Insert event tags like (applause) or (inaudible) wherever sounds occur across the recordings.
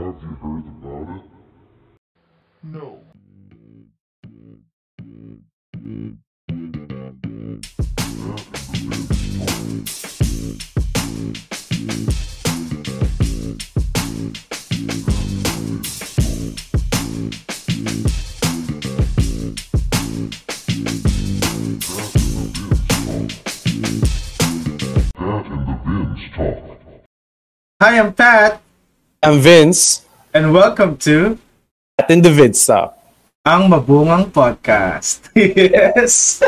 Have you heard about it? No. That and the Vince talk. Hi, I'm Pat, I'm Vince and welcome to at in the vid stop. ang Mabungang Podcast. (laughs) yes!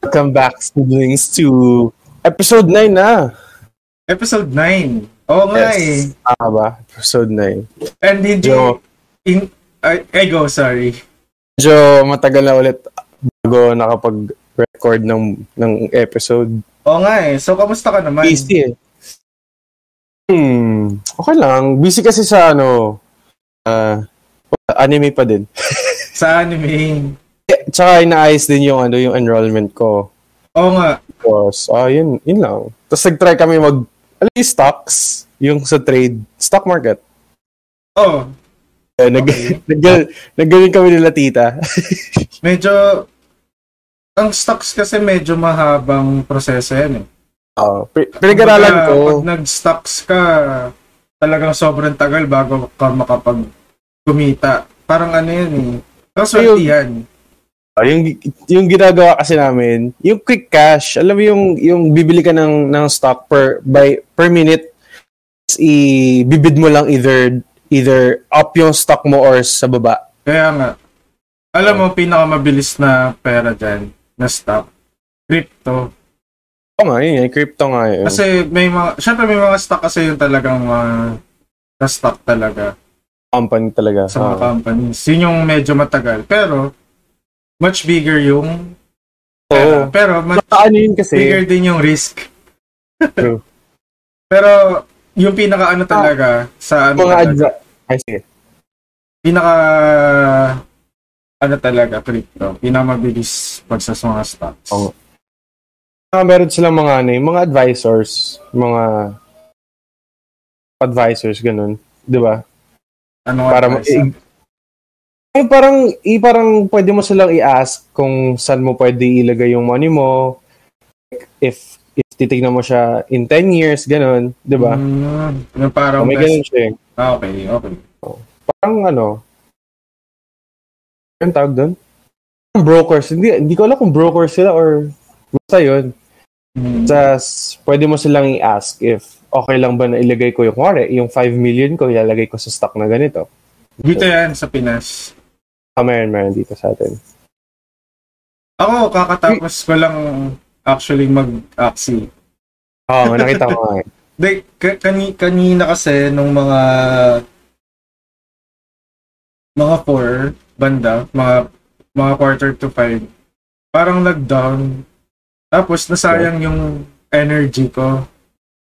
Welcome back siblings to episode 9 na. Episode 9. Oo nga eh. Yes. Ah ba? Episode 9. And hindi... Medyo, In, ay, go, sorry. medyo matagal na ulit bago nakapag-record ng ng episode. Oo nga eh. So, kamusta ka naman? Busy eh. Hmm, okay lang. Busy kasi sa ano, ah, anime pa din. Sa anime. Eh, Tsaka inaayos din yung ano, yung enrollment ko. Oo nga. Tapos, ah, yun, yun lang. Tapos nag-try kami mag, alam stocks, yung sa trade, stock market. Oh, Eh, nag, Okay. nag, naggaling kami nila tita. medyo... Ang stocks kasi medyo mahabang proseso yan eh. Oo. P- pinag-aralan ko. Pag nag-stocks ka, talagang sobrang tagal bago ka makapag kumita. Parang ano yan eh. Kaswerte yan. ah, yung, yung ginagawa kasi namin, yung quick cash, alam mo yung, yung bibili ka ng, ng stock per, by, per minute, i-bibid mo lang either, either up yung stock mo or sa baba. Kaya nga. Alam mo, pinakamabilis na pera dyan, na stock, crypto. Oo nga, yun, yung crypto nga yun. Kasi may mga, syempre may mga stock kasi yung talagang mga na stock talaga company talaga. sa mga Ah. companies. Yun yung medyo matagal. Pero, much bigger yung pera. Pero, much Saka ano yun kasi, bigger din yung risk. True. (laughs) Pero, yung pinaka ano talaga, sa ano mga talaga, Ay, sige. pinaka ano talaga, crypto. Pinakamabilis pag sa mga stocks. Oo. Ah, meron silang mga ano, yung mga advisors, mga advisors ganun, 'di ba? Ano Para ma- ay, parang i parang pwede mo silang i-ask kung saan mo pwede ilagay yung money mo. If if titignan mo siya in 10 years, ganun, 'di ba? Mm, yung parang Oh, may ganun siya. eh. Ah, okay, okay. Parang ano, anong tawag doon? Brokers. Hindi, hindi ko alam kung brokers sila or basta yun. Tas, pwede mo silang i-ask if okay lang ba na ilagay ko yung, kuwari, yung 5 million ko, ilalagay ko sa stock na ganito. Dito yan sa Pinas. Ah, meron, meron dito sa atin. Ako, kakatapos ko lang actually mag-axi. Oo, nga, nakita ko nga. eh. (laughs) Like, ka- kani- kanina kasi nung mga mga 4 banda, mga mga quarter to 5, parang nag-down. Tapos nasayang yung energy ko.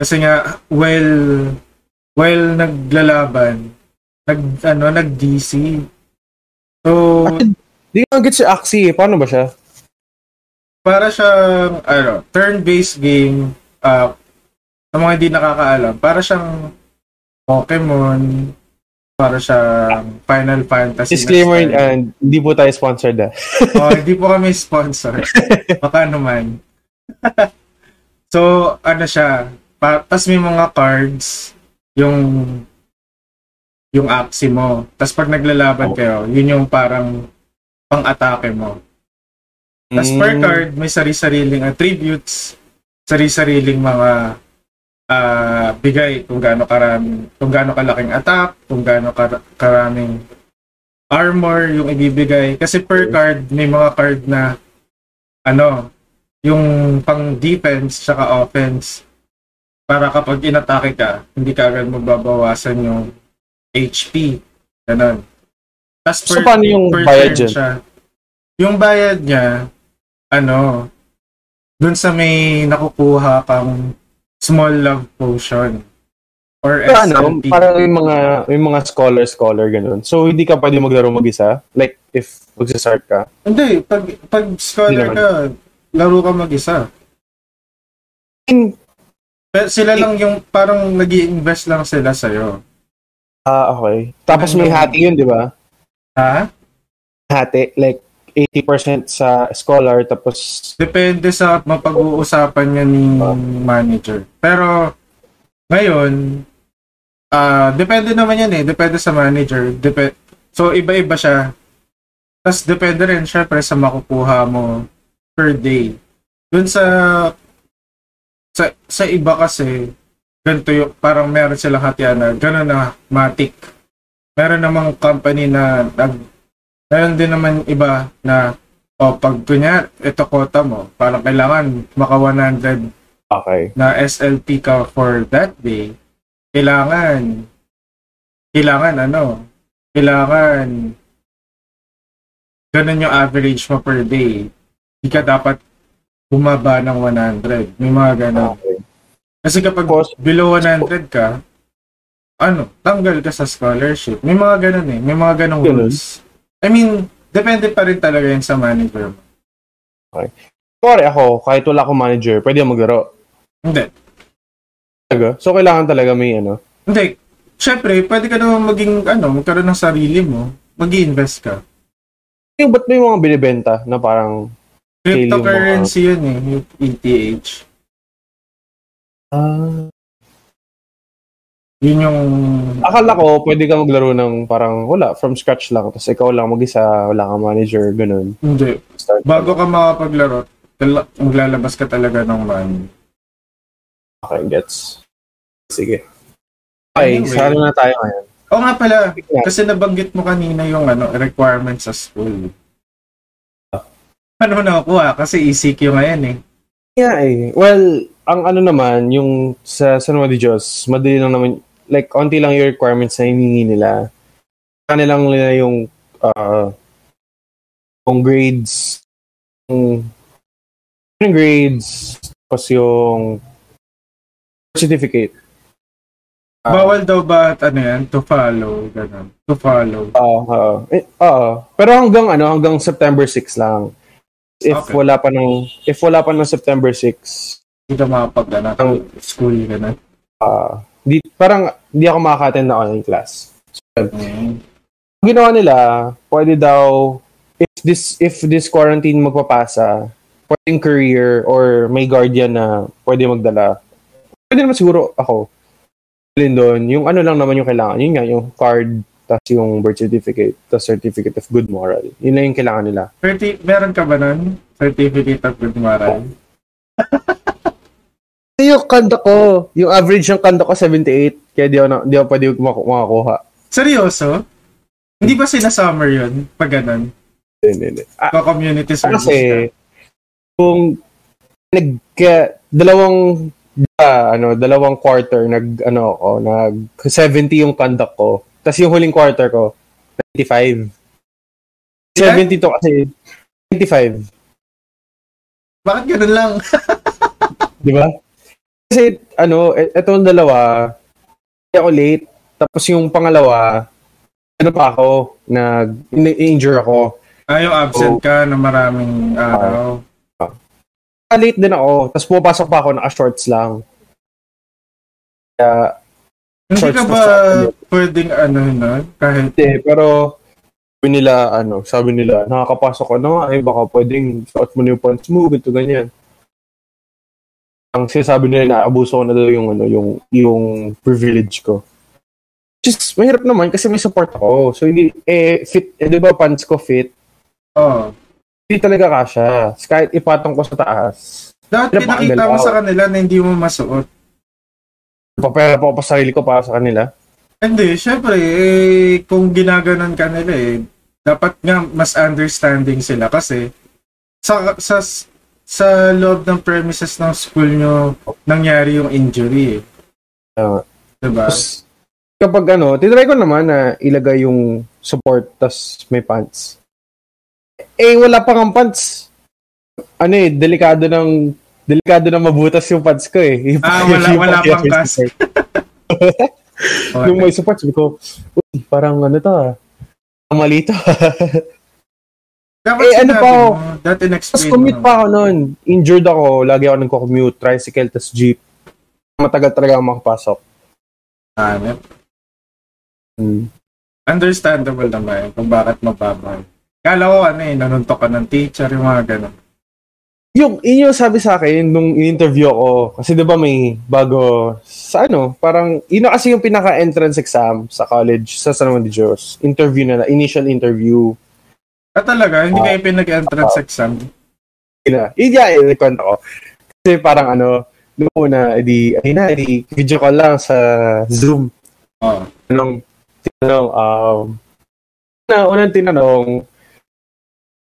Kasi nga, well, well naglalaban, nag, ano, nag-DC. So, Di ko get si Axie eh. Paano ba siya? para siyang ano, turn-based game uh, sa mga hindi nakakaalam, para siyang Pokemon, para siyang Final Fantasy. Disclaimer, and hindi po tayo sponsored ah. oh, hindi po kami (laughs) sponsor. Baka naman. (laughs) so, ano siya, pa, tas may mga cards, yung yung Axie mo. Tas pag naglalaban Oh. kayo, yun yung parang pang-atake mo. Tapos per Mm, card, may sari-sariling attributes, sari-sariling mga ah, bigay kung gaano karami, kung gaano kalaking attack, kung gaano kar- karaming armor yung ibibigay. Kasi per card, may mga card na ano, yung pang defense tsaka offense para kapag inatake ka, hindi ka agad mababawasan yung HP. Ganon. Tapos So, paano yung bayad dyan? siya. Yung bayad niya, ano, dun sa may nakukuha kang small love potion. Or So, ano, parang yung mga, yung mga scholar, scholar, ganun. So, hindi ka pwede maglaro mag-isa? Like, if mag-start ka? Hindi, pag, pag scholar ka, laro ka mag-isa. In, Pero sila lang yung parang nag invest lang sila sa'yo. Ah, okay. Tapos may hati yun, di ba? Ha? Hati, like 80% sa scholar, tapos Depende sa mapag-uusapan niya ni manager. Pero, ngayon, ah depende naman yan eh. Depende sa manager. Dep- so, iba-iba siya. Tapos, depende rin, syempre, sa makukuha mo per day. Dun sa, sa, sa iba kasi, ganito yung, parang meron silang hatian na, gano'n na, matic. Meron namang company na, nag, meron din naman iba na, o pag kunya, ito quota mo, parang kailangan maka 100 okay. na SLP ka for that day, kailangan, kailangan ano, kailangan, ganun yung average mo per day. Hindi ka dapat bumaba ng 100. May mga ganun. Okay. Kasi kapag Tapos- below 100 ka, ano, tanggal ka sa scholarship. May mga ganun eh. May mga ganung Ganun? rules. I mean, depende pa rin talaga yun sa manager mo. Pare ako, kahit wala akong manager, pwede maglaro. Hindi. Talaga? So, kailangan talaga may ano. Hindi. Siyempre, pwede ka naman maging, ano, magkaroon ng sarili mo. mag invest ka. Yung ba't may mga binibenta na parang Cryptocurrency yun eh, yung ETH. ah, Yun yung... akala ko pwede ka maglaro ng parang wala, from scratch lang. Tapos ikaw lang mag-isa, wala kang manager, ganun. Hindi. Start Bago ka makapaglaro, tala- maglalabas ka talaga ng money. Okay, gets. Sige. Okay, Anyway. saan na tayo ngayon? Oo nga pala, kasi nabanggit mo kanina yung ano, requirements sa school. Ano nakukuha? Kasi ECQ ngayon eh. Yeah, eh. Well, ang ano naman, yung sa San Juan de Dios, madali lang naman, like, onti lang yung requirements na hinihingi nila. Kanilang nila yung, uh, yung grades, yung, yung grades, tapos yung certificate. Ah, Bawal daw ba at ano yan? To follow, ganun. To follow. Oo, oo. Eh, oo. Pero hanggang ano, hanggang September 6 lang. If Okay. wala pa ng if wala pa ng September 6, Hindi ka makapag ano, Ang- school, ganun. ah di parang di ako makaka-attend na online class. Mm. Ang ginawa nila, pwede daw if this if this quarantine magpapasa, pwedeng career or may guardian na pwede magdala. Pwede naman siguro ako. Alin doon, yung ano lang naman yung kailangan. Yun nga, yung card, tas yung birth certificate, tas certificate of good moral. Yun lang yung kailangan nila. 30, meron ka ba nun? Certificate of good moral? (laughs) Yung kanda ko, yung average ng kanda ko 78, kaya di ako, na, di ako pwede maku- makakuha. Seryoso? Hindi ba sinasummer yun? Pag ganun? Hindi, hindi. Ah, Ka-community service kasi, ka? kung nag, dalawang, ah, ano, dalawang quarter, nag, ano ako, nag 70 yung conduct ko. Tapos yung huling quarter ko, 95. 70 to kasi, 95. Bakit ganun lang? (laughs) Di ba? Kasi, ano, e- etong dalawa, hindi ako late. Tapos yung pangalawa, ano pa ako, nag, injure ako. ah, yung absent ka na maraming araw. Ah, late din ako. Tapos pumapasok pa ako, naka-shorts lang. Kaya, Hindi ka ba pwedeng ano na? Kahit hindi. Pero, sabi nila, ano, sabi nila, nakakapasok ka na nga, eh, baka pwedeng suot mo na yung pants mo, ganito, ganyan. Ang sinasabi nila, naabuso ko na daw yung, ano, yung, yung privilege ko. Which is, mahirap naman kasi may support ako. So, hindi, eh, fit, eh, di ba pants ko fit? oh, Hindi talaga kasha. Kahit ipatong ko sa taas. pinakita pakandal mo sa kanila na hindi mo masuot. Papera pa ako pa sarili ko para sa kanila. Hindi, syempre, eh, kung ginaganon ka nila eh, dapat nga mas understanding sila kasi sa sa sa loob ng premises ng school nyo nangyari yung injury eh. Tama. Diba? Tapos, kapag ano, tinry ko naman na ilagay yung support tas may pants. Eh, wala pa kang pants. Ano eh, delikado ng delikado na mabutas yung pants ko eh. Ah, wala- yung wala pang cast. Okay. (laughs) Nung may support, sabi ko, uy, parang ano to ah. Mali to. (laughs) Dapat eh, ano pa ako? Dati Tapos in-explain commute mo. pa ako noon. Injured ako. Lagi ako nagko-commute. Tricycle, tas jeep. Matagal talaga ako makapasok. Hanep. Hmm. Understandable naman kung bakit mababa. Kala ko ano eh, nanuntok ka ng teacher, yung mga ganun. Yung, yun yung sabi sa akin nung in-interview ako, kasi di ba may bago, sa ano, parang, na kasi yung pinaka-entrance exam sa college, sa San Juan de Dios. Interview na, initial interview. Ah, talaga? Hindi Ah. kayo pinag-entrance exam? Yun na, yun nga, yun, kwento ko. Kasi parang ano, nung una, edi, ayun na, edi, video call lang sa Zoom. Oo. Anong, tinanong, um, na, unang tinanong,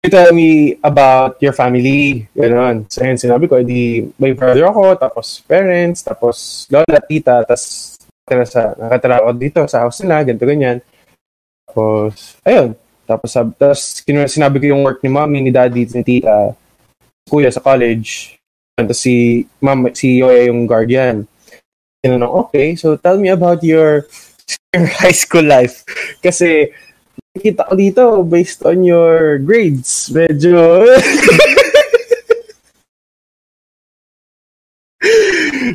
you tell me about your family. Ganon. So, yun, sinabi ko, edi, may brother ako, tapos parents, tapos lola, tita, tapos nakatira, sa, nakatira ako dito sa house nila, ganito, ganyan. Tapos, ayun. Tapos, sab- tapos kinu- sinabi ko yung work ni mommy, ni daddy, ni tita, kuya sa college. Tapos si mama, si Yoya yung guardian. Tinanong, okay, so tell me about your, (laughs) your high school life. Kasi, nakikita ko dito, based on your grades, medyo... (laughs)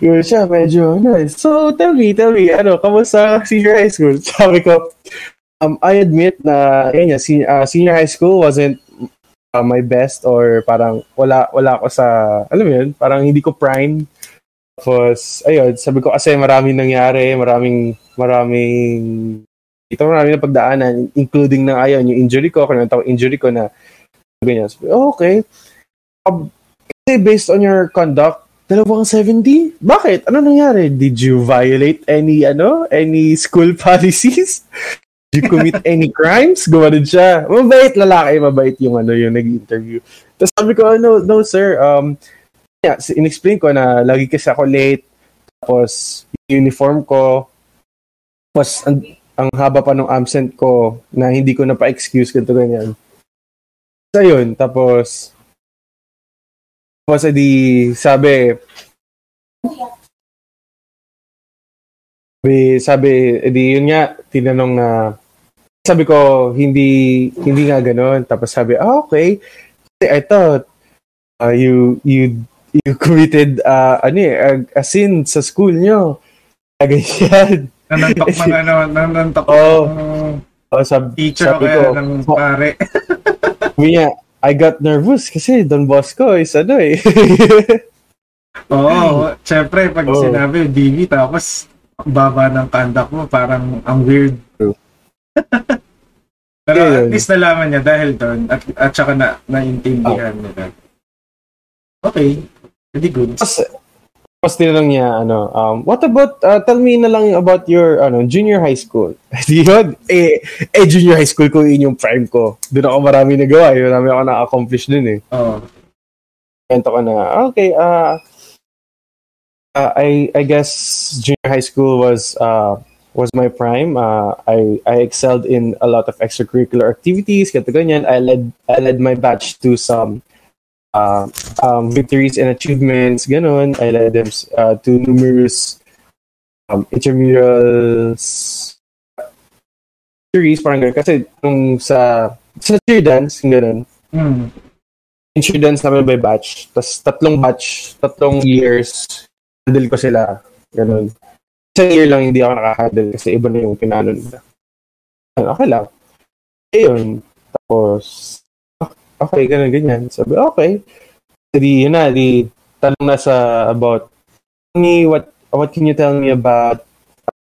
Yun siya, medyo, ano, eh. so tell me, tell me, ano, kamusta senior high school? (laughs) Sabi ko, um, I admit na, yun yan, sen- uh, senior high school wasn't uh, my best or parang wala wala ako sa alam mo yun parang hindi ko prime tapos ayun sabi ko kasi maraming nangyari maraming maraming ito maraming na pagdaanan including na ayun yung injury ko kung ano injury ko na ganyan. Sabi, oh, okay. Um, kasi based on your conduct dalawang 70 bakit? Ano nangyari? Did you violate any ano any school (laughs) policies? Did you commit any crimes? Gumanon siya. Mabait lalaki, mabait yung ano yung nag-interview. Tapos sabi ko, no, no sir, um, yeah, in-explain ko na lagi kasi ako late, tapos uniform ko, tapos ang haba pa ng absent ko na hindi ko na pa-excuse ganito ganyan. So yun, tapos tapos edi sabi sabi, sabi, edi yun nga, tinanong na, sabi ko, hindi, hindi nga ganun. Tapos sabi, ah, okay. I thought, uh, you, you, you (laughs) committed, uh, ano eh, a, a sin sa school nyo. Ganyan. Nanantok (laughs) mga ano, nanantok ng Oh, sab, teacher sabi ko, ng oh, pare. (laughs) niya, I got nervous kasi Don Bosco is ano eh. (laughs) Oo, syempre pag Oo. sinabi DV tapos baba ng conduct mo, parang ang weird. True. Pero Yeah, at least nalaman niya dahil doon at, at saka na, naintindihan nila. Okay, very good. Tapos tinanong niya, ano, um, what about, uh, tell me na lang about your, ano, junior high school. (laughs) Yun, eh, eh, junior high school ko yun yung prime ko. Doon ako marami nagawa, yun marami ako na-accomplish dun eh. Oo. Kwento ko na, okay, uh, uh, I, I guess junior high school was, uh, was my prime. Uh, I, I excelled in a lot of extracurricular activities, ganito ganyan. I led, I led my batch to some uh, um, victories and achievements, ganun. I led them uh, to numerous um, intramurals series, parang ganun. Kasi nung sa, sa cheer dance, ganun. Hmm. In cheer dance namin by batch. Tapos tatlong batch, tatlong years, handle ko sila. Ganun. Isang year lang hindi ako nakahandle kasi iba na yung pinano nila. Okay lang. Ayun. Tapos, okay, ganun, ganyan. Sabi, okay. Di, yun na, di, tanong na sa about, me, what, what can you tell me about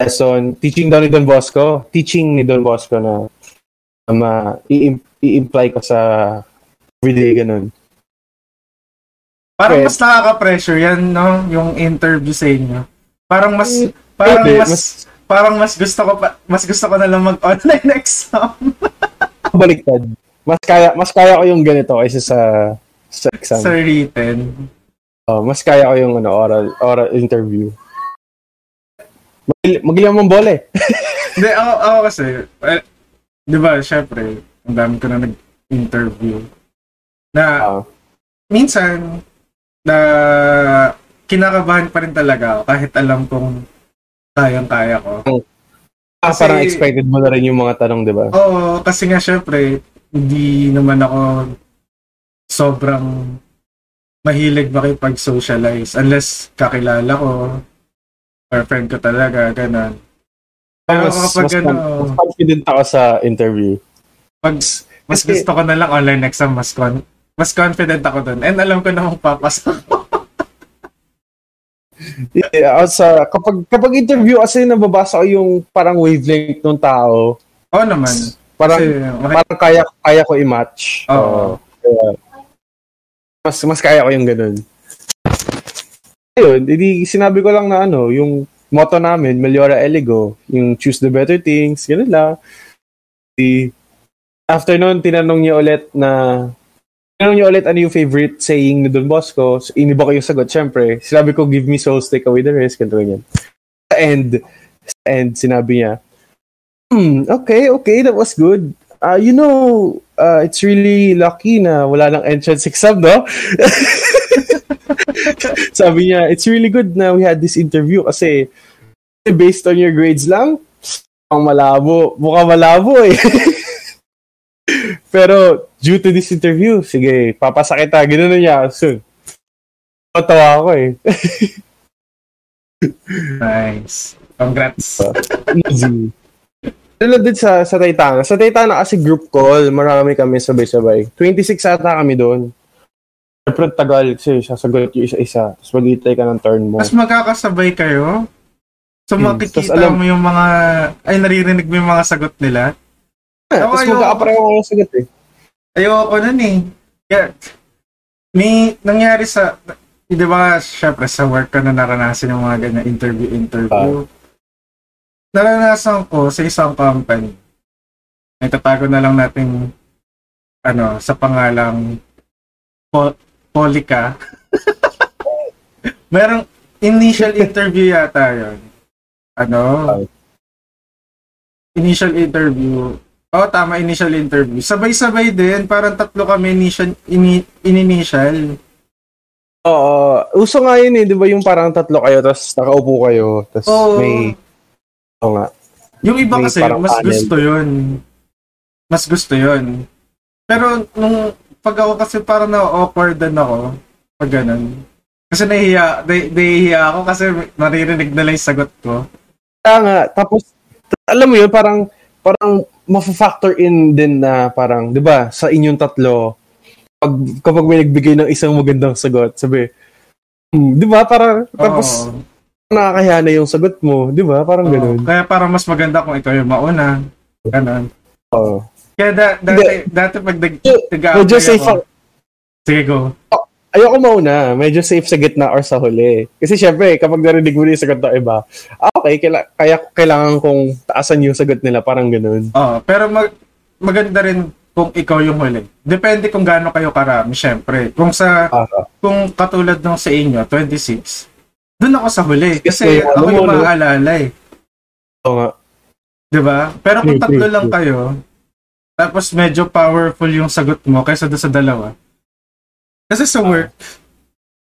lesson, teaching daw ni Don Bosco, teaching ni Don Bosco na, ma, i- i-imply ko sa everyday, ganun. Parang Okay. mas nakaka-pressure yan, no? Yung interview sa inyo. Parang mas, parang Pwede, mas, parang mas gusto ko pa, mas gusto ko na lang mag-online (laughs) exam. baliktad. Mas kaya, mas kaya ko yung ganito kaysa sa, sa exam. sa written. Oh, mas kaya ko yung ano, oral, oral interview. Mag- Magaling mong bola (laughs) eh. Hindi, ako, ako kasi, eh, di ba, syempre, ang dami ko na nag-interview. Na, Ah. minsan, na kinakabahan pa rin talaga ako kahit alam kong kayang-kaya ko. Ah, Kasi- parang expected mo na rin yung mga tanong, di ba? Oo, kasi nga syempre, hindi naman ako sobrang mahilig makipag-socialize unless kakilala ko or friend ko talaga, ganun. Pero mas, kapag mas, ano, mas confident ako sa interview. pag mas Kasi- gusto ko na lang online exam, mas con mas confident ako dun. And alam ko na kung papasok. Yeah, (laughs) sa kapag kapag interview kasi nababasa ko yung parang wavelength ng tao. Oo naman. Parang Kasi, maki- parang kaya kaya ko i-match. Oo. kaya, mas mas kaya ko yung ganun. Ayun, hindi sinabi ko lang na ano, yung motto namin, Meliora Eligo, yung choose the better things, ganun lang. Di, after nun, tinanong niya ulit na tinanong niya ulit ano yung favorite saying ni Don Bosco. So, iniba ko yung sagot, syempre. Sinabi ko, give me souls, take away the rest, ganito ganyan. Sa end, sa end, sinabi niya, hmm, okay, okay, that was good. Uh, you know, uh, it's really lucky na wala nang entrance exam, no? (laughs) Sabi niya, it's really good na we had this interview kasi based on your grades lang, ang malabo. Mukhang malabo eh. (laughs) Pero due to this interview, sige, papasa kita. Ganun na niya. So, Matawa ako eh. (laughs) nice. Congrats. Easy. Ano din sa, sa Taytana? Sa Taytana kasi group call, marami kami sabay-sabay. 26 ata kami doon. Siyempre tagal kasi sasagot yung isa-isa. Tapos mag-itay ka ng turn mo. Mas magkakasabay kayo? So Hmm, makikita alam- mo yung mga, ay naririnig mo yung mga sagot nila? Tapos ayaw- magkakapareho kayo sagot eh. Ayoko nun eh. Yeah. May nangyari sa, di ba, syempre sa work ko na naranasan yung mga ganyan interview-interview. Naranasan ko sa isang company. Naitatago na lang natin ano, sa pangalang po, Polika. (laughs) Merong initial interview yata yun. Ano? Initial interview. Oo, tama, initial interview. Sabay-sabay din, parang tatlo kami initial, ini, in-initial. Oo. uso nga yun eh. Di ba yung parang tatlo kayo, tapos nakaupo kayo, tapos Oo. may... Oo nga. Yung iba May kasi, mas panel. gusto yun. Mas gusto yun. Pero nung pag ako kasi parang na-awkward din ako pag ganun. Kasi nahihiya, nahi- nahihiya ako kasi maririnig na lang yung sagot ko. Nga, tapos, alam mo yun, parang, parang ma-factor in din na parang, di ba, sa inyong tatlo, pag, kapag may nagbigay ng isang magandang sagot, sabi, hmm, di ba, parang, tapos, Oo. Nakakahiya na yung sagot mo, di ba, parang Oo. ganun. Kaya parang mas maganda kung ikaw yung mauna. Ganun. Oo. Kaya da, dati, dati pag nag, nag Medyo safe ako. Sige, go. Ayoko mauna, medyo safe sa gitna or sa huli. Kasi syempre, kapag narinig mo na yung sagot ng iba, ah, okay, kaila- kaya kailangan kong taasan yung sagot nila, parang ganun. Oo, pero mag, maganda rin kung ikaw yung huli. Depende kung gaano kayo karami, syempre. Kung sa Ah, kung katulad ng sa inyo, 26, doon ako sa huli. Kasi ako ano yung maaalala eh. oo nga. Di ba? Pero kung tatlo lang kayo, tapos medyo powerful yung sagot mo kaysa doon sa dalawa. Kasi sa work,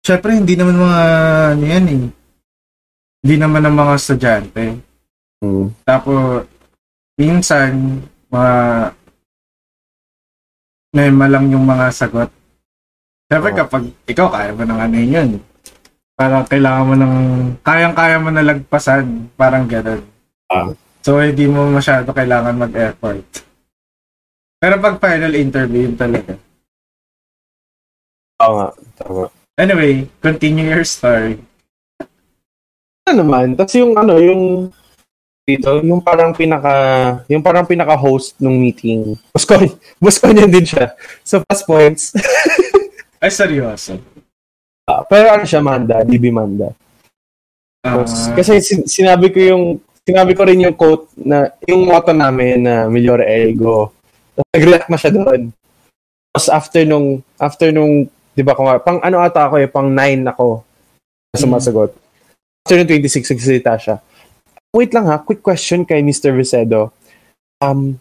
syempre hindi naman mga ano yan eh. Hindi naman ng mga estudyante. Hmm. Tapos, minsan, mga mema lang yung mga sagot. Siyempre Oo. kapag ikaw kaya mo ng ano yun, parang kailangan mo ng, kayang-kaya mo na lagpasan, parang gano'n. Ah. So, hindi mo masyado kailangan mag-effort. Pero pag final interview, yun talaga. Oo nga. Tama. Anyway, continue your story. Ano naman, tapos yung ano, yung dito, yung parang pinaka, yung parang pinaka-host ng meeting. (laughs) Ko niyan din siya. So, fast points. (laughs) Ay, seryoso. Ah, pero ano siya, Manda, DB Manda. Ah, Kasi sin- sinabi ko yung, sinabi ko rin yung quote na, yung motto namin na Migliore Ego. Tapos nag-react na siya doon. Tapos after nung, after nung, di ba kung pang ano ata ako eh, pang 9 ako na sumasagot. After nung 26, nagsalita siya. Wait lang ha, quick question kay Mr. Vicedo. Um,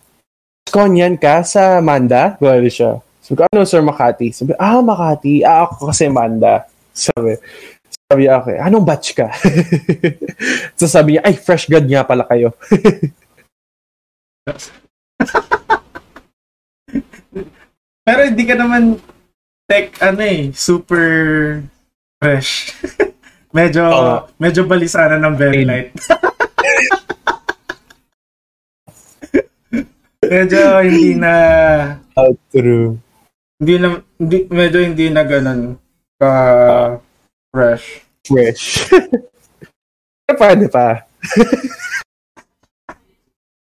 konyan ka sa Manda? Gawali siya. Sabi ko, ano Sir Makati? Sabi, ah, Makati. Ah, ako kasi Manda. Sabi, sabi niya, okay, anong batch ka? (laughs) so sabi niya, ay, fresh grad nga pala kayo. (laughs) Pero hindi ka naman tech ano eh, super fresh. (laughs) medyo Oo. medyo balisanan ng very light. medyo hindi na How true. hindi na hindi, medyo hindi na ganun ka fresh. Fresh. Pero (laughs) pwede pa. (laughs)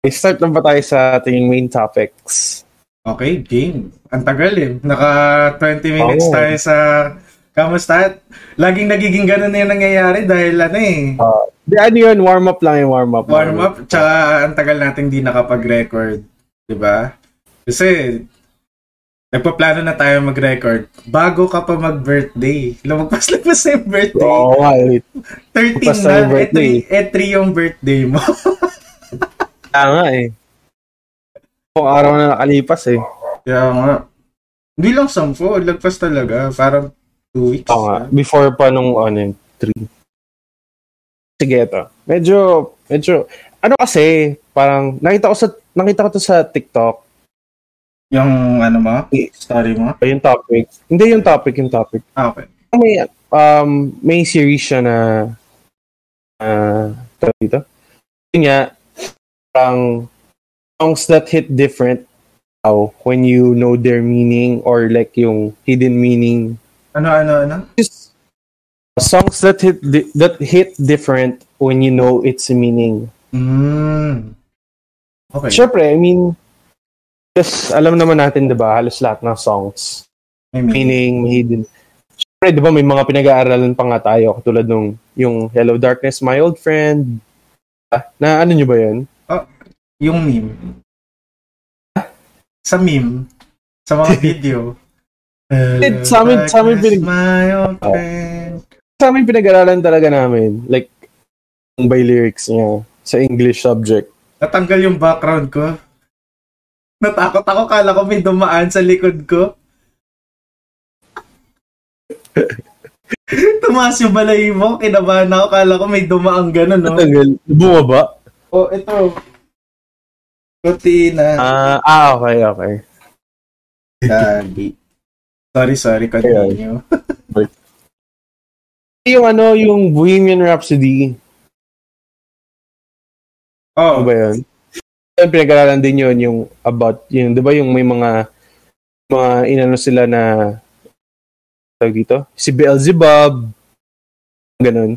okay, start na ba tayo sa ating main topics? Okay, game. Ang tagal eh. Naka 20 minutes Oo. tayo sa Kamusta? Laging nagiging ganun na yung nangyayari dahil ano eh. Uh, di, ano yun? Warm up lang yung warm up. Warm up, tsaka ang tagal nating di nakapag-record. Di ba? Kasi, nagpaplano na tayo mag-record bago ka pa mag-birthday. Lumagpas-lagpas na yung birthday. Oo, nga, eh. 13 Lumagpas na na, birthday. E3, E3 yung birthday mo. (laughs) Nga eh. Kung araw na nakalipas eh. Kaya nga. Hindi lang 10, lagpas talaga. Parang 2 weeks. Oo nga. Before pa nung ano, yung three. Sige ito. Medyo, medyo, ano kasi, parang, nakita ko sa, nakita ko to sa TikTok, Yung ano mo? Story mo? yung topic. Hindi yung topic, yung topic. Ah, okay. May, um, may series siya na, uh, dito. Yun nga, parang, songs that hit different how when you know their meaning or like yung hidden meaning Ano, ano, ano? just songs that hit di- that hit different when you know its meaning. Mm. Okay. Syempre, I mean, just alam naman natin, 'di ba, halos lahat ng songs May meaning. meaning hidden. Syempre, 'di ba, may mga pinag-aaralan pa nga tayo katulad nung yung Hello Darkness, My Old Friend. Ah, Na ano nyo ba 'yun? Yung meme. Sa meme. Sa mga (laughs) video. Eh, sa amin- sa amin pinag- My old Oh. friend. Sa amin pinag-aaralan talaga namin, like by lyrics niya sa English subject. Natanggal yung background ko. Natakot ako. Kala ko may dumaan sa likod ko. (laughs) Tumaas yung balay mo. Kinabahan ako. Kala ko may dumaan ganun, no? Tagal, bumaba. Oh, ito. Kutina. Ah, ah, okay, okay. Gagi. Sorry, sorry. Continue. Yung ano, yung Bohemian Rhapsody, Oh, ano ba yun? Yung pinag-aralan din yun, yung about, yun, di ba yung may mga, mga inano sila na, tawag dito, si Beelzebub, ganun.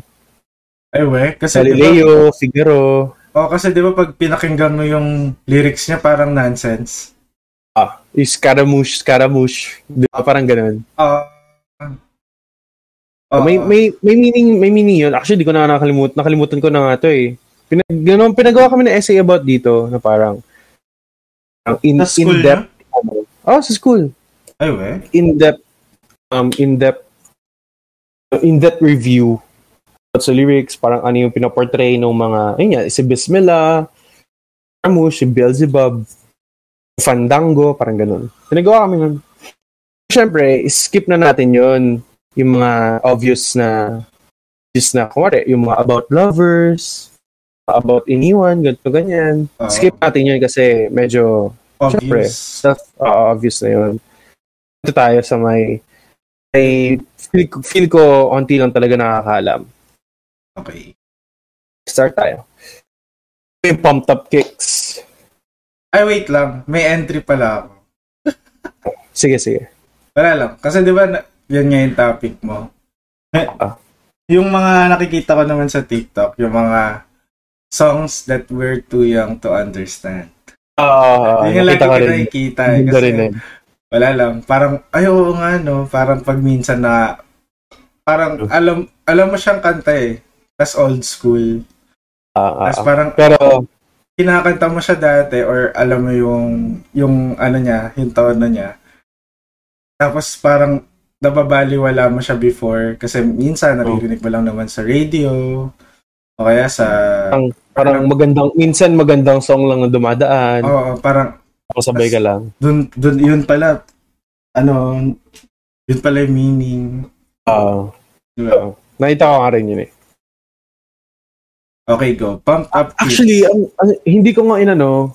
ay we. Kasi Galileo, Figaro, oh, kasi di ba pag pinakinggan mo yung lyrics niya parang nonsense. ah, yung Scaramouche, Scaramouche, di ba, parang ganun. Ah. Ah, may, may, may meaning, may meaning yun. Actually, di ko na nakalimutan, nakalimutan ko na nga to eh. Pinag, ganun, pinagawa kami ng essay about dito, na parang, ang in, Sa school in-depth, niya? oh, sa school. Ay we. in-depth um in-depth in-depth review sa lyrics, parang ano yung pinaportray ng mga, ayun nga, si Bismillah, Ramu, si Beelzebub, Fandango, parang ganun. Pinagawa kami nun. Siyempre, skip na natin yon yung mga obvious na obvious na, kumari, yung mga about lovers, about iniwan, ganito, ganyan. Oo. Skip natin yun kasi medyo. Obvious. stuff, oo, obvious na yun. Ito tayo sa may, may feel, feel ko onti lang talaga nakakaalam. Okay. Start tayo. Yung pumped up kicks. Ay, wait lang. May entry pala ako. (laughs) Sige, sige. Wala lang. Kasi di ba, na- yan nga yung topic mo. Eh, Ah. Yung mga nakikita ko naman sa TikTok, yung mga songs that we're too young to understand. Ah, Yun yung lagi ko nakikita. eh, Kasi, rin eh. wala lang. Parang, ay, oo nga, no. Parang pag minsan na, parang alam, alam mo siyang kanta eh. Tapos old school. Ah, ah, Tapos ah. parang, Pero, kinakanta mo siya dati or alam mo yung, yung ano niya, yung tono niya. Tapos parang, nababaliwala mo siya before kasi minsan naririnig mo lang naman sa radio o kaya sa Ang- parang magandang, minsan magandang song lang na dumadaan. oo parang Tapos sabay ka lang. dun, dun yun pala ano yun pala yung meaning Ah, di ba? nakita ko nga rin yun eh. okay go pump up. Actually, ang, ang- hindi ko nga inano,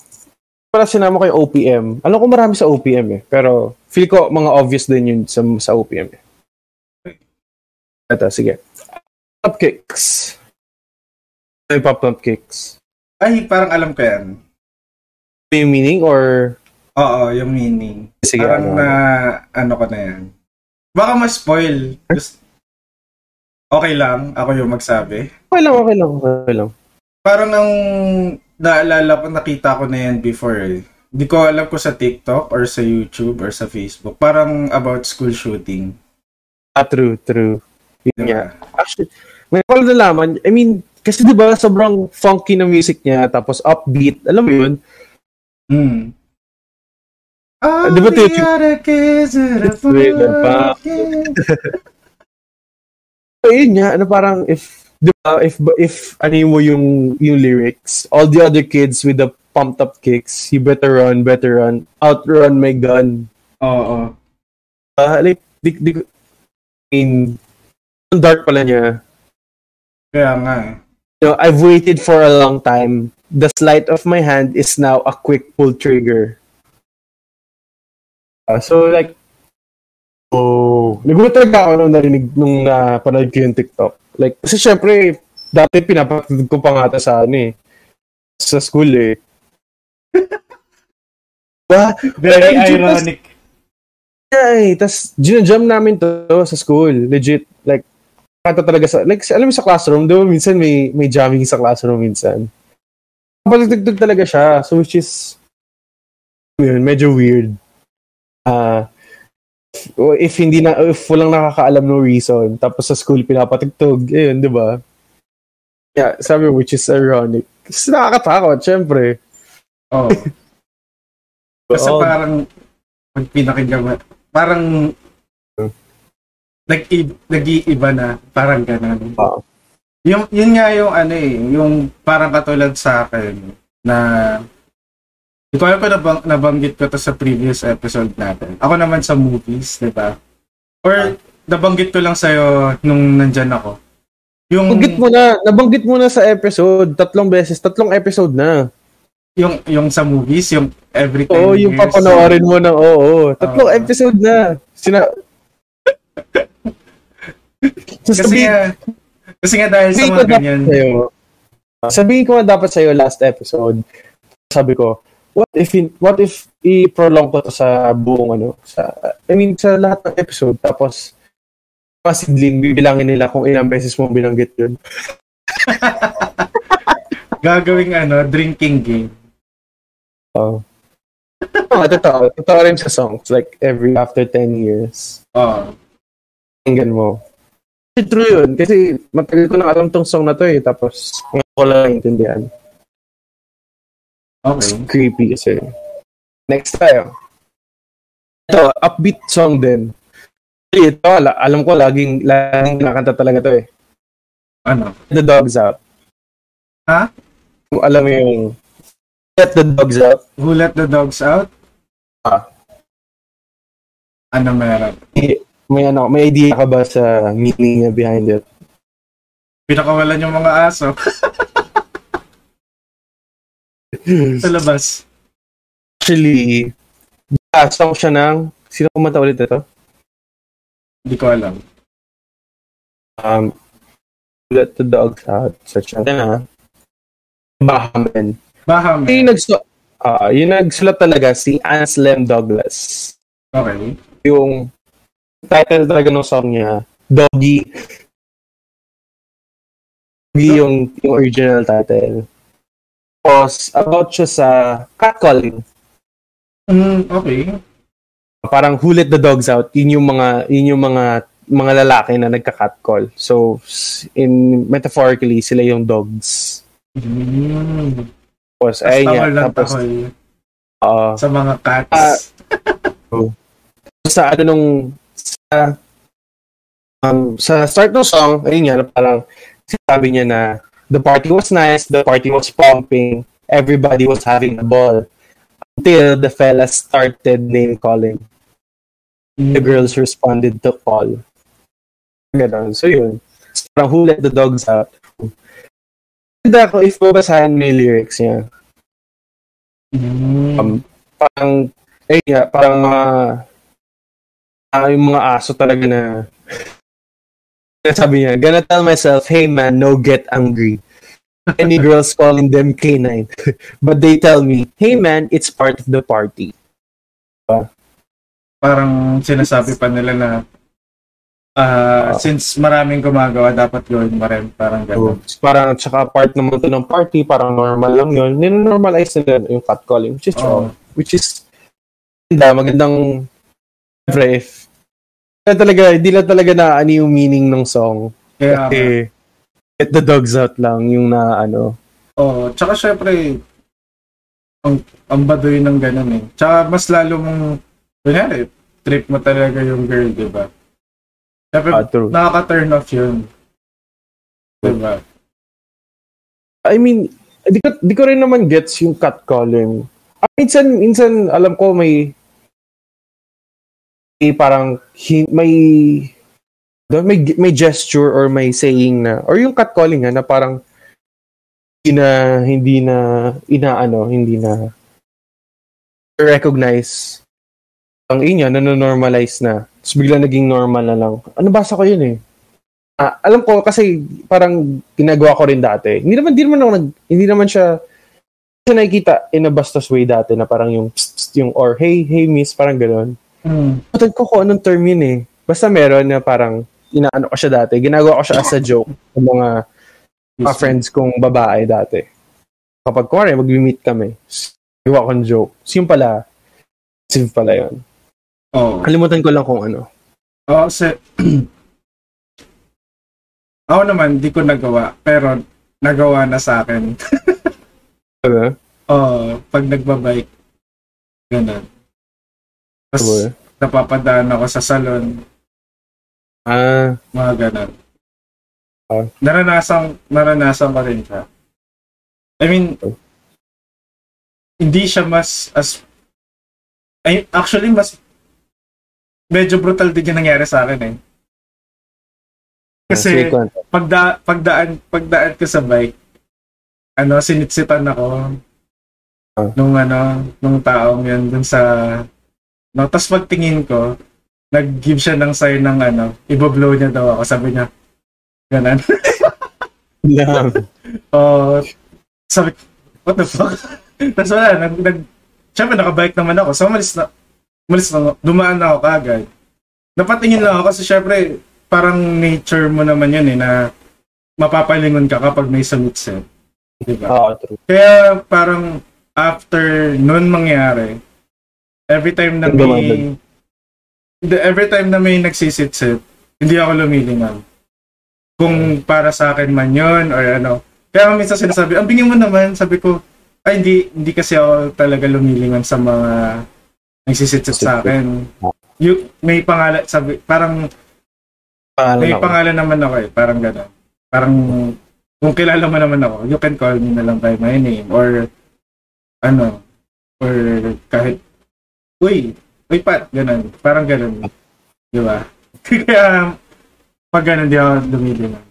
para sinama ko yung OPM. Alam ko marami sa OPM eh. Pero feel ko mga obvious din yun sa, sa OPM eh. Ito, sige. Pop pump kicks? ay parang alam ko yan yung meaning or Oo, yung meaning. sige Parang ano? na, ano ko na yan. Baka ma-spoil. Just, okay lang, ako yung magsabi. Okay lang, okay lang, okay lang. Parang ang naalala ko, nakita ko na yan before eh. Hindi ko alam ko sa TikTok or sa YouTube or sa Facebook. Parang about school shooting. Ah, true, true. Yun nga. Diba? Actually, may ko nalaman, I mean, kasi di ba sobrang funky na music niya, tapos upbeat, alam mo yun? Hmm. All di ba the other kids pa. So, (laughs) yun nga, ano parang if, di ba, if, if ano mo yung, yung lyrics, all the other kids with the pumped up kicks, you better run, better run, outrun my gun. Oo. Uh, like, di, di, ko- I mean, ang dark pala niya. Kaya nga eh. Know, I've waited for a long time. The sleight of my hand is now a quick pull trigger. Uh, so, like, oh, nagulat talaga ako nung narinig, nung napanood ko yung TikTok. Like, kasi syempre, dati pinapatid ko pa nga ito sa ano eh, sa school eh. (laughs) Ba? Very ironic. Ay, tas ginajam namin to sa school. Legit. Like, kanta talaga sa, like, alam mo sa classroom, di ba minsan may, may jamming sa classroom minsan. Patugtog talaga siya. So, which is, yun, medyo weird. Ah, if hindi na, if walang nakakaalam no reason, tapos sa school pinapatugtog, ayun, di ba? Yeah, sabi mo, which is ironic. Kasi nakakatakot, syempre. (laughs) Oo. Kasi parang, pag pinakinggan mo, parang, nag-iiba na, parang ganun. Oo. Yung, yun nga yung ano eh, yung parang katulad sa akin, na, hindi ko alam kung nabang, nabanggit ko to sa previous episode natin. Ako naman sa movies, di ba? Or, nabanggit ko lang sa'yo nung nandyan ako. Yung, Nabanggit mo na, nabanggit mo na sa episode, tatlong beses, tatlong episode na. yung, yung sa movies, yung every 10 Oo, yung papanoorin mo na, oo. Tatlong Oo. episode na. Sina... Kasi Sabihin, nga, kasi nga dahil sa mga ganyan, sa'yo, sabihin ko nga dapat sa'yo last episode, sabi ko, what if in, what if i-prolong ko to sa buong ano, sa, I mean, sa lahat ng episode, tapos, sidling, bibilangin nila kung ilang beses mo binanggit yun. (laughs) gagawing ano, drinking game. Oo. Oh, totoo. Totoo rin sa songs. Like, every after 10 years. Oo. Pakinggan mo. Kasi true yun. Kasi matagal ko na alam tong song na to eh. Tapos, ngayon ko lang naintindihan. Okay. Creepy kasi. Next tayo. Ito, upbeat song din. Ito, ala- alam ko, laging, laging kinakanta talaga to eh. Ano? The Dogs Out. Ha? Kung alam mo yung Let the Dogs Out. Who let the dogs out? Ah. Ano meron? May, ano, may idea ka ba sa meaning niya behind it? Pinakawalan yung mga aso (laughs) sa labas. Actually, song siya ng, sino kumanta ulit ito? Hindi ko alam. Um, Let the Dogs Out. Search natin ha. Bahamen. Baham. Yung, nagsu- ah yung nagsulat talaga si Anselm Douglas. Okay. Yung title talaga ng song niya, Doggy. Doggy yung, yung original title. Tapos, about siya sa catcalling. Mm, okay. Parang who let the dogs out, yun yung mga, yun yung mga mga lalaki na nagka-catcall. So, in metaphorically, sila yung dogs. Mm. Tapos, Tapos ayun lang tapos, ah, sa mga cats. Ah, sa ano nung um, sa start ng song, ayun nga, parang sabi niya na the party was nice, the party was pumping, everybody was having a ball. Until the fellas started name calling. The girls responded to call. Ganon. So yun. So, parang who let the dogs out? Ganda ako if babasahin mo yung lyrics niya. Mm. Um, parang, eh nga, parang mga, ah, yung mga aso talaga na, (laughs) sabi niya, gonna tell myself, hey man, no get angry. Any girls calling them K9. (laughs) But they tell me, hey man, it's part of the party. Parang sinasabi pa nila na ah, Ah. since maraming gumagawa, dapat gawin mo rin. Parang So, gano'n. parang tsaka part naman to ng party, parang normal lang yun. Nino-normalize nila yung catcalling, which is Oo. wrong. Which is, maganda, magandang, siyempre, if, hindi talaga, hindi lang talaga na ano yung meaning ng song. Kaya, Eh, get the dogs out lang yung na ano. oh, tsaka syempre, ang, ang baduy ng gano'n eh. Tsaka mas lalo mong, kunyari, trip mo talaga yung girl, di ba? Syempre, Ah, true. nakaka-turn off yun. Di ba? I mean, di ko, di ko rin naman gets yung catcalling. Ah, minsan, minsan, alam ko may parang may may may gesture or may saying na or yung catcalling nga na parang hindi na hindi na inaano, hindi na recognize ang inya na normalize na. Tapos bigla naging normal na lang. Ano basa ko yun eh? Ah, alam ko kasi parang ginagawa ko rin dati. Hindi naman, hindi naman nag, hindi naman siya, siya nakikita in a bastos way dati na parang yung, psst, psst, yung or hey, hey miss, parang gano'n. Hmm. Putag ko kung anong term yun eh. Basta meron na parang, inaano ko siya dati. Ginagawa ko siya as a joke sa mga, mga friends kong babae dati. Kapag kuwari, mag-meet kami, gawa ko ng joke. So yun pala, offensive pala yun. Oo. Kalimutan ko lang kung ano. Oo, (clears throat) kasi ako naman, di ko nagawa, pero nagawa na sa akin. (laughs) Oo, pag nagbabike, ganun. Tapos, napapadaan ako sa salon, Ah, mga ganun. Ah. Naranasan, naranasan ko rin siya. I mean, hindi siya mas, as, ay, actually, mas, medyo brutal din yung nangyari sa akin eh. Kasi, kwento. pagda, pagdaan, pagdaan ko sa bike, ano, sinitsitan ako Ah. nung ano, nung taong yun dun sa, no, tas pagtingin ko, nag-give siya ng sign ng ano, ibablow niya daw ako, sabi niya, ganun. (laughs) Lang. Oh, sabi ko, what the fuck? (laughs) Tapos wala, nag, nag, syempre nakabike naman ako, so umalis na, umalis na, dumaan na ako kagad. Napatingin lang ako kasi syempre, parang nature mo naman yun eh, na mapapalingon ka kapag may summits eh. Diba? Oo, true. Kaya parang after nun mangyari, every time na may the, every time na may nagsisit-sit, hindi ako lumilingan. Kung para sa akin man yun or ano. Kaya minsan sinasabi, ang bingin mo naman, sabi ko, ay hindi hindi kasi ako talaga lumilingan sa mga nagsisit-sit sa akin. You, may pangalan, sabi, parang Pangalan may ako. pangalan naman ako eh, parang gano'n. Parang, kung kilala mo naman ako, you can call me na lang by my name, or, ano, or kahit, uy, uy Pat, gano'n. Parang gano'n. Di ba? (laughs) Kaya, pag gano'n, di ako lumilingan.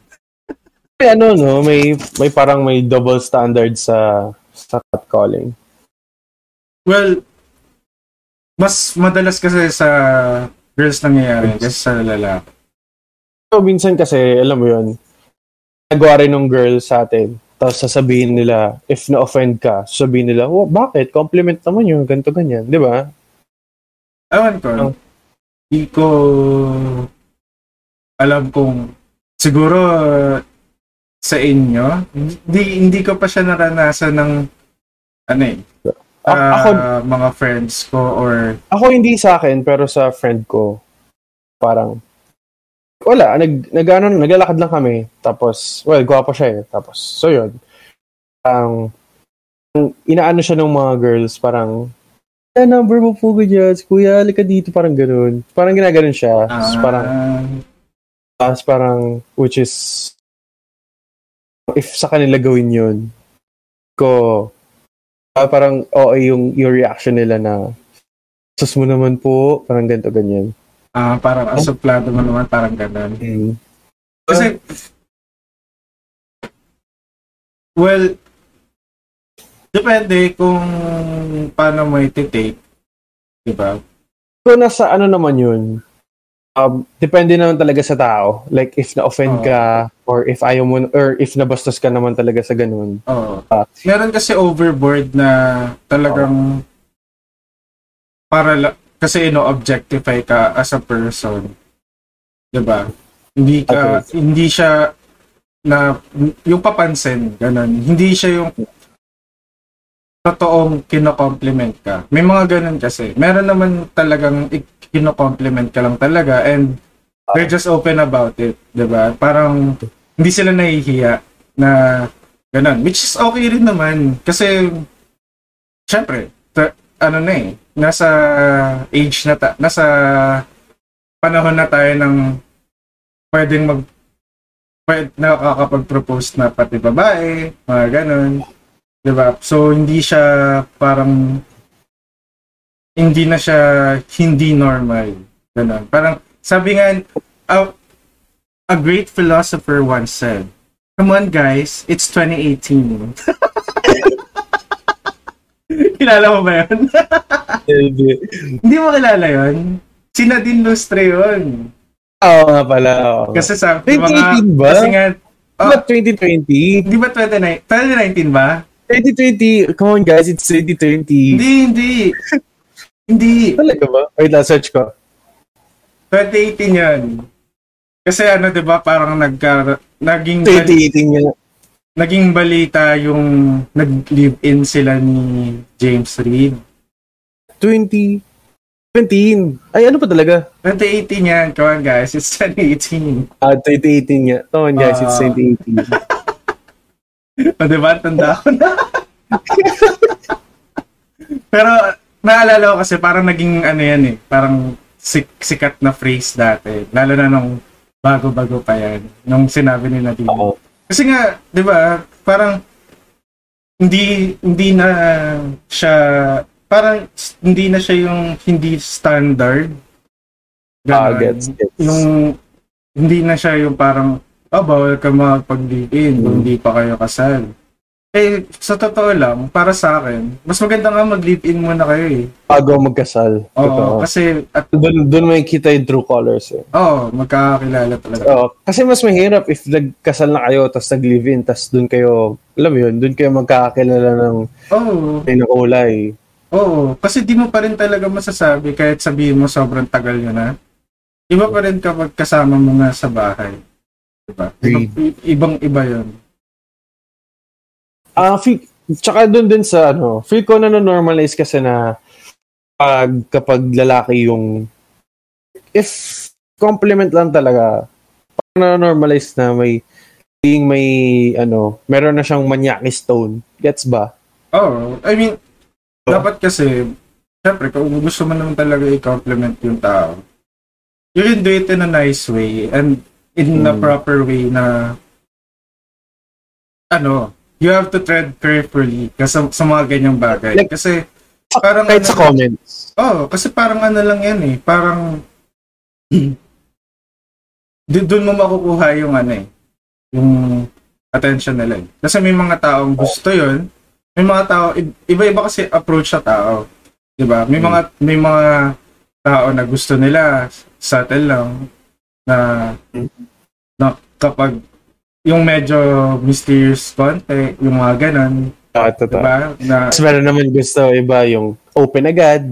May ano, no? May, may parang may double standard sa sa catcalling. Well, mas madalas kasi sa girls nangyayari kasi sa lalaki. So, minsan kasi, alam mo yun, nagawa rin ng girl sa atin. Tapos sasabihin nila, if na-offend ka, sasabihin nila, oh, bakit? Compliment naman yun, ganito, ganyan. Di ba? Ewan ko. Oh. Hindi ko alam kung siguro uh, sa inyo, hindi, hindi ko pa siya naranasan ng ano eh, A- ah, ako, mga friends ko or ako hindi sa akin, pero sa friend ko, parang, wala, nag, nag, ano, naglalakad lang kami. Tapos, well, gwapo siya eh. Tapos, so yun. Ang inaano siya ng mga girls, parang, eh, number mo po ganyan. Kuya, halika dito, parang ganun. Parang ginaganon siya. Tapos parang, Tapos parang, which is, if sa kanila gawin yun, ko, ah, parang, oo, yung, yung reaction nila na, sus mo naman po, parang ganito, ganyan. ah, parang asuplado mo naman, parang ganun. Mm. Kasi, well, depende kung paano mo iti-take. Diba? So, nasa ano naman yun, um, depende naman talaga sa tao. Like, if na-offend Oo. ka, or if ayaw mo, or if nabastos ka naman talaga sa ganun. Oo. Ah. Meron kasi overboard na talagang para la- kasi ino-objectify ka as a person. 'Di ba? Hindi ka hindi siya na yung papansin ganun. Hindi siya yung totoong kino-compliment ka. May mga ganun kasi. Meron naman talagang kino-compliment ka lang talaga and they're just open about it, 'di ba? Parang hindi sila nahihiya na ganun. Which is okay rin naman kasi syempre, ta- ano na eh, nasa age na ta- nasa panahon na tayo ng pwedeng mag pwede, nakakapag-propose na pati babae, mga ganun. 'Di ba? So hindi siya parang hindi na siya hindi normal. Ganun. Parang sabi nga a, a great philosopher once said, Come on guys, it's 2018. (laughs) Kilala mo ba yun? (laughs) Hindi. Hindi mo kilala yun? Si Nadine Lustre yun. Oo nga pala. oo. Kasi sabi 2018 ba? Kasi nga, ba 2020? di ba 29, 2019 ba? 2020, come on guys, it's 2020. Hindi, hindi. hindi. Talaga ba? Wait lang, search ko. 2018 yan. Kasi ano, di ba, parang nagka, naging, 2018 nga. naging balita yung nag-live-in sila ni James Reid. 20. 17. Ay, ano pa talaga? 2018 yan. Come on guys, it's 2018. Ah, 2018 nga. Come on guys, it's Ah. 2018. (laughs) O, diba? Tanda ko na. Pero, naalala ko kasi parang naging ano yan eh. Parang sik- sikat na phrase dati. Lalo na nung bago-bago pa yan. Nung sinabi nila dito. Oo. Kasi nga, di ba, parang hindi hindi na siya parang hindi na siya yung hindi standard. Ah, Ganon. gets, gets. Yung hindi na siya yung parang oh, bawal ka magpag-live-in kung hindi pa kayo kasal. Eh, sa totoo lang, para sa akin, mas maganda nga mag-live-in muna kayo eh. Bago magkasal. Oo, Totoo. kasi, at, Doon, doon may kita yung true colors eh. oh, magkakakilala talaga. Oo. kasi mas mahirap if nagkasal na kayo, tapos nag-live-in, tapos doon kayo, alam yun, doon kayo magkakakilala ng Oo. may nakulay. Oo, kasi di mo pa rin talaga masasabi kahit sabihin mo sobrang tagal nyo na. Iba pa rin kapag kasama mo nga sa bahay. Diba? Ibang, iba yun. Ah, feel, tsaka doon din sa ano, feel ko na normalize kasi na pag kapag lalaki yung if compliment lang talaga, parang na normalize na may being may ano, meron na siyang manyaki stone. Gets ba? Oo, I mean, Oo. dapat kasi, syempre, kung gusto mo naman talaga i-compliment yung tao, you can do it in a nice way and in Mm. proper way na ano, you have to tread carefully kasi sa mga ganyang bagay. Like, kasi parang Kahit ano- sa comments. Oh, kasi parang ano lang yan eh. Parang (clears throat) doon mo makukuha yung ano eh. Yung attention nila eh. Kasi may mga taong gusto yon May mga tao, iba-iba kasi approach sa tao. 'Di ba? May mga may mga tao na gusto nila subtle lang na na kapag yung medyo mysterious konti, yung mga ganun, Ah, totoo. diba? Na, Tapos meron naman gusto iba yung open agad.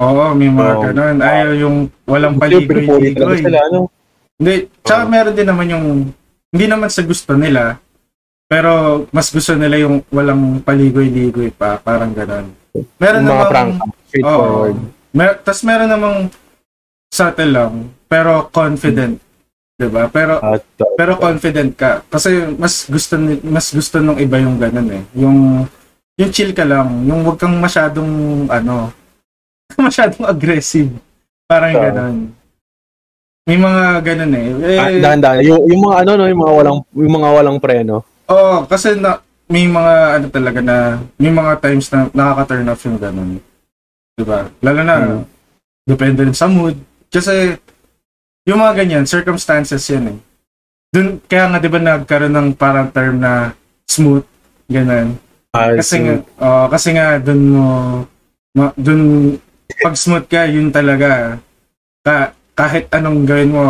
Oo, may mga Oo. ganun. Ayaw yung walang paligoy-ligoy. sila, ano? Hindi, tsaka Oo. meron din naman yung, hindi naman sa gusto nila, pero mas gusto nila yung walang paligoy-ligoy pa, parang ganun. Meron mga namang, prank. Straightforward. mer tas meron namang subtle lang, pero confident. 'di ba? Pero totoo. pero confident ka kasi mas gusto mas gusto nung iba yung ganun eh. Yung yung chill ka lang, yung wag kang masyadong ano, (laughs) masyadong aggressive. Parang Oo. ganun. May mga ganun eh. eh Ah, dahan-dahan. Yung, yung mga ano no, yung mga walang yung mga walang preno. Oo, kasi na, may mga ano talaga na, may mga times na nakaka-turn off yung ganun. Diba? Lalo na, Hmm. depende rin sa mood. Kasi, yung mga ganyan, circumstances yan eh. Dun, kaya nga, di ba, nagkaroon ng parang term na smooth, ganun. Ah, Kasi nga, oo, kasi nga, dun mo, ma, dun, pag smooth ka, yun talaga, ka, kahit anong gawin mo,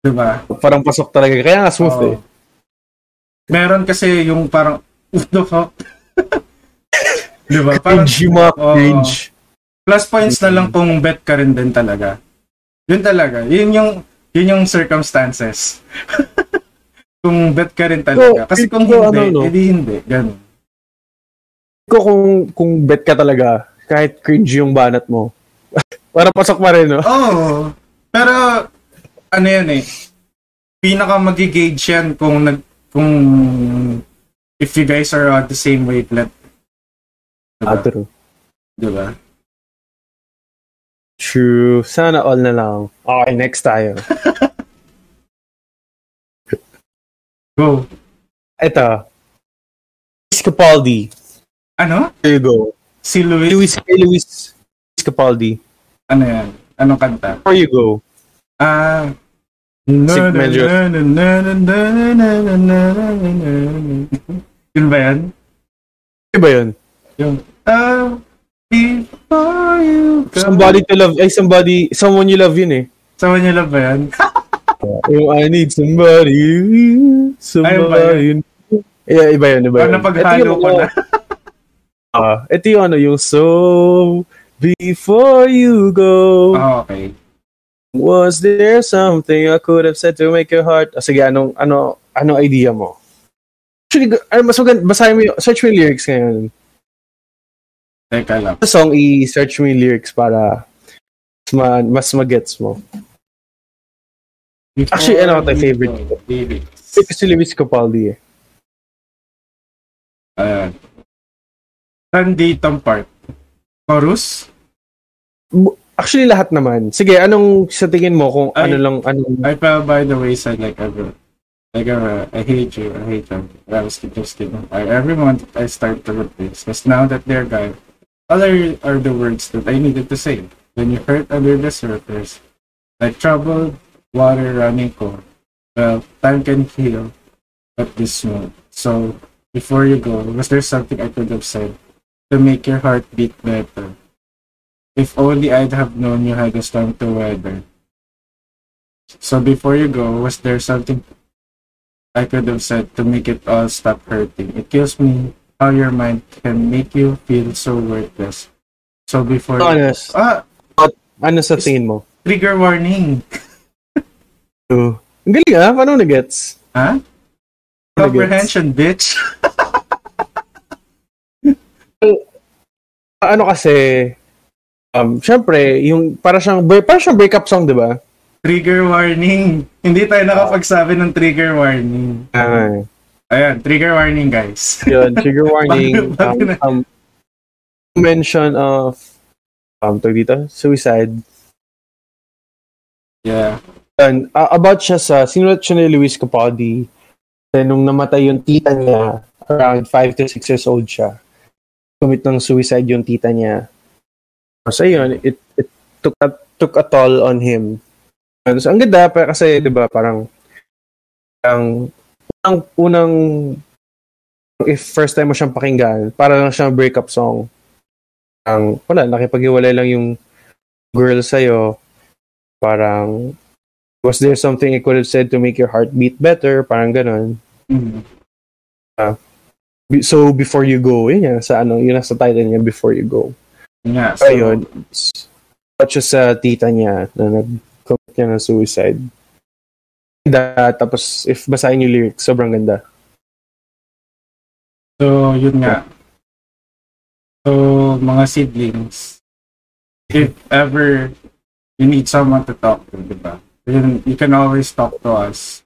di ba? Parang pasok talaga. Kaya nga smooth Oo. eh. Meron kasi yung parang, (laughs) what the fuck? (laughs) di ba? Parang, Cringe Oo. cringe. plus points na lang kung bet ka rin din talaga. Yun talaga. Yun yung, yun yung circumstances. (laughs) kung bet ka rin talaga. So, Kasi kung so, hindi, ano, no? edi hindi. Ganun. Ko kung, kung bet ka talaga, kahit cringe yung banat mo. (laughs) Para pasok pa rin, no? Oo. Pero, ano yan eh, pinaka magigauge yan kung nag, kung if you guys are on the same wavelength. Ah, Diba? true. diba? True. Sana all na lang. Okay, next tayo. (laughs) Go. Ito. Luis Capaldi. Ano? There you go. Si Luis, Luis, kay Luis Capaldi. ano yan? Anong kanta? Before you go. Ah, Sick medyo. Yun ba yan? Ano ba yun? Yung, ah, go. Somebody to love. Ay, somebody. Someone you love yun eh. Sama niyo lang ba yan? (laughs) Yung I need somebody. Somebody. Yeah, iba yun, iba yun. napaghalo ko na. (laughs) Ah, ito yung ano, yung so before you go. Ah, okay. Was there something I could have said to make your heart? Ah, sige, anong, ano, ano idea mo? Actually, ano, mas maganda, basahin mo yung, search mo yung lyrics ngayon. Teka lang. Sa song, i-search mo yung lyrics para mas, ma, mas magets mo. Actually, ano tayo favorite ko? Lyrics. Kasi Luis Capaldi eh. Ayan. Saan ditong part? Chorus? Actually, lahat naman. Sige, anong sa tingin mo kung Ay. ano lang, anong... I fell by the wayside like a girl. Like a, I hate you, I hate you. I was just kidding. I, every month I start to replace. Because now that they're gone, other are the words that I needed to say. When you hurt under the surface, like troubled water running cold. Well, time can heal, but this won't. So, before you go, was there something I could have said to make your heart beat better? If only I'd have known you had a storm to weather. So before you go, was there something I could have said to make it all stop hurting? It kills me how your mind can make you feel so worthless. So before you... Honest. Ah, Ano sa tingin mo? trigger warning. (laughs) Oh. Ang galing ah, paano na-gets? Ha? Comprehension, bitch. (laughs) Ano kasi, um, syempre, yung para siyang, para siyang breakup song, di ba? Trigger warning. Hindi tayo nakapagsabi ng trigger warning. Ah, Ayan, trigger warning, guys. yun, trigger (laughs) warning, um, um, mention of, um, tawag dito, suicide. Yeah. Yan, uh, about siya sa, sinulat siya ni Luis Capaldi, then nung namatay yung tita niya, around 5 to 6 years old siya, commit ng suicide yung tita niya. So yun, it, it took a, took a toll on him. Yun, So ang ganda, pa kasi, di ba, parang, ang unang, unang, if first time mo siyang pakinggan, para lang siyang breakup song. Ang, wala, nakipag-iwalay lang yung girl sa'yo. Parang, was there something I could have said to make your heart beat better? Parang ganon. Mm. Be- So, before you go, yun yan, sa ano, yun nasa title niya, before you go. Yeah. So, Ayun, siya sa tita niya na nag-commit niya ng suicide. Ganda, tapos if basahin yung lyrics, sobrang ganda. So, yun nga. So, mga siblings, if ever you need someone to talk to, di ba? Yun, you can always talk to us.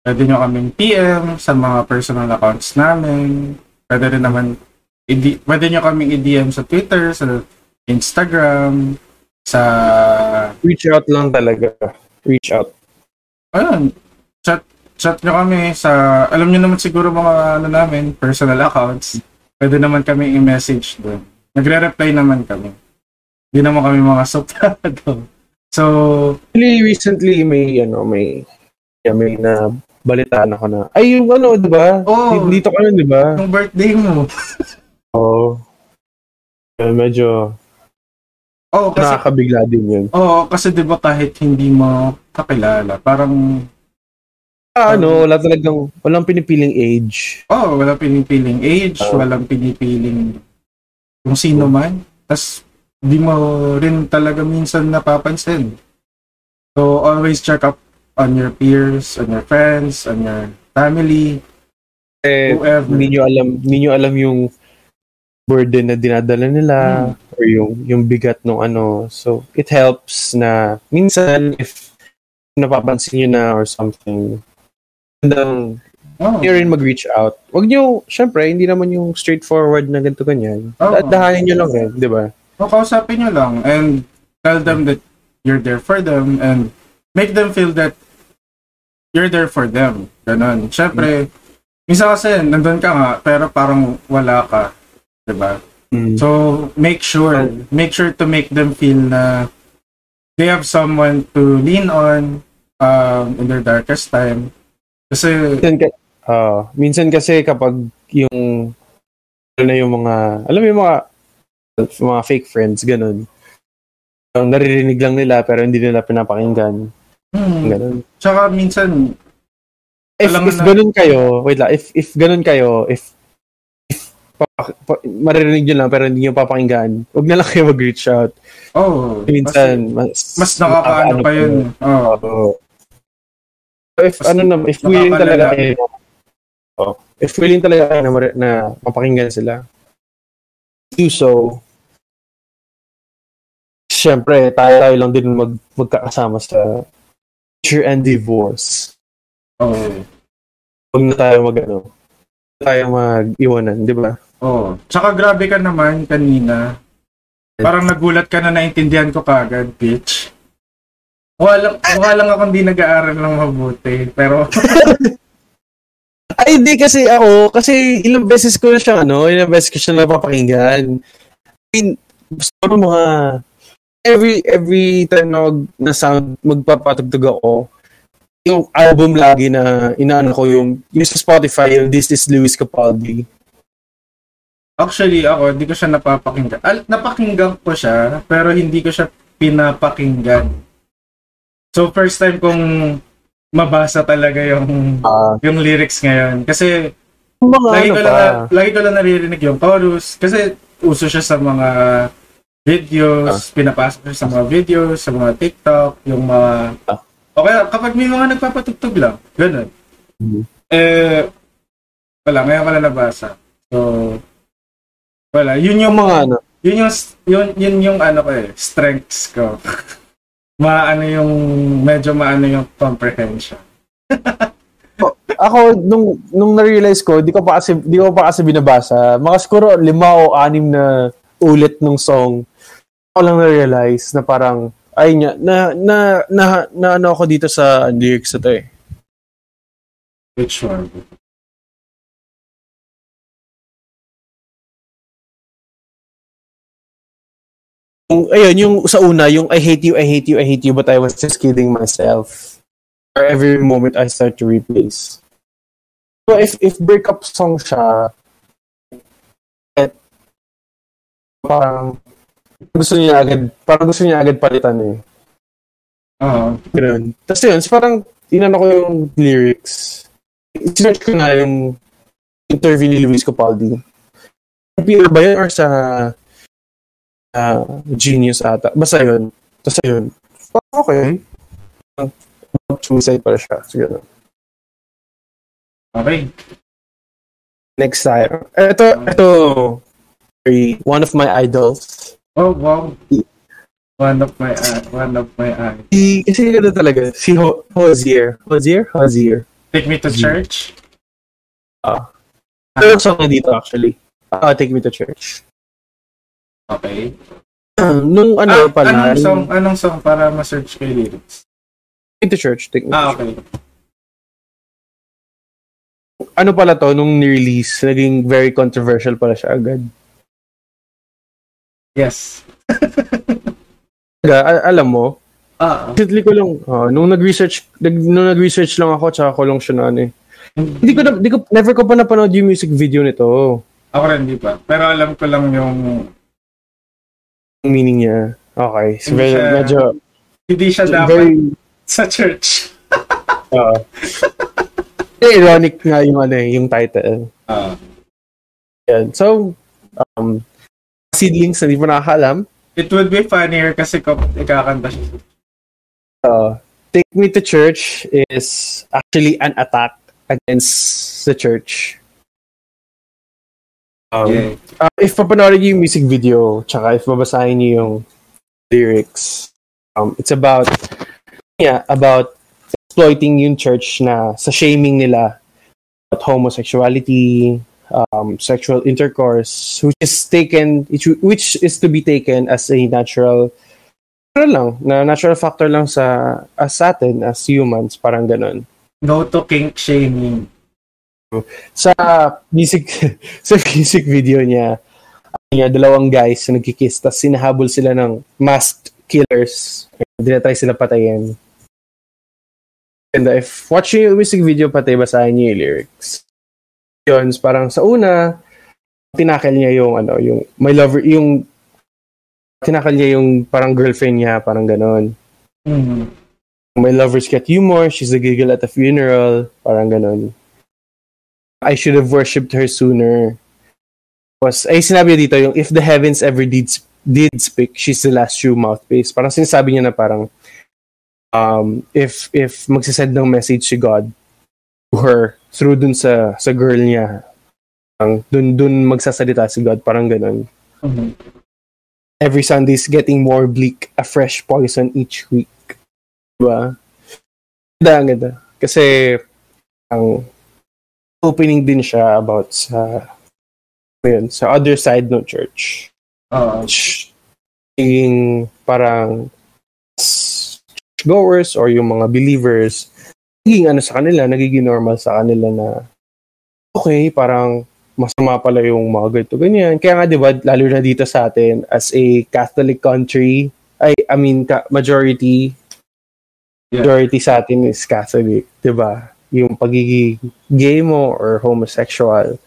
Pwede nyo kaming PM sa mga personal accounts namin. Pwede rin naman, i- pwede nyo kaming i-DM sa Twitter, sa Instagram, sa, Reach out lang talaga. Reach out. Ayun, chat, chat nyo kami sa, alam nyo naman siguro mga ano namin, personal accounts. Pwede naman kami i-message doon. Nagre-reply naman kami. Hindi naman kami mga suplado. (laughs) So, Actually, recently may, ano, may, yeah, may na balitaan ako na, ay, yung ano, di ba? Oh. Dito ka nun, di ba? yung birthday mo, (laughs) Oo. Oh. medyo, Oh, kasi Nakakabigla din yun. Oo, kasi 'di ba kahit hindi mo kakilala, parang Ah, ano, wala talagang, walang pinipiling age. oh, wala pinipiling age, Oo. walang pinipiling kung sino man. Tas di mo rin talaga minsan napapansin. So always check up on your peers, on your friends, on your family, Eh, whoever. hindi nyo alam, hindi nyo alam yung burden na dinadala nila or yung yung bigat ng ano. So, it helps na minsan if napapansin nyo na or something, magandang Oh, nyo rin mag-reach out. Huwag nyo, syempre, hindi naman yung straightforward na ganito ganyan. Oh. Dahanin nyo lang eh, di ba? So, kausapin nyo lang and tell them that you're there for them and make them feel that you're there for them. Ganon. Siyempre, minsan kasi nandun ka nga, pero parang wala ka. Diba? So, make sure, make sure to make them feel na they have someone to lean on um, in their darkest time. Kasi, Minsan, ka- ah, minsan kasi kapag yung ano na yung mga, alam mo yung mga mga fake friends, ganun. Ang naririnig lang nila pero hindi nila pinapakinggan. hmm, Ganun. tsaka minsan, If, if na- ganun kayo, wait lang, if, if ganun kayo, if, maririnig nyo lang pero hindi nyo papakinggan, huwag na lang kayo mag-reach out. oh, Minsan, mas, mas nakakaano pa yun. Oh, Oo. So if Mas ano na, if willing talaga kayo, oh, if willing talaga kayo na, na mapakinggan sila, do so. Siyempre, tayo-tayo lang din mag, magkakasama sa future and divorce. oh, Huwag na tayo mag, ano, tayo mag-iwanan, di ba? Oh, tsaka grabe ka naman kanina. Parang nagulat ka na naintindihan ko kagad, bitch. Wala, wala lang akong di nag-aaral ng mabuti. Pero, (laughs) Ay, hindi kasi ako, kasi ilang beses ko na siya, ano, ilang beses ko siya napapakinggan. I mean, gusto ko mga, every, every time na, mag, na sound, magpapatugtog ako, yung album lagi na inaano ko yung, yung sa Spotify, yung This is Luis Capaldi. Actually, ako, hindi ko siya napapakinggan. Al, napakinggan ko siya, pero hindi ko siya pinapakinggan. So, first time kong mabasa talaga yung Ah, yung lyrics ngayon. Kasi, mga lagi ano ko, lang, na- lagi ko lang naririnig yung chorus. Kasi, uso siya sa mga videos, pinapasok siya sa mga videos, sa mga TikTok, yung mga... Ah. O kaya, kapag may mga nagpapatugtog lang, ganun. Mhm. Eh, wala, ngayon ko lang nabasa. So, wala, yun yung mga ano, yun yung yun, yun yung ano ko eh, strengths ko. (laughs) maano yung medyo maano yung comprehension. (laughs) ako nung nung na-realize ko, di ko pa kasi di ko pa kasi binabasa. Mga siguro lima o anim na ulit nung song. Ako lang na-realize na parang ay niya na na na, na ano ako dito sa lyrics na to eh. Which one? Yung, ayun, yung sa una, yung I hate you, I hate you, I hate you, but I was just kidding myself. For every moment I start to replace. So if if breakup song siya, at parang gusto niya agad, parang gusto niya agad palitan eh. Oo. Ganun. Tapos yun, so parang tinanong ko yung lyrics. Sinerch ko na yung interview ni Luis Capaldi. NPR ba yun or sa ah, Genius ata? Basta yun. Tapos yun. Parang okay. Suicide pala siya. Sige na. Okay. Next tayo. Ito, ito, very- one of my idols. Oh, wow. One of my eye, one of my eye. Si, kasi ganda talaga. Si Ho Hozier. Hozier? Hozier. Take me to church. Ito yung song na dito actually. Ah, Take Me to Church. Okay. Nung ano Ah, pala, anong song, anong song para ma-search yung lyrics? Take to Church. Take Me Ah, Church. okay. Ano pala to, nung ni-release, naging very controversial pala siya agad. Yes. (laughs) Aga, a- alam mo, Ah, recently ko lang, ah, nung nag-research, nag, nung nag-research lang ako, tsaka ko lang siya na ano eh. Hindi ko, na, hindi ko, never ko pa napanood yung music video nito. ako rin di pa. Pero alam ko lang Yung meaning niya. Okay. So, Hindi siya- medyo Hindi siya dapat very, sa church. (laughs) uh, ironic nga yung ano eh, yung title. Ah. Yan. So, um, seedlings na di mo nakakalam, it would be funnier kasi kung ikakanta siya. uh, Take Me to Church is actually an attack against the church. Um, Yeah. uh, if papanoorin niyo yung music video, tsaka if babasahin niyo yung lyrics, um, it's about, yeah, about exploiting yung church na sa shaming nila about homosexuality, um, sexual intercourse, which is taken, which is to be taken as a natural, natural lang, na natural factor lang sa, as sa atin, as humans, parang ganun. No to kink shaming. Sa music (laughs) sa music video niya niya dalawang guys na nagkikiss tapos sinahabol sila ng masked killers. Dinatry sila patayin. And if watching yung music video patay basahin niyo yung lyrics? Yun parang sa una tinakal niya yung ano yung my lover yung tinakal niya yung parang girlfriend niya parang ganon. Mhm. my lovers get humor she's the giggle at the funeral parang ganon I should have worshipped her sooner. Was, ay sinabi niya dito yung if the heavens ever did, did speak, she's the last true mouthpiece. Parang sinasabi niya na parang um, if if magsasend ng message si God to her through dun sa sa girl niya, parang dun dun magsasalita si God, parang ganun. Mhm. Every Sunday is getting more bleak, a fresh poison each week. Diba? Ganda, ang ganda. Kasi ang opening din siya about sa yun, sa other side ng church. Oo. Which, naging parang goers or yung mga believers, naging ano sa kanila, nagiging normal sa kanila na okay, parang masama pala yung mga ganito, ganyan. Kaya nga, di ba, lalo na dito sa atin, as a Catholic country, ay, I mean, majority, Yeah. majority sa atin is Catholic, di ba? Yung pagiging gay mo or homosexual,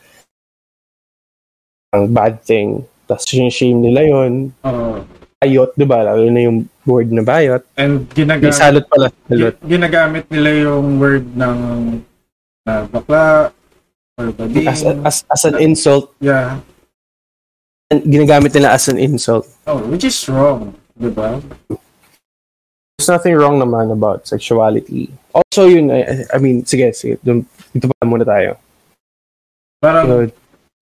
ang bad thing. Tapos yung shame nila yon Oo. Bayot, di ba? Lalo na yung word na bayot. And ginagamit, salot pala. Salot. ginagamit nila yung word ng na bakla or bading. As, as, as an insult. yeah. Ginagamit nila as an insult. Oh, which is wrong. Diba? There's nothing wrong naman about sexuality. Also, yun, I, I mean, sige, sige. Dun, dito pa muna tayo. Parang, So,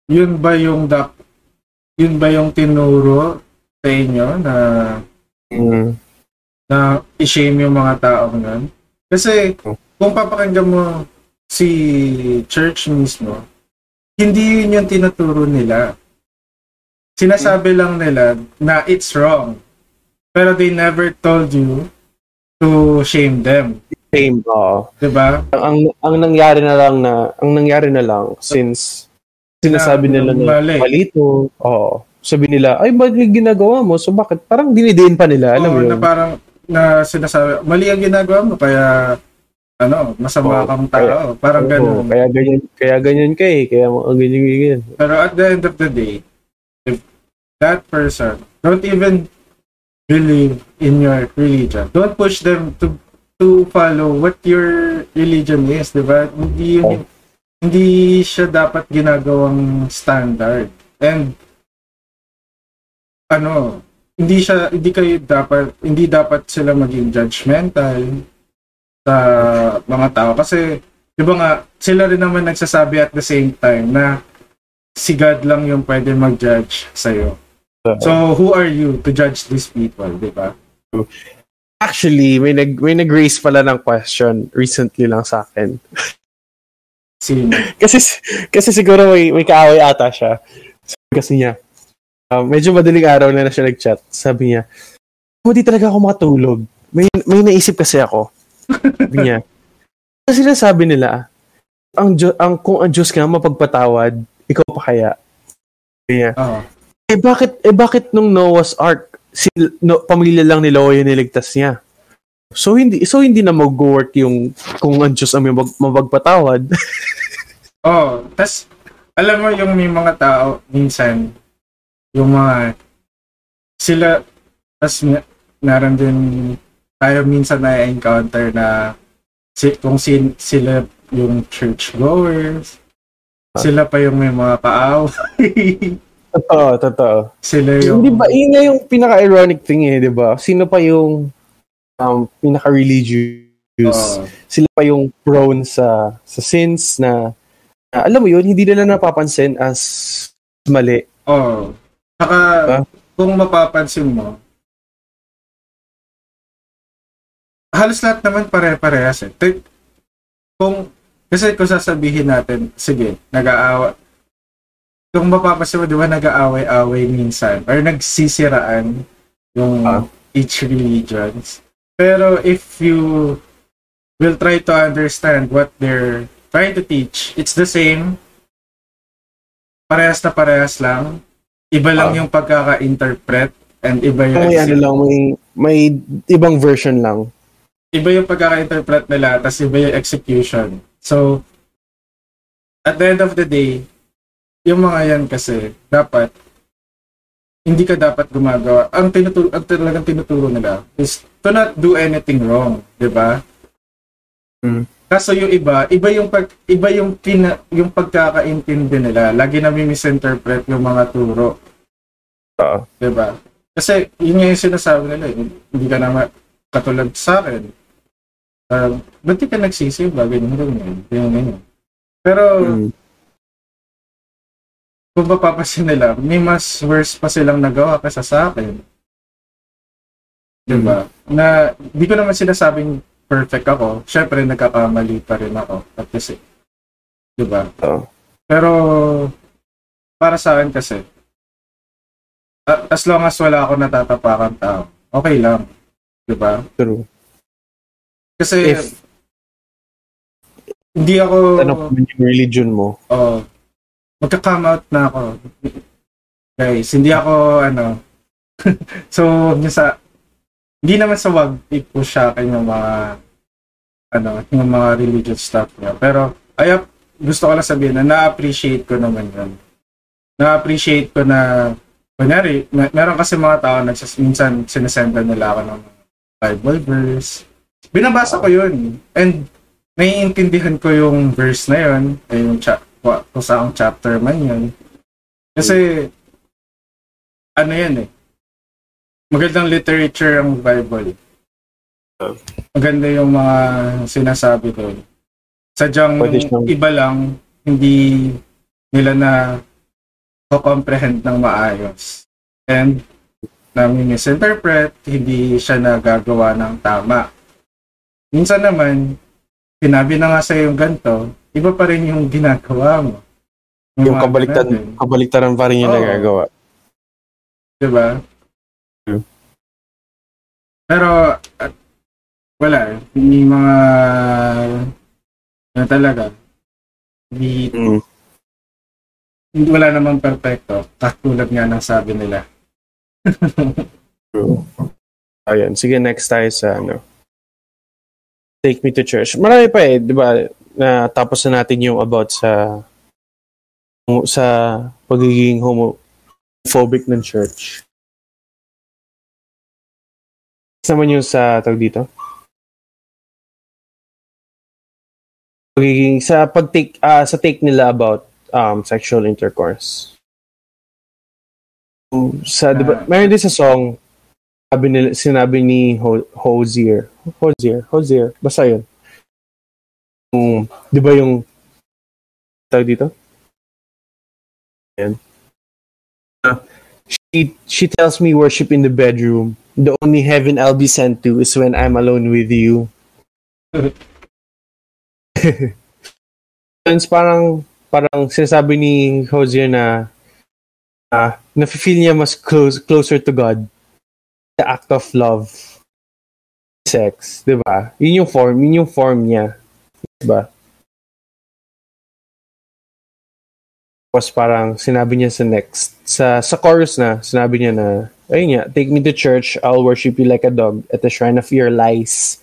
yun ba yung dap yun ba yung tinuro sa inyo na mm, na i-shame yung mga taong nun? Kasi kung papakinggan mo si church mismo, hindi yun yung tinuturo nila. Sinasabi lang nila na it's wrong. Pero they never told you to shame them. same, oo. 'Di ba? ang ang nangyari na lang na ang nangyari na lang since sinasabi Na- nila na mali. mali to. Oo. Sabi nila, ay, ba't yung ginagawa mo? So, bakit? Parang dinidiin pa nila. Alam mo yun? na parang na sinasabi, mali ang ginagawa mo kaya ano, masama Oo, kang tao. Parang Oo, ganun. kaya ganyan, kaya ganyan ka eh. Kaya mo ganyan, ganyan. Pero at the end of the day, if that person don't even believe in your religion, don't push them to to follow what your religion is, di ba? Hindi yun, hindi siya dapat ginagawang standard. And ano, hindi siya hindi kayo dapat hindi dapat sila maging judgmental sa mga tao kasi 'di ba nga sila rin naman nagsasabi at the same time na si God lang yung pwede mag-judge sa iyo. So who are you to judge these people, 'di ba? Actually, may nag may nag-raise pala ng question recently lang sa akin. Sino? (laughs) kasi kasi siguro may may kaaway ata siya. Kasi niya, ah, medyo madaling araw na na siya nag-chat. Sabi niya, hindi talaga ako makatulog. May may naisip kasi ako. Sabi niya. Kasi sinasabi nila, ang, ang kung ang Diyos nga mapagpatawad, ikaw pa kaya? Sabi niya, Oo. Eh bakit eh bakit nung Noah's Ark si no, pamilya lang ni Noah yung niligtas niya? So hindi so hindi na mag-work yung kung ang Diyos ang mag- mapagpatawad. (laughs) Oh, tas alam mo yung may mga tao minsan yung mga sila may- meron din tayo minsan na encounter na si, kung sin, sila yung churchgoers, sila pa yung may mga kaaway, (laughs) Totoo, totoo. sila yung... Hindi ba, yun yung pinaka-ironic thing eh, di ba? Sino pa yung um, pinaka-religious? Oo. Sila pa yung prone sa sa sins na, na alam mo yun, hindi nila napapansin as mali. Oo. Saka, Diba? kung mapapansin mo, halos lahat naman pare-parehas eh. Kung, kasi kung sasabihin natin, sige, nag-aawa, kung mapapansin mo, di ba, nag-aaway-away minsan, or nagsisiraan yung Ah. each religions. Pero if you will try to understand what they're trying to teach, it's the same. Parehas na parehas lang. Iba lang Ah. yung pagkaka-interpret and iba yung May ano lang, may, may ibang version lang. iba yung pagkaka-interpret nila tapos iba yung execution. So, at the end of the day, yung mga yan kasi, dapat, hindi ka dapat gumagawa. Ang, tinuturo, ang talagang tinuturo nila is to not do anything wrong. di ba? Hmm. Kaso yung iba, iba yung pag iba yung pina, yung pagkakaintindi nila. Lagi na misinterpret yung mga turo. Oo. 'di ba? Kasi yun nga yung sinasabi nila, eh, hindi ka naman katulad sa akin. Uh, ba't di ka nagsisimba? Ganyan, ganyan. Ganyan, ganyan. Pero, Mm. Kung mapapasin nila, may mas worse pa silang nagawa kaysa sa akin. Di ba? Na, di ko naman sinasabing perfect ako. Siyempre, nagkakamali pa rin ako. At kasi, di ba? Oo. Pero, para sa akin kasi, as long as wala ako natatapakan tao, okay lang. Di ba? True. Kasi, If- hindi ako, Ano man yung religion mo? oh, magka-come out na ako. Guys, hindi ako, ano, (laughs) so, sa, hindi naman sa wag i-push sa akin yung mga, ano, yung mga religious stuff niya. Pero, ay, gusto ko lang sabihin na na-appreciate ko naman yun. Na-appreciate ko na, kunyari, mer- meron kasi mga tao, nagsas, minsan sinasendan nila ako ng Bible verse. Binabasa ko yun. And, naiintindihan ko yung verse na yun, yung cha- kung saan chapter man yun. Kasi, ano yan eh, magandang literature ang Bible. Maganda yung mga sinasabi doon. Sadyang iba lang, hindi nila na comprehend ng maayos. And, namin misinterpret, hindi siya nagagawa ng tama. Minsan naman, sinabi na nga sa yung ganito, iba pa rin yung ginagawa mo. Yung mga kabaliktad, kabaliktaran pa rin yung Oo. nagagawa. Di ba? True. Pero, at, wala eh. Hindi mga, ano talaga, hindi, Mm. hindi wala namang perfecto. Katulad nga ng sabi nila. True. Ayun. Sige, next tayo sa ano. Take me to church. Marami pa eh, di ba? Na tapos na natin yung about sa sa pagiging homophobic ng church. Next naman yung sa tawag dito. Pagiging sa pag-take ah, sa take nila about um sexual intercourse. Sa di ba, Ah. meron din sa song sabi nila, sinabi ni Ho- Hozier. Hozier, Hozier, basta yun. Yung, di ba yung tawag dito? Ayan. Ah, she, she tells me worship in the bedroom. The only heaven I'll be sent to is when I'm alone with you. (laughs) It's parang parang sinasabi ni Hozier na ah na-feel niya mas close closer to God the act of love sex, 'di ba? Yun yung form, yun yung form niya. Ba? Tapos parang sinabi niya sa next sa sa chorus na, sinabi niya na ayun nga, take me to church, I'll worship you like a dog at the shrine of your lies.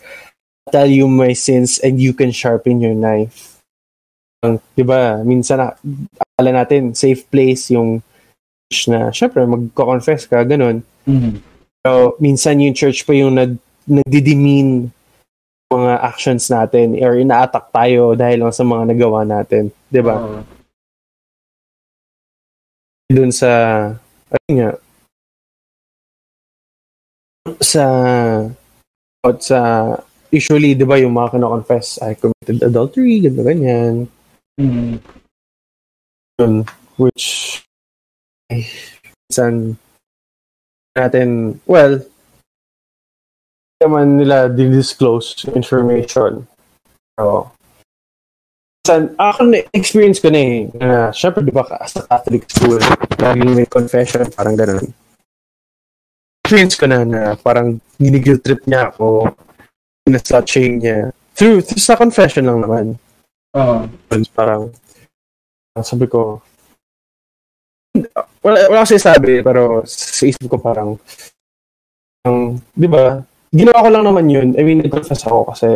I'll tell you my sins and you can sharpen your knife. Ang, 'Di ba? Minsan na akala natin safe place yung church na syempre magko-confess ka ganun. Mhm. Pero minsan yung church pa yung nag, nagdidemean mga actions natin or ina-attack tayo dahil lang sa mga nagawa natin. 'Di ba? Oo. Doon sa, ayun nga, sa, at sa, usually, di ba, yung mga kina-confess, I committed adultery, ganito, ganyan. Mm. Yun, which, ay, minsan, natin, well, naman nila disclose information. So, minsan, ako na, experience ko na eh, na, syempre, di ba, sa Catholic school, laging may confession, parang ganun. Experience ko na na parang ginigil trip niya ako, shame niya. Through, through sa confession lang naman. Oo. Parang, parang sabi ko, wala, wala kasi sabi, pero sa isip ko parang, ang, di ba, ginawa ko lang naman yun. I mean, nag-confess ako kasi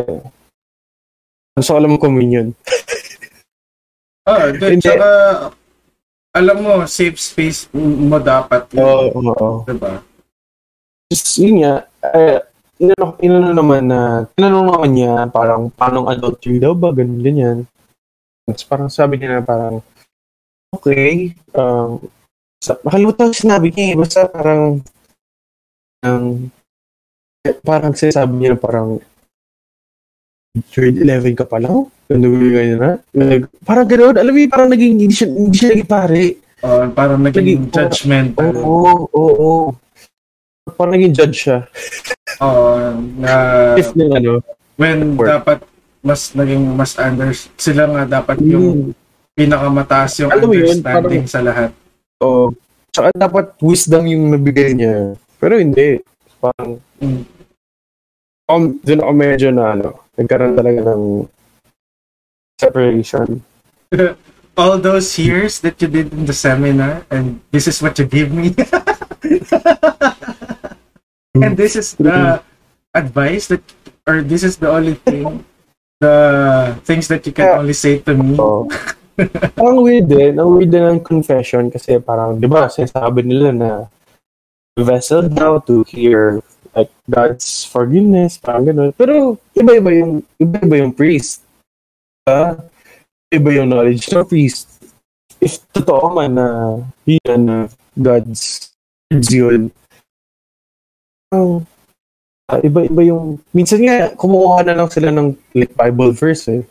gusto ko lang communion. (laughs) Ah, uh, Hindi. tsaka, alam mo, safe space mo dapat yun. Oo, oo, oo. Diba? Just, yun nga, eh, inano, inano naman na, tinanong naman niya, parang, paano adultery daw ba, ganun, ganyan. Tapos parang sabi niya na parang, okay, um, sa, nakalimutan sinabi niya eh, basta parang, um, parang sinasabi niya parang, grade 11 ka pa lang? Ganun, ganyan na? Like, parang gano'n, alam mo parang naging, hindi siya, hindi siya naging pare. Oo, parang naging Lagi- judgmental. Oo, oo, oo. Parang naging judge siya. Oo, na If ng ano, when Work. dapat mas naging mas under sila nga dapat yung yung, pinakamataas yung Alam mo yun, understanding sa lahat. oh, tsaka dapat wisdom yung nabigay niya. Pero hindi. Parang, Mm. Um, doon ako medyo na, ano, nagkaroon talaga ng separation. (laughs) All those years that you did in the seminar and this is what you give me. (laughs) and this is the advice that or this is the only thing the things that you can Yeah. only say to me. (laughs) So, parang weird din. Ang weird din ng confession kasi parang, di ba, sinasabi nila na vessel daw to hear like God's forgiveness, parang gano'n. Pero iba-iba yung, iba-iba yung priest. Ah, iba yung knowledge ng priest. If totoo man na yun na God's words yun, parang, ah, iba-iba yung, minsan nga, kumukuha na lang sila ng like, Bible verse eh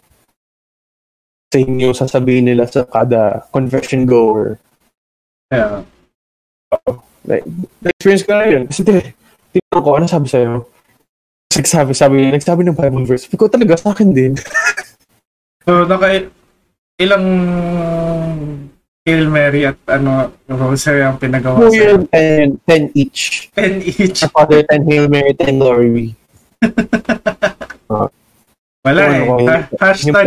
sa inyo sasabihin nila sa kada confession goer. Yeah. Like, na-experience ko na yun. Kasi ko, ano sabi sa'yo? Nagsabi, sabi, nagsabi ng Bible verse. Ko talaga sa akin din. (laughs) So, naka ilang Hail Mary at ano, rosary ang pinagawa Two sa yun, 10, 10 each. 10 each. Sa Father, 10 Hail Mary, 10 Glory be. (laughs) Wala Ano eh. ko, Ha- hashtag,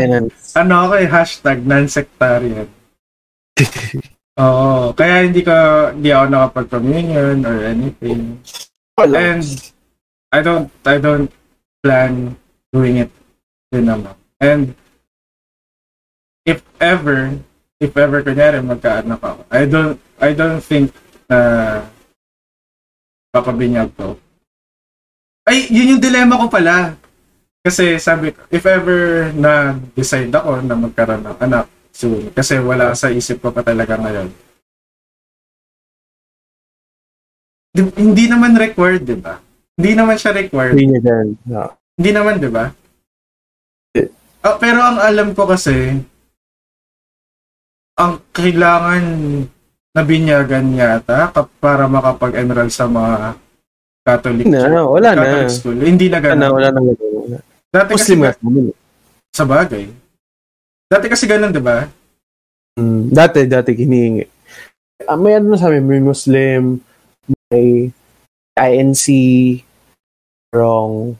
ano ako eh, hashtag non-sectarian. (laughs) Oo. Kaya hindi ko, hindi ako nakapag-communion or anything. And I don't, I don't plan doing it din naman. And if ever, if ever kunyari magkaanak ako, I don't, I don't think na papabinyag ko. Ay, yun yung dilemma ko pala. Kasi sabi ko, if ever na decide ako na magkaroon ng anak soon, kasi wala sa isip ko pa talaga ngayon. Di- hindi naman required, di ba? Hindi naman siya required. Hindi niya dyan. No. Hindi naman, di ba? Ah, pero ang alam ko kasi, ang kailangan na binyagan yata para makapag-enroll sa mga Catholic, Na, wala na. Catholic school. Hindi na Wala na, ganun. wala na. Wala. Dati kasi, Muslim nga. naman eh. sa bagay. Dati kasi ganun, di ba? Mm, dati, dati hinihingi. Ah, may ano na sa amin, may Muslim, may INC, wrong.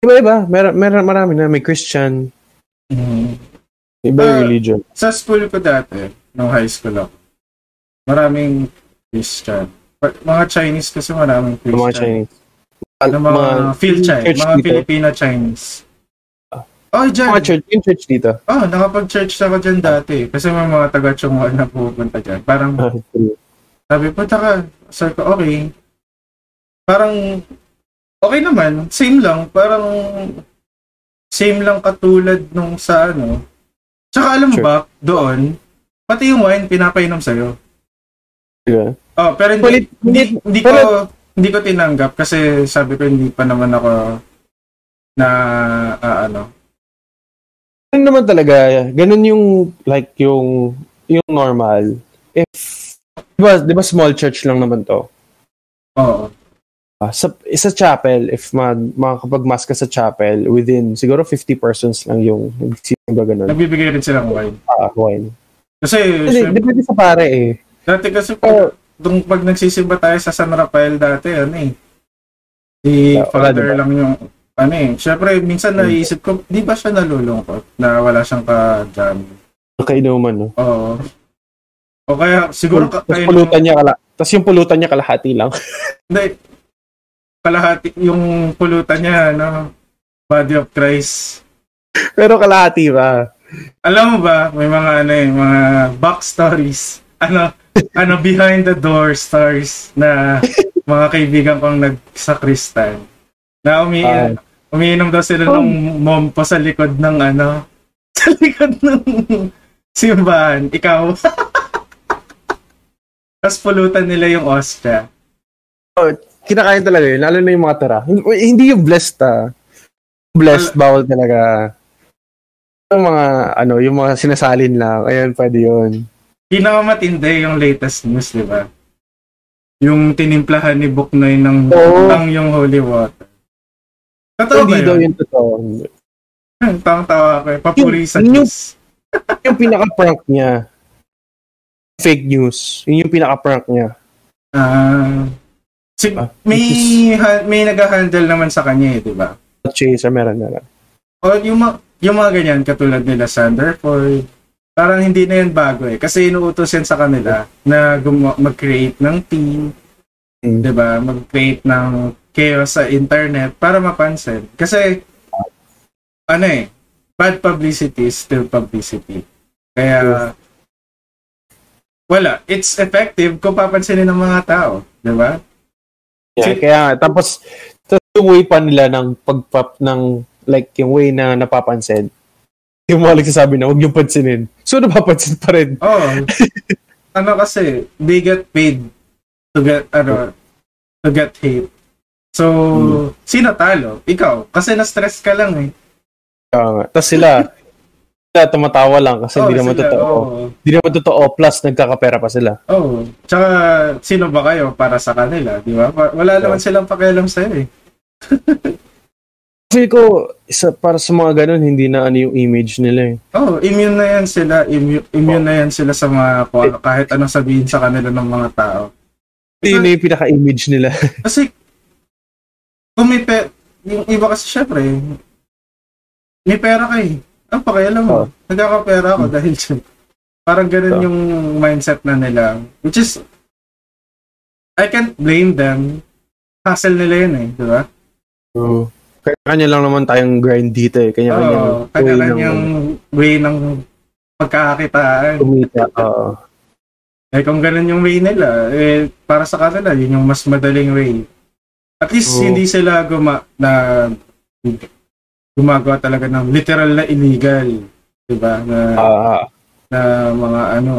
Iba-iba. Mer mer marami na. May Christian. Iba yung Ah, religion. Sa school ko dati, nung high school ako, maraming Christian. Pa- Mga Chinese kasi maraming Yung mga Christian. Chinese. Ng mga, Phil Chai, church mga dito. Filipino Chinese. Oh, dyan. Mga church, yung church dito. Oh, nakapag-church ako dyan dati. Kasi may mga taga-Chunghua na pupunta dyan. Parang Ah, sabi po, taka, sir ko, okay. parang okay naman, same lang, parang same lang katulad nung sa ano. Tsaka alam Sure. ba, doon, pati yung wine pinapainom sa'yo. Diba? Oh, pero hindi, Kulit- hindi, hindi ko, pero- hindi ko tinanggap kasi sabi ko hindi pa naman ako na, ah, ano, Ano naman talaga, ganun yung, like, yung, yung normal. If, di ba, di ba small church lang naman to? oo. Ah, sa, sa chapel, if mag, makakapag-mass ka sa chapel, within, siguro 50 persons lang yung nagsisimba ganun. Nagbibigay rin silang wine. Ah, wine. Kasi, Kasi, syempre, depende sa pare eh. dati kasi Oh, Nung pag nagsisimba tayo sa San Rafael dati, ano eh. Si wala, Father diba? lang yung, ano eh. Siyempre, minsan naiisip ko, di ba siya nalulungkot na wala siyang ka-jam? kainuman, no? Oo. O kaya, siguro ka, Tapos kaya pulutan niya kala, tapos yung pulutan niya kalahati lang. (laughs) Hindi. Kalahati, yung pulutan niya, ano, Body of Christ. Pero kalahati ba? Alam mo ba, may mga, ano eh, mga back stories. Ano, (laughs) ano, behind the door stars na mga kaibigan kong nagsakristan. Na umi Ah. umiinom daw sila Oh. ng mompo sa likod ng ano, (laughs) sa likod ng simbahan. Ikaw. Tapos pulutan nila yung ostia. Kinakain talaga yun, lalo na yung mga tara. Hindi yung blessed ah. Blessed, bawal talaga. Yung mga, ano, yung mga sinasalin lang, ayun, pwede yun. Pinakamatindi yung latest news, di ba? Yung tinimplahan ni Buknoy ng ng yung holy water. Totoo Hindi daw yun? yung totoo. Tawang-tawa ako eh. Papuri sa Yun yung- Diyos. Yung pinaka-prank niya, fake news. Yun yung pinaka-prank niya. Ah. si, Ah, may ha- may nag-handle naman sa kanya eh, di ba? Chaser, meron na lang. O yung, ma- yung mga ganyan, katulad nila Sanderford, parang hindi na yan bago eh. Kasi inuutos yan sa kanila na gumawa- mag-create ng team, Mm. di ba? Mag-create ng chaos sa internet para mapansin. Kasi, ano eh, bad publicity is still publicity. Kaya, wala. It's effective kung papansinin ng mga tao. Di ba? Yeah, Si- kaya nga, tapos, tapos yung way pa nila ng pagpap ng, like, yung way na napapansin. Yung mga nagsasabi na, huwag yung pansinin. So, napapansin pa rin. Oh. (laughs) ano kasi, they get paid to get, ano, to get hate. So, sino talo? Ikaw. Kasi na-stress ka lang eh. Kaya nga. Tapos sila, sila tumatawa lang kasi hindi Oh, naman sila, totoo. oo. Hindi naman totoo, plus nagkakapera pa sila. Oh, tsaka sino ba kayo para sa kanila, di ba? Wa- Wala naman silang pakialam sa'yo eh. (laughs) Feel ko, isa, para sa mga ganun, hindi na ano yung image nila eh. Oh, immune na yan sila, immune, immune na yan sila sa mga ano- kahit anong sabihin sa kanila ng mga tao. Hindi na yung pinaka-image nila. (laughs) Kasi kung may pe, yung iba kasi syempre, may pera ka eh. Ang pakialam mo, Oh. nagkakapera ako dahil (laughs) dyan. Parang ganun Oh. yung mindset na nila. Which is, I can't blame them. Hassle nila yun eh, di ba? So, kanya lang naman tayong grind dito eh. Kanya-kanya. Oo, kanya-kanyang way ng pagkakakitaan. kumita. Oo. Eh kung ganun yung way nila, eh para sa kanila, yun yung mas madaling way. At least Oo. hindi sila guma na gumagawa talaga ng literal na illegal, 'di ba? Na, Ah, na mga ano.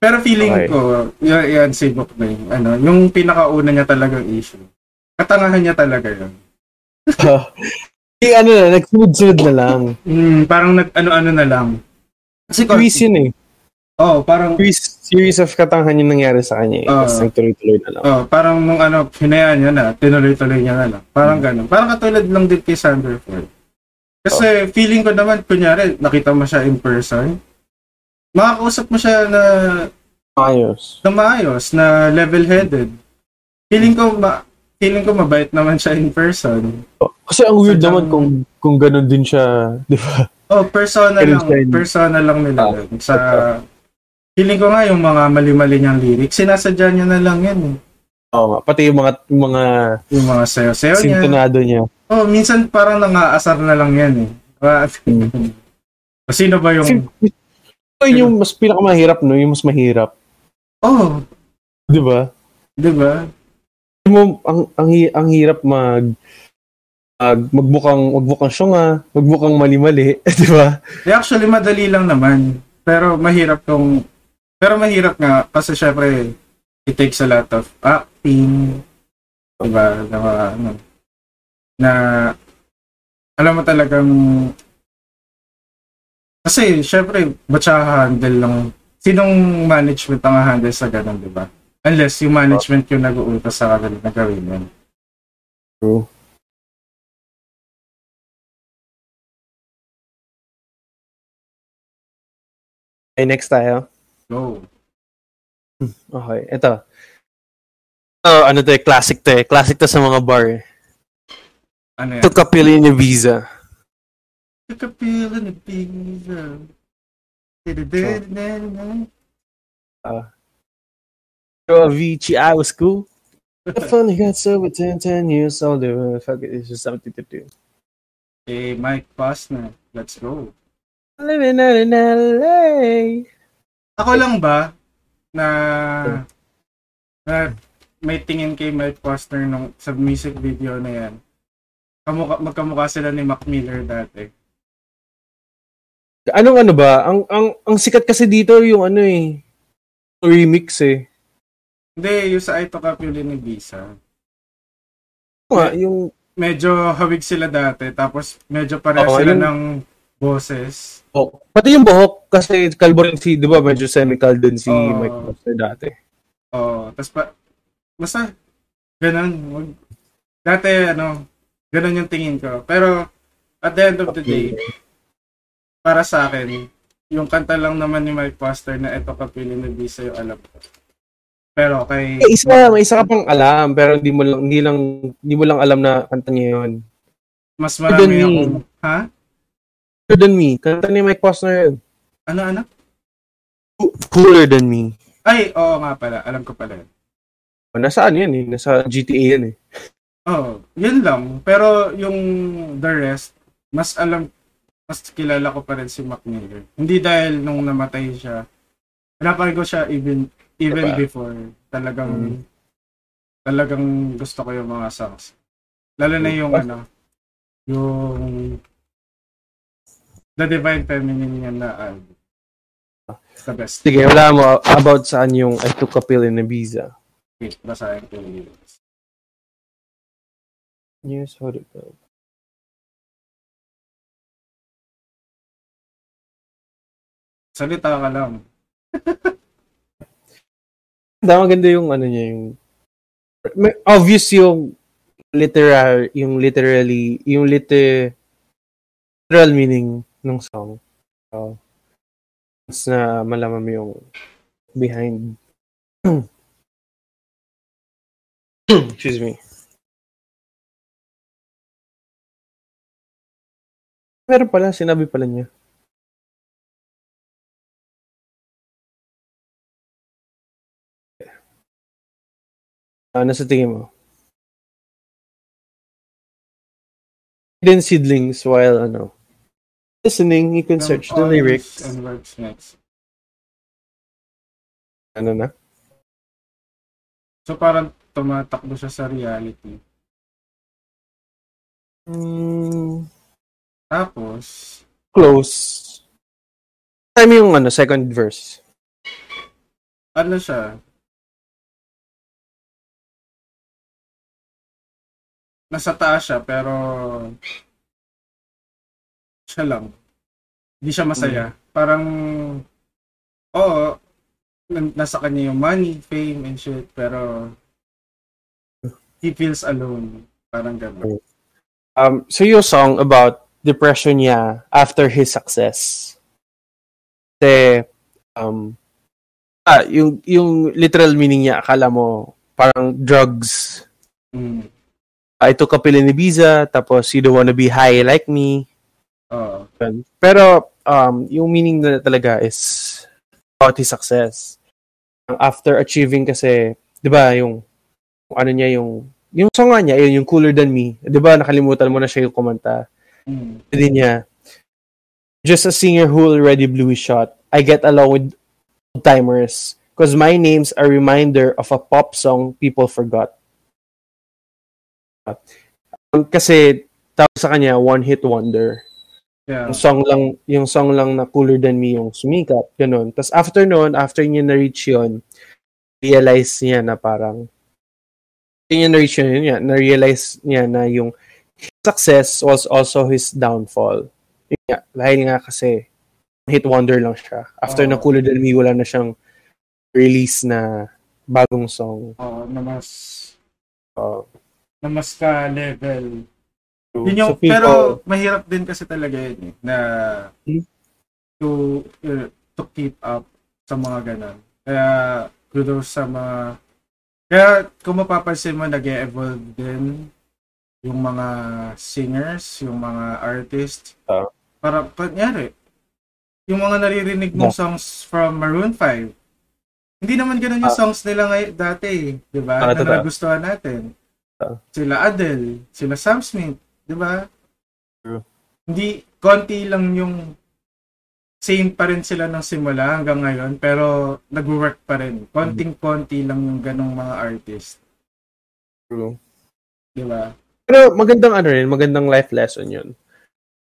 Pero feeling Okay. ko, yan, yan si Book na yun, ano, yung pinakauna niya talagang issue. Katangahan niya talaga yun. (laughs) eh, ano na, nagsunod-sunod na lang. Mm, parang nag ano-ano na lang. Kasi Series yun eh. Oh, parang Series, series of katanghan yung nangyari sa kanya eh. Oo. Tapos nagtuloy-tuloy na lang. Oh, parang nung ano, hinayaan niya na, tinuloy-tuloy niya na lang. Parang ganun. Parang katulad lang din kay Sanderford. Kasi feeling ko naman, kunyari, nakita mo siya in person, makakausap mo siya na, Ayos. na maayos, na level-headed. Feeling ko, ma, feeling ko mabait naman siya in person. Kasi ang weird Sadyang- naman kung kung ganun din siya, di ba? Oh, persona lang. Persona lang nila. Ah, yun. Sa, feeling ko nga yung mga mali-mali niyang lyrics, sinasadya niya na lang yan. Eh. Oo nga. Pati yung mga, yung mga Yung mga sayo-sayo niya. sintonado niya. Oh, minsan parang nangaasar na lang yan eh. Ah, Mm. Sino ba yung... Kasi yun yung mas pinakamahirap, no? Yung mas mahirap. Oh, Di ba? Di ba? Mo, ang, ang, ang hirap mag, mag magbukang, magbukang syunga, magbukang mali-mali, (laughs) di ba? Eh, actually, madali lang naman. Pero mahirap kung... Pero mahirap nga kasi syempre it takes a lot of acting. Diba? Na, ano, na alam mo talagang kasi syempre ba't siya handle lang sinong management ang handle sa ganun, di ba? Unless yung management yung nag-uutos sa kanila na gawin yun. True. Okay, next tayo. Go. Okay, ito. Oh, ano to eh, classic to eh. Classic to sa mga bar eh. Ano yan? Took a pill in Ibiza. Took a pill and a pizza. So, Avicii, I was cool. I finally got sober 10, 10 years older. Fuck it, it's just something to do. Eh, Mike Posner. Let's go. Living out in LA. Ako lang ba na na may tingin kay Mike Posner nung sa music video na yan. Kamukha, magkamukha sila ni Mac Miller dati. Anong ano ba? Ang, ang, ang sikat kasi dito yung ano eh. Remix eh. Hindi, yung sa Ito Capuli ni Visa. Nga, yung Medyo hawig sila dati, tapos medyo pareho Oo, sila yun. ng boses. buhok. Pati yung buhok, kasi kalbo rin si, di ba, medyo semi-cal din si Oo. Mike Foster dati. Oo, tapos pa, basta, ganun. Wag- Dati, ano, ganun yung tingin ko. Pero, at the end of the day, para sa akin, yung kanta lang naman ni Mike Foster na Ito Kapili na Visa yung alam ko. Pero kay... Eh, isa, may isa ka pang alam, pero hindi mo lang, hindi lang, hindi mo lang alam na kanta niya yun. Mas marami ni- akong... Ha? Cooler Than Me. Kanta ni Mike Posner yun. Ano, ano? Cooler Than Me. Ay, oo nga pala. Alam ko pala. Oh, Nasaan yan eh? Nasa GTA yan eh. Oo, yun lang. Pero yung the rest, mas alam, mas kilala ko pa rin si Mac Miller. Hindi dahil nung namatay siya. Hanapan ko siya even even Diba? before. Talagang Mm. talagang gusto ko yung mga songs. Lalo na yung Ah. ano, yung The Divine Feminine niya na album. It's the best. Sige, wala mo about saan yung I took a pill in Ibiza. Wait, basahin ko yung lyrics. It go? Salita ka lang. (laughs) Dama maganda yung ano niya yung may, obvious yung literal yung literally yung liter literal meaning ng song. So, mas na malaman mo yung behind (clears throat) excuse me. Meron pala, sinabi pala niya. Ano sa tingin mo? Hidden seedlings while ano listening, you can search the lyrics. And words next. Ano na? So parang tumatakbo siya sa reality. Mm, Tapos, close. Time yung ano, second verse. ano siya? Nasa taas siya, pero siya lang. Hindi siya masaya. Parang, oo, nasa kanya yung money, fame, and shit, pero he feels alone. Parang gano'n. Um, so yung song about depression niya after his success. Kasi, um, ah, yung, yung literal meaning niya, akala mo, parang drugs. Mm. I took a pill in Ibiza, tapos you don't wanna be high like me. Ganun. Pero, um, yung meaning na talaga is about his success. After achieving kasi, di ba, yung, ano niya, yung, yung song niya, yun, yung Cooler Than Me. Di ba, nakalimutan mo na siya yung kumanta. Mm. Hindi niya, just a singer who already blew his shot. I get along with timers. Because my name's a reminder of a pop song people forgot. Um, kasi tawag sa kanya one hit wonder. Yeah. Yung song lang yung song lang na cooler than me yung sumikat, ganun. Tapos after noon, after niya na-reach yun, realize niya na parang yun niya na-reach yun, yun niya, na-realize niya na yung success was also his downfall. Yun nga, dahil nga kasi hit wonder lang siya. After Oo. na Cooler Than Me, wala na siyang release na bagong song. Oo, na mas Uh, na mas ka Yun so yung, people- pero mahirap din kasi talaga yun eh, na Hmm? to uh, to keep up sa mga ganun. Kaya kudos sa mga kaya kung mapapansin mo nag evolve din yung mga singers, yung mga artists. Ah. para kunyari, yung mga naririnig mong songs from Maroon 5, hindi naman ganun yung Ah. songs nila ngay dati, 'di ba? Ah, na nagustuhan natin. Ah. Sila Adele, sila Sam Smith, 'di ba? True. Hindi konti lang yung same pa rin sila ng simula hanggang ngayon pero nag-work pa rin. Konting-konti lang yung ganong mga artist, True. 'di ba? Pero magandang ano rin, magandang life lesson yun.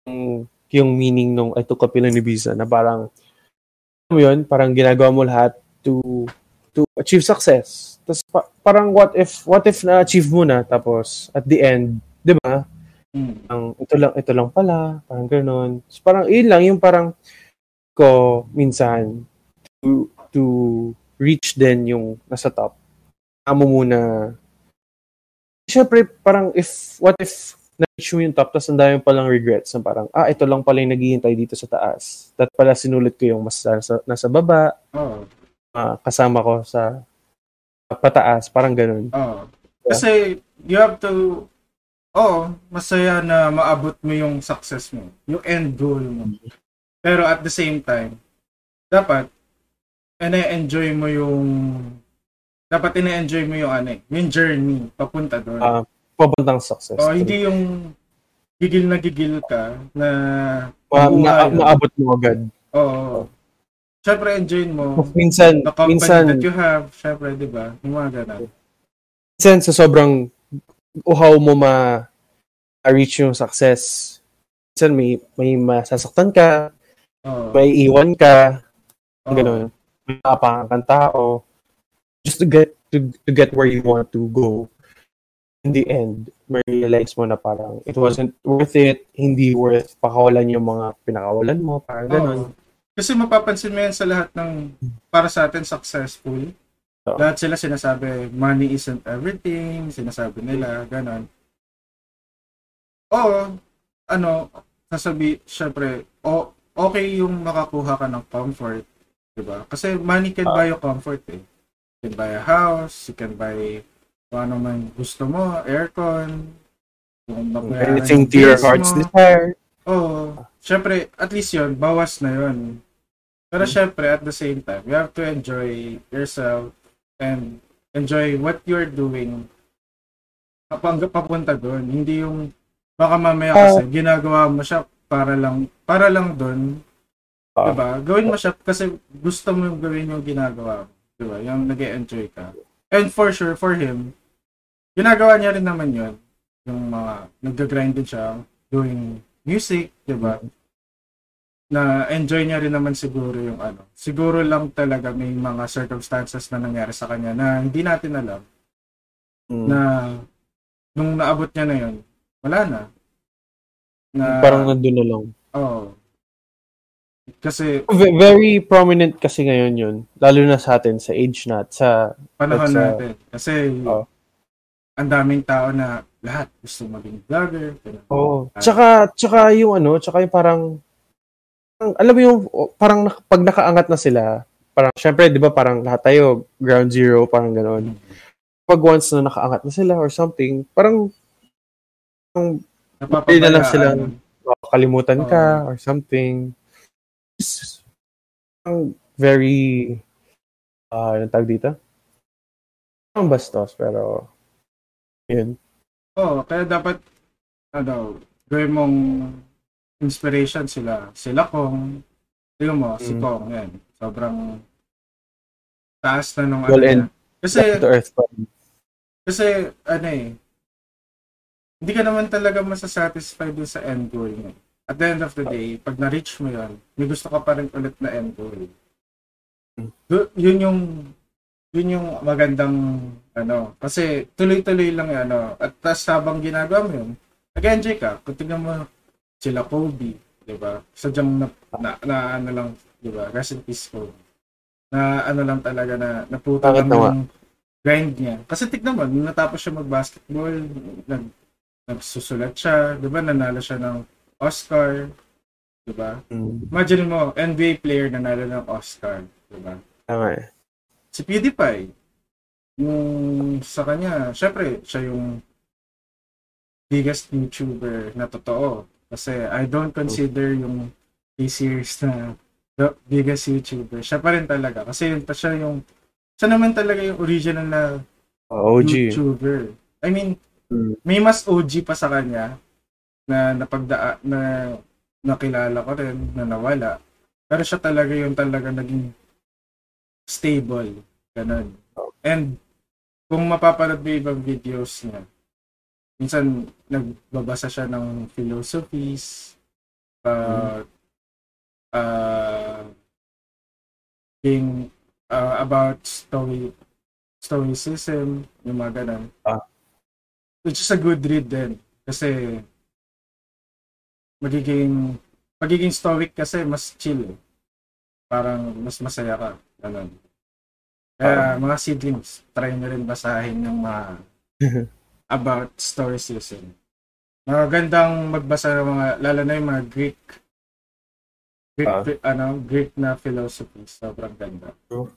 Yung, yung meaning nung I took a pill ni Visa na parang, mo yun, parang ginagawa mo lahat to to achieve success. Tapos pa- parang what if what if na-achieve mo na tapos at the end, 'di ba? Mm. Ang ito lang ito lang pala, parang ganoon. So, parang yun lang yung parang ko minsan to to reach din yung nasa top. Amo muna Siyempre, parang if, what if na-reach mo yung top, tapos ang dami palang regrets na parang, ah, ito lang pala yung naghihintay dito sa taas. That pala sinulit ko yung mas nasa, nasa baba, Oo. ah, kasama ko sa pataas, parang ganun. Oo. Kasi you have to Oo, masaya na maabot mo yung success mo, yung end goal mo. Pero at the same time, dapat ina-enjoy mo yung dapat ina-enjoy mo yung ano, eh, yung journey papunta doon. Ah, papuntang success. o hindi yung gigil na gigil ka na buhay. ma- maabot mo agad. Oo. Syempre enjoy mo Minsan, the company minsan, that you have, syempre, 'di ba? Yung mga ganun. minsan sa sobrang uhaw mo ma reach yung success, minsan may, may masasaktan ka, Oo. may iwan ka, Oo. Ganun. May kang tao. Just to get to, to get where you want to go. In the end, ma-realize mo na parang it wasn't worth it, hindi worth pakawalan yung mga pinakawalan mo, parang ganun. Oo. Kasi mapapansin mo yan sa lahat ng para sa atin successful. Oo. Lahat sila sinasabi, money isn't everything, sinasabi nila, ganon. Oo, ano, sasabi, syempre, o, okay yung makakuha ka ng comfort, di ba? Kasi money can buy you comfort eh. You can buy a house, you can buy kung ano man gusto mo, aircon, kung babayaran Anything to your bills heart's mo. desire. Oo. Siyempre, at least yun, bawas na yun. Pero syempre, at the same time, you have to enjoy yourself and enjoy what you're doing kapag papunta doon. Hindi yung baka mamaya kasi ginagawa mo siya para lang para lang doon. Ah. diba? Gawin mo siya kasi gusto mo yung gawin yung ginagawa mo. Diba? Yung nag enjoy ka. And for sure, for him, ginagawa niya rin naman yun. Yung mga, nag-grind din siya doing music, di ba? Na enjoy niya rin naman siguro yung ano. Siguro lang talaga may mga circumstances na nangyari sa kanya na hindi natin alam Mm. na nung naabot niya na yun, wala na. Na, parang nandun na lang. oh. Kasi very prominent kasi ngayon yun. Lalo na sa atin, sa age nat, sa panahon uh, natin. Kasi oh. ang daming tao na lahat gusto maging vlogger. Oo. Ah. Tsaka, tsaka yung ano, tsaka yung parang, alam mo yung, parang pag nakaangat na sila, parang, syempre, di ba, parang lahat tayo, ground zero, parang gano'n. Pag once na nakaangat na sila or something, parang, parang na lang sila- Napapabayaan. kalimutan ka or something. It's, very, ah, uh, tawag dito? Parang bastos, pero, yun. Oo, kaya dapat, ano, gawin mong inspiration sila. Sila Kong, tingnan mo, si Mm. Kong, yan. Sobrang, taas na nung Well, ano niya. Kasi, earth kasi, ano eh, hindi ka naman talaga masasatisfied dun sa end goal mo. At the end of the day, pag na-reach mo yun, may gusto ka pa rin ulit na end goal. Du- yun yung yun yung magandang ano kasi tuloy-tuloy lang ano at tas habang ginagawa mo yun nag-enjoy ka kung tingnan mo sila Kobe di ba? Sadyang na, na, na ano lang di ba? Rest in peace Kobe na ano lang talaga na naputa lang yung grind niya. Kasi tignan mo nung natapos siya mag-basketball nag nagsusulat siya di ba? Nanalo siya ng Oscar di ba? Mm. imagine mo NBA player nanalo ng Oscar di ba? Tama eh. si PewDiePie, yung sa kanya, syempre, siya yung biggest YouTuber na totoo. Kasi I don't consider yung K-series na the biggest YouTuber. Siya pa rin talaga. Kasi yun pa siya yung, siya naman talaga yung original na Oh, OG. YouTuber. I mean, Mm. may mas OG pa sa kanya na napagdaa na nakilala ko rin na nawala. Pero siya talaga yung talaga naging stable. Ganun. And kung mapapanood mo ibang videos niya, minsan nagbabasa siya ng philosophies, uh, uh, being uh, about stoic stoicism, yung mga ganun. Ah. Which is a good read din. Kasi magiging magiging stoic kasi mas chill. eh. Parang mas masaya ka. Ganun. Kaya mga siblings, try nyo rin basahin yung mga (laughs) about stoicism. Magandang magbasa ng mga, lalo na yung mga Greek Greek, Ah. ano, Greek na philosophy. Sobrang ganda. True.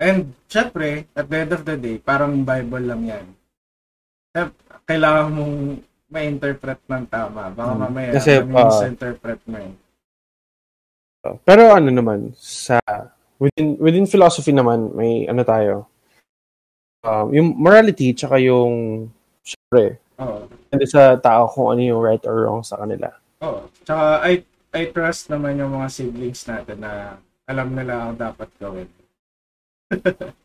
And, syempre, at the end of the day, parang Bible lang yan. Kaya, Kailangan mong ma-interpret ng tama. Baka Hmm. mamaya, Kasi, misinterpret mo yun. Pero ano naman, sa within within philosophy naman, may ano tayo. Um, yung morality tsaka yung syempre, Oo. depende sa tao kung ano yung right or wrong sa kanila. Oo. Tsaka, I, I trust naman yung mga siblings natin na alam nila ang dapat gawin. (laughs)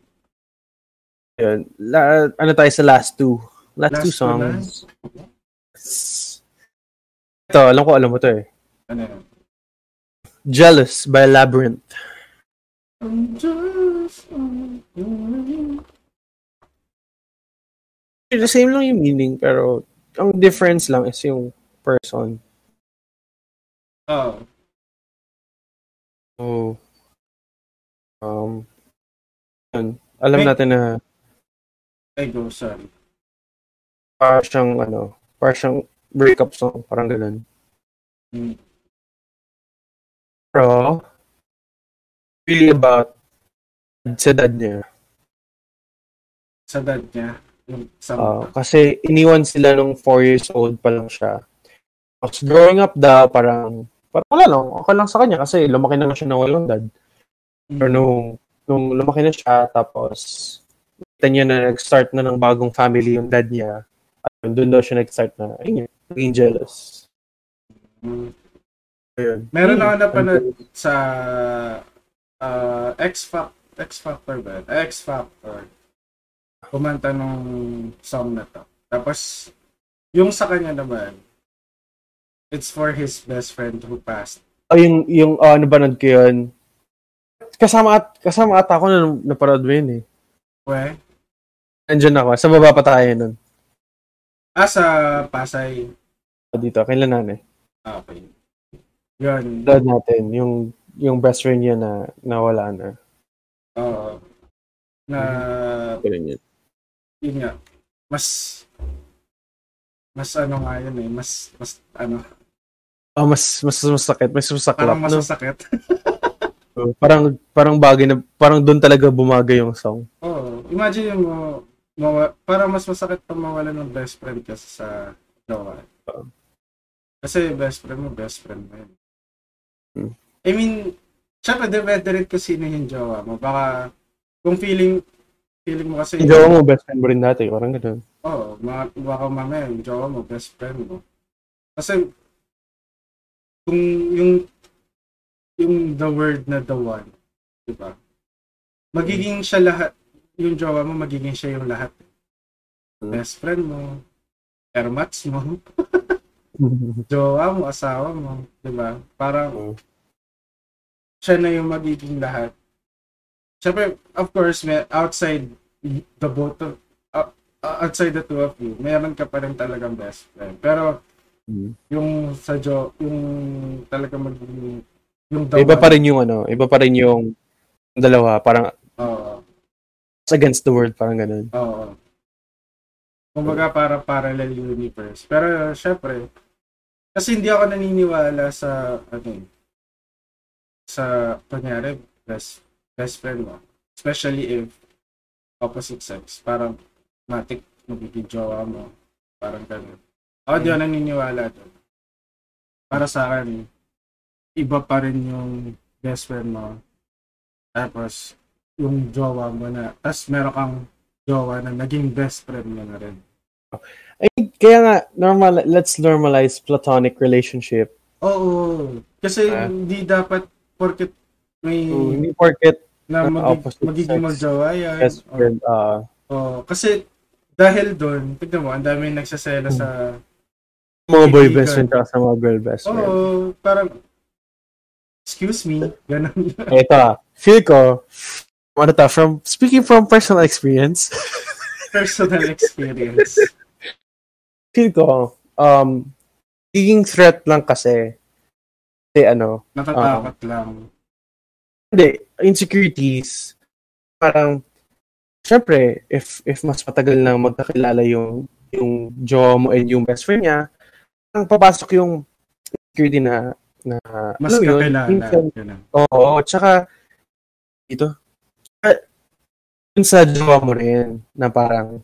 Yun. La, ano tayo sa last two? Last, Last two two songs. Ito, alam ko alam mo to eh. Ano yun? Jealous by Labyrinth. I'm on your The same lang yung meaning, pero ang difference lang is yung person. Oo. So, um, yun. Alam May- natin na Ay, go, sorry. para siyang, ano, para siyang breakup song, parang ganun. Hmm. Pero, really about sa dad niya. Sa dad niya. Ah, kasi iniwan sila nung 4 years old pa lang siya. Tapos growing up daw, parang, parang wala lang, okay lang sa kanya kasi lumaki na siya na walang dad. Pero nung, nung lumaki na siya, tapos kita niya na nag-start na ng bagong family yung dad niya. At doon daw siya nag-start na, ayun yun, naging jealous. Hmm. Ayun. Meron Hmm. ako napanood sa uh, X Factor, X Factor ba? X Factor. Kumanta nung song na to. Tapos, yung sa kanya naman, it's for his best friend who passed. Oh, yung, yung, oh, ano ba ko yun? Kasama, at, kasama ata ako na naparod mo yun eh. We? Andyan ako. Sa baba pa tayo nun. Ah, sa Pasay. Dito, kailan nanay. Ah, Okay. Yun. Dad natin, yung, yung best friend niya na nawala na. Oo. na, Ganun yun. Yun nga, mas, mas ano nga yun eh, mas, mas, ano, Oh, mas, mas masakit. Mas masaklap. parang mas no? masakit. So, (laughs) parang, parang bagay na, parang doon talaga bumagay yung song. Oo. Imagine mo, mawa, parang mas masakit pa mawala ng best friend kasi sa jowa. Kasi best friend mo, best friend mo yun. Hmm. I mean, syempre, depende rin kung sino yung jowa mo. Baka, kung feeling, feeling mo kasi, Yung jowa mo, best friend mo rin dati. Parang ganun. Oo, mga, baka mamaya yung jowa mo, best friend mo. Kasi, kung yung, yung the word na the one, di ba? magiging siya lahat, yung jowa mo, magiging siya yung lahat. Mm. Best friend mo, airmats mo, (laughs) jowa mo, asawa mo, di ba? Parang, Mm. siya na yung magiging lahat. Siyempre, of course, may outside the both of, uh, outside the two of you, meron ka pa rin talagang best friend. Pero, Mm. yung sa jo, yung talaga magiging, yung the iba pa rin yung ano, iba pa rin yung dalawa, parang Oo. it's against the world, parang ganun. Oo. Kumbaga para parallel universe. Pero syempre, kasi hindi ako naniniwala sa ano eh, sa kunyari best best friend mo. Especially if opposite sex. Parang matik magiging jowa mo. Parang ganun. Ako di ako naniniwala doon. Para sa akin, iba pa rin yung best friend mo. Tapos, yung jowa mo na, tapos meron kang jowa na naging best friend mo na rin. Ay, kaya nga, normal, let's normalize platonic relationship. Oo. Kasi Ah. hindi dapat porket may So, hindi porket na magig- opposite magiging sex, magjowa yan. Oo. friend, uh, Oo. kasi dahil doon, tignan mo, ang dami nagsasela Hmm. sa mga boy best friend sa mga girl best friend. Oo, parang excuse me, (laughs) ganun. Ito ah, feel ko, ano to, from, speaking from personal experience, (laughs) personal experience. feel ko, um, giging threat lang kasi, kasi ano, Natatakot lang. Hindi, insecurities, parang, syempre, if, if mas matagal na magkakilala yung, yung jowa mo and yung best friend niya, ang papasok yung insecurity na, na, Mas yun, kakilala. minsan. Oo, tsaka ito. Yun sa jowa mo rin na parang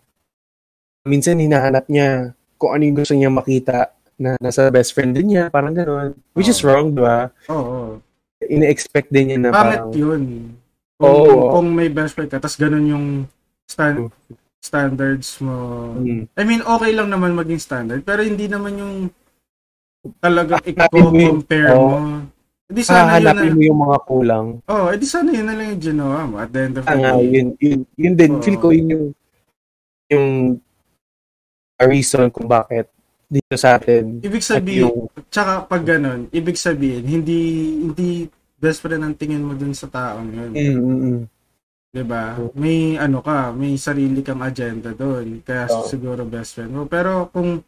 minsan hinahanap niya kung ano yung gusto niya makita na nasa best friend din niya, parang gano'n. Which is Oo. wrong, di ba? Oo. Ine-expect din niya na Pangit parang, yun. Kung, Oo. kung may best friend ka, tapos ganun yung stan- standards mo. mm, I mean, okay lang naman maging standard, pero hindi naman yung talaga yung- i-compare oo. mo. Hindi sana yun na, mo yung mga kulang. oh, edi sana yun na lang yung ginawa mo at the end of the Ah, day. yun, yun, yun din, Oo. feel ko yun yung yung a reason kung bakit dito sa atin Ibig sabihin, yung tsaka pag ganun, ibig sabihin, hindi, hindi best friend ang tingin mo dun sa taong yun. mm, mm, mm. 'di ba? May ano ka, may sarili kang agenda doon. Kaya Oo. siguro best friend mo. Pero kung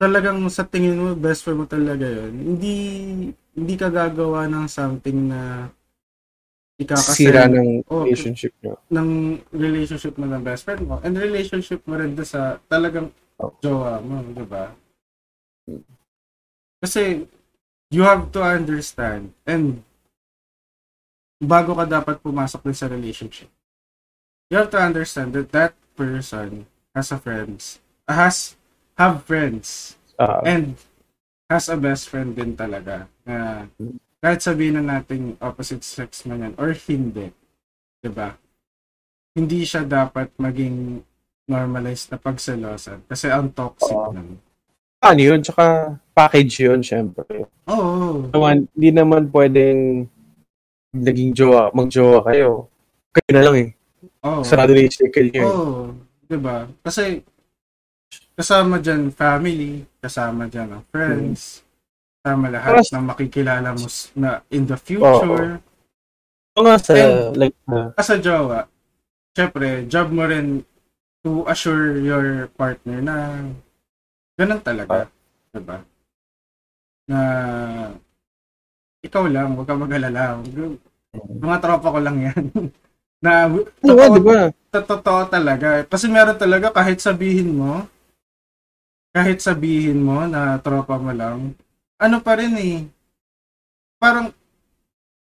talagang sa tingin mo best friend mo talaga 'yon, hindi hindi ka gagawa ng something na ikakasel sira ng relationship nyo. ng relationship mo ng best friend mo and relationship mo rin sa talagang Oo. jowa mo, 'di ba? Kasi you have to understand and bago ka dapat pumasok din sa relationship. You have to understand that that person has a friends, has have friends Ah, and has a best friend din talaga na kahit sabihin na natin opposite sex man yan or hindi, 'di ba? Hindi siya dapat maging normalized na pagselosan kasi ang toxic Oo. nun. Ano yun? Tsaka package yun, syempre. Oo. Naman, hindi naman pwedeng naging jowa, mag-jowa kayo. Kayo na lang eh. Oo. Sarado na yung circle nyo. eh. Oo. 'Di ba? Kasi kasama dyan family, kasama dyan ang friends, kasama lahat Plus- na makikilala mo na in the future. Oo nga sa, And- like, uh, As a jowa, syempre, job mo rin to assure your partner na ganun talaga. Diba? Na ikaw lang, huwag ka mag-alala. Mga tropa ko lang yan. (laughs) na totoo, di ba? totoo talaga. Kasi meron talaga kahit sabihin mo, kahit sabihin mo na tropa mo lang, ano pa rin eh, parang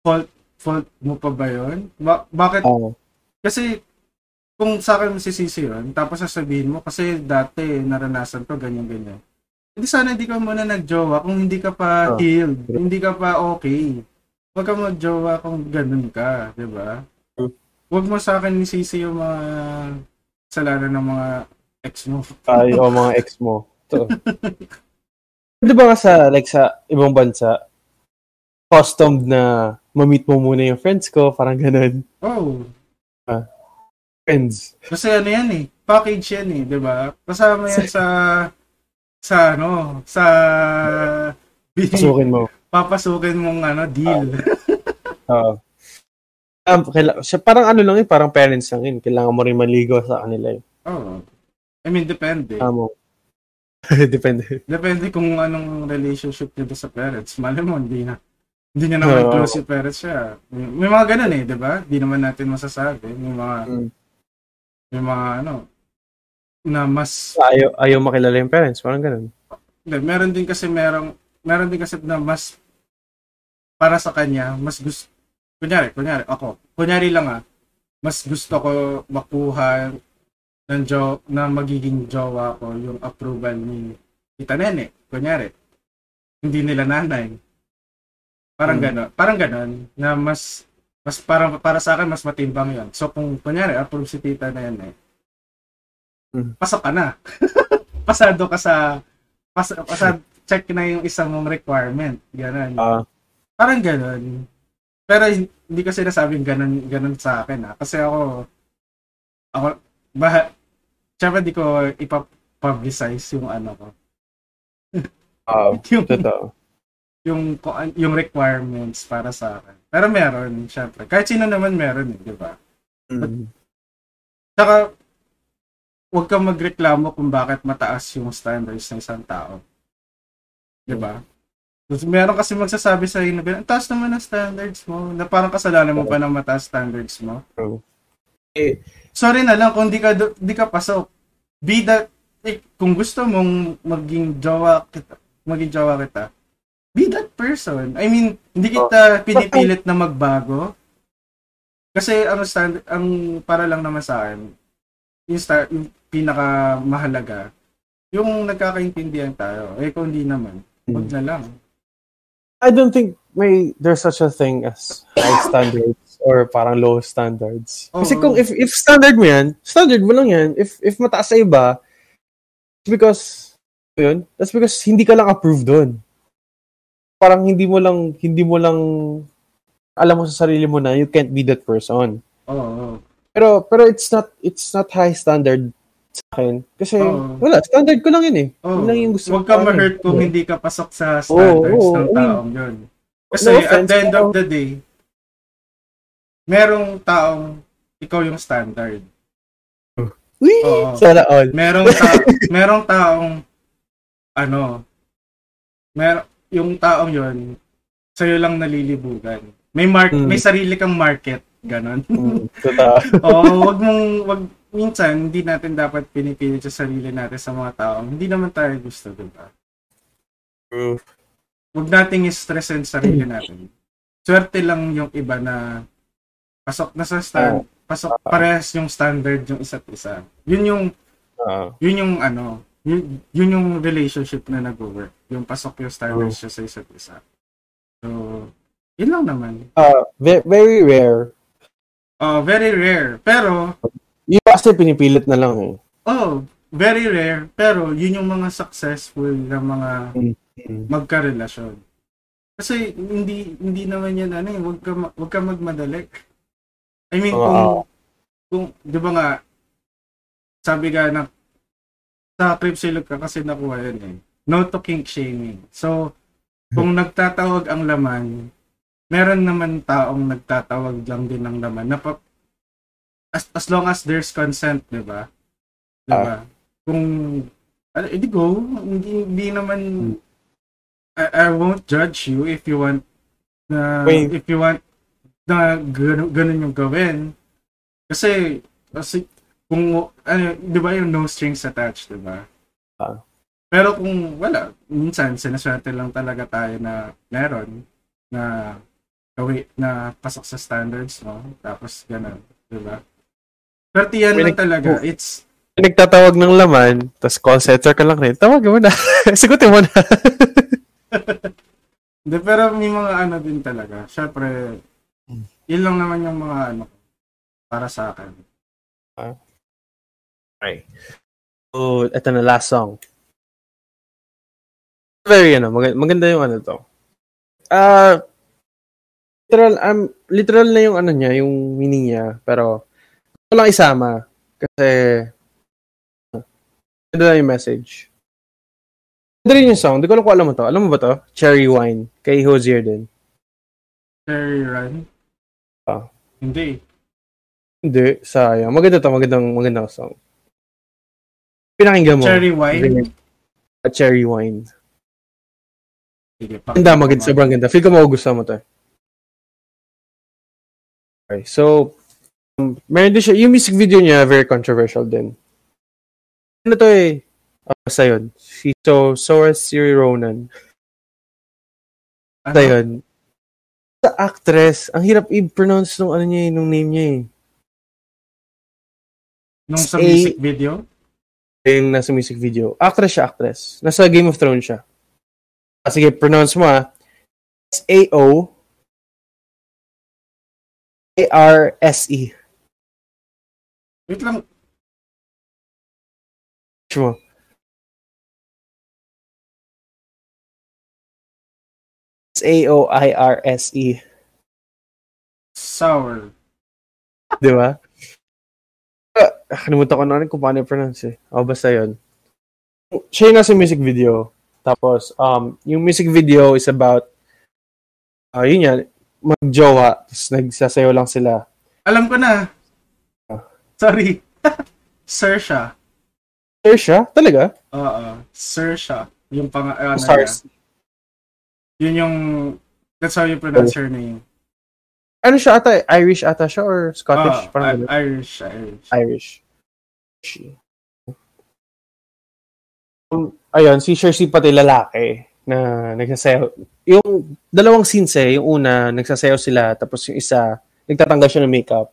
fault, fault mo pa ba yun? Ba- bakit Oo. kasi kung sa akin masisisi yun, tapos sasabihin mo, kasi dati naranasan ko ganyan-ganyan. Hindi sana hindi ka muna nag-jowa kung hindi ka pa Oh. healed, hindi ka pa okay. Huwag ka mag-jowa kung ganun ka, di ba? Hmm. Huwag mo sa akin nisisi yung mga kasalanan ng mga ex mo. Ay, (laughs) o mga ex mo. (laughs) Di ba nga sa, like, sa ibang bansa, custom na ma-meet mo muna yung friends ko, parang ganun. Oh, Friends. Kasi ano yan eh, package yan eh, di ba? Kasama yan sa, sa ano, sa, Pasukin mo. (laughs) papasukin mong ano, deal. Oo. Um, kaila- siya, parang ano lang yun, parang parents lang yun. Kailangan mo rin maligo sa kanila yun. Oo. I mean, depende. Tamo. (laughs) Depende. Depende kung anong relationship niya sa parents. Mali mo, hindi na. Hindi niya naman Oo. close yung parents siya. May, may mga ganun eh, di ba? Hindi naman natin masasabi. May mga, Mm. May mga ano, na mas, Ayaw, ayaw makilala yung parents. Parang ganun. hindi, meron din kasi merong, meron din kasi na mas, para sa kanya, mas gusto, kunyari, kunyari, ako, kunyari lang ah, mas gusto ko makuha ng jo na magiging jowa ko yung approval ni Tita Nene, kunyari. Hindi nila nanay. Parang Hmm. gano'n. Parang gano'n na mas mas para para sa akin mas matimbang 'yon. So kung kunyari approve si Tita Nene, Hmm. pasok ka na. (laughs) Pasado ka sa pas, pasad check na yung isang mong requirement. Ganun. Ah, Parang gano'n. Pero hindi ko sinasabing ganun, ganun sa akin ah. Kasi ako, ako, bah, syempre di ko ipapublicize yung ano ko. ah, (laughs) Yung, totoo. yung, yung requirements para sa akin. Pero meron, syempre. Kahit sino naman meron eh, di ba? Mm. Saka, huwag kang magreklamo kung bakit mataas yung standards ng isang tao. Di ba? Tapos Meron kasi magsasabi sa inyo, ang taas naman ng standards mo, na parang kasalanan mo pa ng mataas standards mo. True. Sorry na lang kung di ka, di ka pasok. Be that, eh, kung gusto mong maging jowa kita, maging jowa kita, be that person. I mean, hindi kita pinipilit na magbago. Kasi ang stand, ang para lang naman sa akin, yung, star, yung pinaka mahalaga, yung nagkakaintindihan tayo. Eh kung hindi naman, wag na lang. I don't think may there's such a thing as high standards or parang low standards. Kasi Oo. kung if if standard mo yan, standard mo lang yan. If if mataas sa iba, it's because yun, that's because hindi ka lang approved doon. Parang hindi mo lang hindi mo lang alam mo sa sarili mo na you can't be that person. Oo. oo. Pero pero it's not it's not high standard sa akin kasi Oo. wala standard ko lang yun eh. Oh, Yun lang yung gusto Huwag ko ka ma-hurt kung Yeah. hindi ka pasok sa standards Oo, oo, ng taong yun. Kasi no at offense, the end pero- of the day, merong taong ikaw yung standard. Wee! Oo. Sana all. Merong ta- merong taong ano, mer yung taong yun sa'yo lang nalilibugan. May mark Mm. may sarili kang market, ganon. Mm, (laughs) totoo. Oo, wag mong wag minsan hindi natin dapat pinipilit sa sarili natin sa mga taong hindi naman tayo gusto, di ba? True. Huwag nating i-stressin sarili natin. Swerte lang yung iba na pasok na sa stand, pasok parehas yung standard yung isa't isa. Yun yung Oo. yun yung ano, yun, yun yung relationship na nag-work. Yung pasok yung standards siya sa isa't isa. So, yun lang naman. Uh, ve- very rare. Uh, very rare. Pero, Yung kasi pinipilit na lang eh. oh, very rare. Pero, yun yung mga successful na mga Mm. magkarelasyon. Kasi hindi hindi naman yan ano, eh, wag ka wag ka magmadali. I mean kung Oo. kung 'di ba nga sabi nga na sa Cripsilog ka kasi nakuha yan eh. No to kink shaming. So kung nagtatawag ang laman, meron naman taong nagtatawag lang din ng laman na pa, as, as long as there's consent, 'di ba? 'Di ba? Kung ano, edi go, hindi, hindi naman I, I won't judge you if you want na Wait. if you want na ganun, ganun yung gawin. Kasi kasi kung ano, 'di ba yung no strings attached, 'di ba? Ah. Pero kung wala, minsan sinaswerte lang talaga tayo na meron na gawi na pasok sa standards, no? Tapos ganun, 'di ba? Swerte yan lang talaga. oh. It's Nagtatawag ng laman, tapos call center ka lang rin. Tawagin mo na. (laughs) Sigutin mo na. (laughs) Hindi, pero may mga ano din talaga. Siyempre, yun lang naman yung mga ano para sa akin. Okay. So, ito na last song. Very ano, mag- maganda yung ano to. Ah, literal, um, literal na yung ano niya, yung meaning niya, pero ko lang isama. Kasi, ganda lang yung message. Ganda rin yung song. Hindi ko lang kung alam mo to. Alam mo ba to? Cherry Wine. Kay Hosier din. Cherry Run? Ah. Hindi. Hindi, sayang. Maganda to. Magandang, magandang song. Pinakinggan mo. Cherry Wine? A cherry wine. Sige. Ganda, maganda. Sobrang ganda. Feel ko magugustuhan mo to. Okay, so, um, meron din siya, yung music video niya, very controversial din. Ano to eh? Uh, basta yun. Si So, so si Ronan. Ano? yun. Sa actress, ang hirap i-pronounce nung ano niya eh, nung name niya eh. Nung sa A- music video? Yung nasa music video. Actress siya, actress. Nasa Game of Thrones siya. Ah, sige, pronounce mo ah. S-A-O A-R-S-E. Wait lang. Search mo. S-A-O-I-R-S-E. Sour. Di ba? Ah, Nakalimutan ko na rin kung paano i-pronounce eh. O, basta yun. Siya yung nasa music video. Tapos, um, yung music video is about, ah yun yan, magjowa. Tapos nagsasayaw lang sila. Alam ko na. Ah. Sorry. (laughs) Sir siya? Talaga? Oo. Sir siya. Yung pang... Ano Stars. niya. Yun yung... That's how you pronounce her name. Ano siya ata? Irish ata siya or Scottish? Ah, Parang. I- Irish. Irish. Irish. Um, ayun, si Cersei pati lalaki na nagsasayaw. Yung dalawang scenes eh, yung una, nagsasayaw sila, tapos yung isa, nagtatanggal siya ng makeup.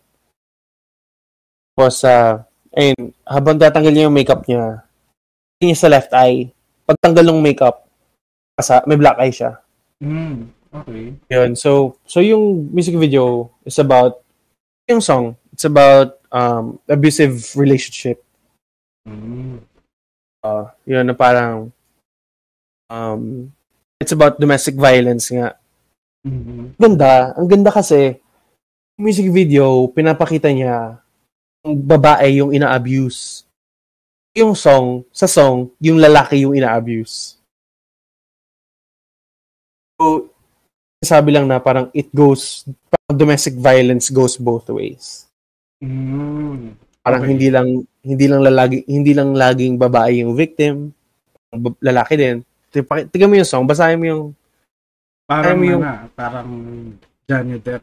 Tapos, ah, ayun, habang tatanggal niya yung makeup niya, niya sa left eye, pagtanggal ng makeup, asa, may black eye siya. Mm, okay. Yun. So, so yung music video is about, yung song, it's about um, abusive relationship. Mm. Uh, yun na parang, um, it's about domestic violence nga. Mhm. Ganda. Ang ganda kasi, music video, pinapakita niya, yung babae yung ina-abuse. Yung song, sa song, yung lalaki yung ina-abuse. So, sabi lang na parang it goes, parang domestic violence goes both ways. Mm. Parang Okay. hindi lang hindi lang lalagi hindi lang laging babae yung victim, lalaki din. Tingnan mo yung song, basahin mo yung Parang mo yung- ano, parang Johnny Depp.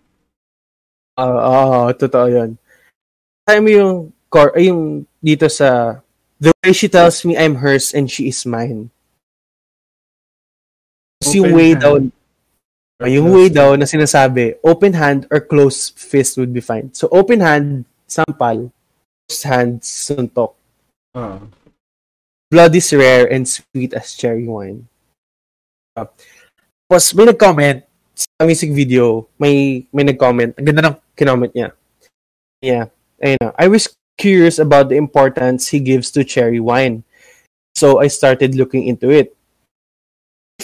ah ah, totoo 'yun. Basahin mo yung core, ay, yung dito sa The way she tells me I'm hers and she is mine. Tapos yung way hand. ah, yung way daw na sinasabi, open hand or closed fist would be fine. So open hand, sampal. Closed hand, suntok. Oo. blood is rare and sweet as cherry wine. Uh, Tapos may nag-comment sa music video, may may nag-comment. Ang ganda ng kinoment niya. Yeah. Ayun na. I was curious about the importance he gives to cherry wine. So I started looking into it.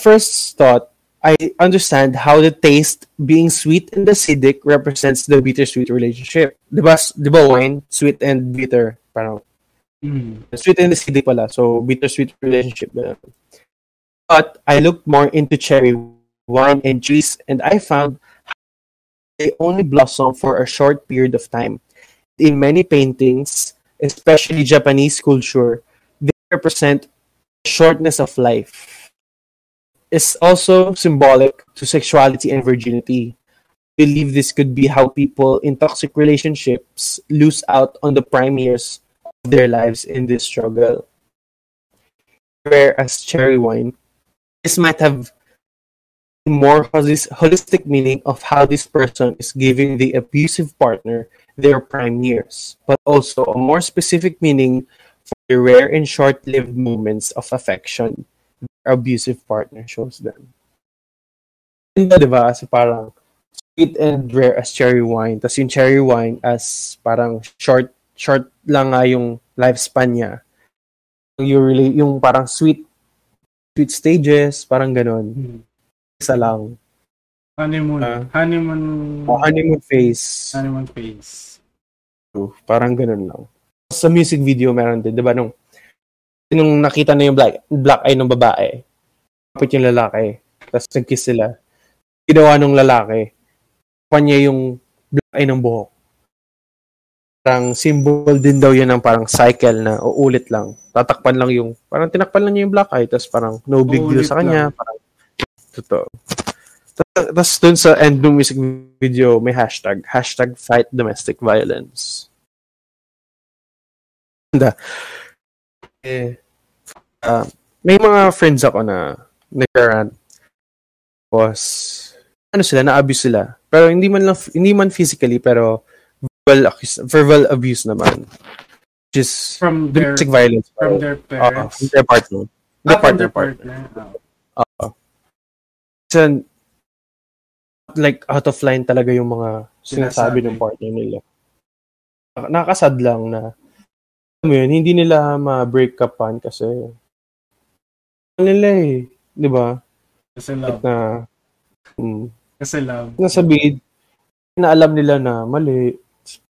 First thought, I understand how the taste being sweet and acidic represents the bittersweet relationship. Di ba, di ba wine, sweet and bitter? Parang Mm. sweet and acidic pala. So, bittersweet relationship. But I looked more into cherry wine and trees and I found they only blossom for a short period of time. In many paintings, especially Japanese culture, they represent shortness of life. It's also symbolic to sexuality and virginity. I believe this could be how people in toxic relationships lose out on the prime years of their lives in this struggle. Whereas cherry wine, this might have a more holistic meaning of how this person is giving the abusive partner their prime years, but also a more specific meaning for the rare and short-lived moments of affection abusive partner shows them. Ganda, di ba? Kasi parang sweet and rare as cherry wine. Tapos yung cherry wine as parang short short lang nga yung lifespan niya. Yung, really, yung parang sweet sweet stages, parang ganun. Mm. Isa lang. Honeymoon. Ah. honeymoon. O honeymoon phase. honeymoon phase. Parang ganun lang. Sa music video, meron din, di ba, nung, nung nakita na yung black, black eye ng babae, kapit yung lalaki, tapos nag-kiss sila, ginawa nung lalaki, pa niya yung black eye ng buhok. Parang symbol din daw yun ng parang cycle na uulit lang. Tatakpan lang yung, parang tinakpan lang niya yung black eye, tapos parang no big deal sa kanya. lang. Parang, totoo. Ta- Tapos dun sa end ng music video, may hashtag, hashtag fight domestic violence. Ganda. Eh, ah, may mga friends ako na nag-rant. Tapos, ano sila, na-abuse sila. Pero hindi man lang, hindi man physically, pero verbal, accus- verbal abuse naman. Which is From their, domestic violence. from their Oo, parents. from their partner. Ah, Their from partner, their partner. partner. Oh. So, like, out of line talaga yung mga sinasabi Sinasabi. ng partner nila. Nak- Nakakasad lang na, alam mo yun, hindi nila ma-break upan kasi, nila eh, di ba? Kasi love. Na, mm, Kasi love. nasabi, na alam nila na mali.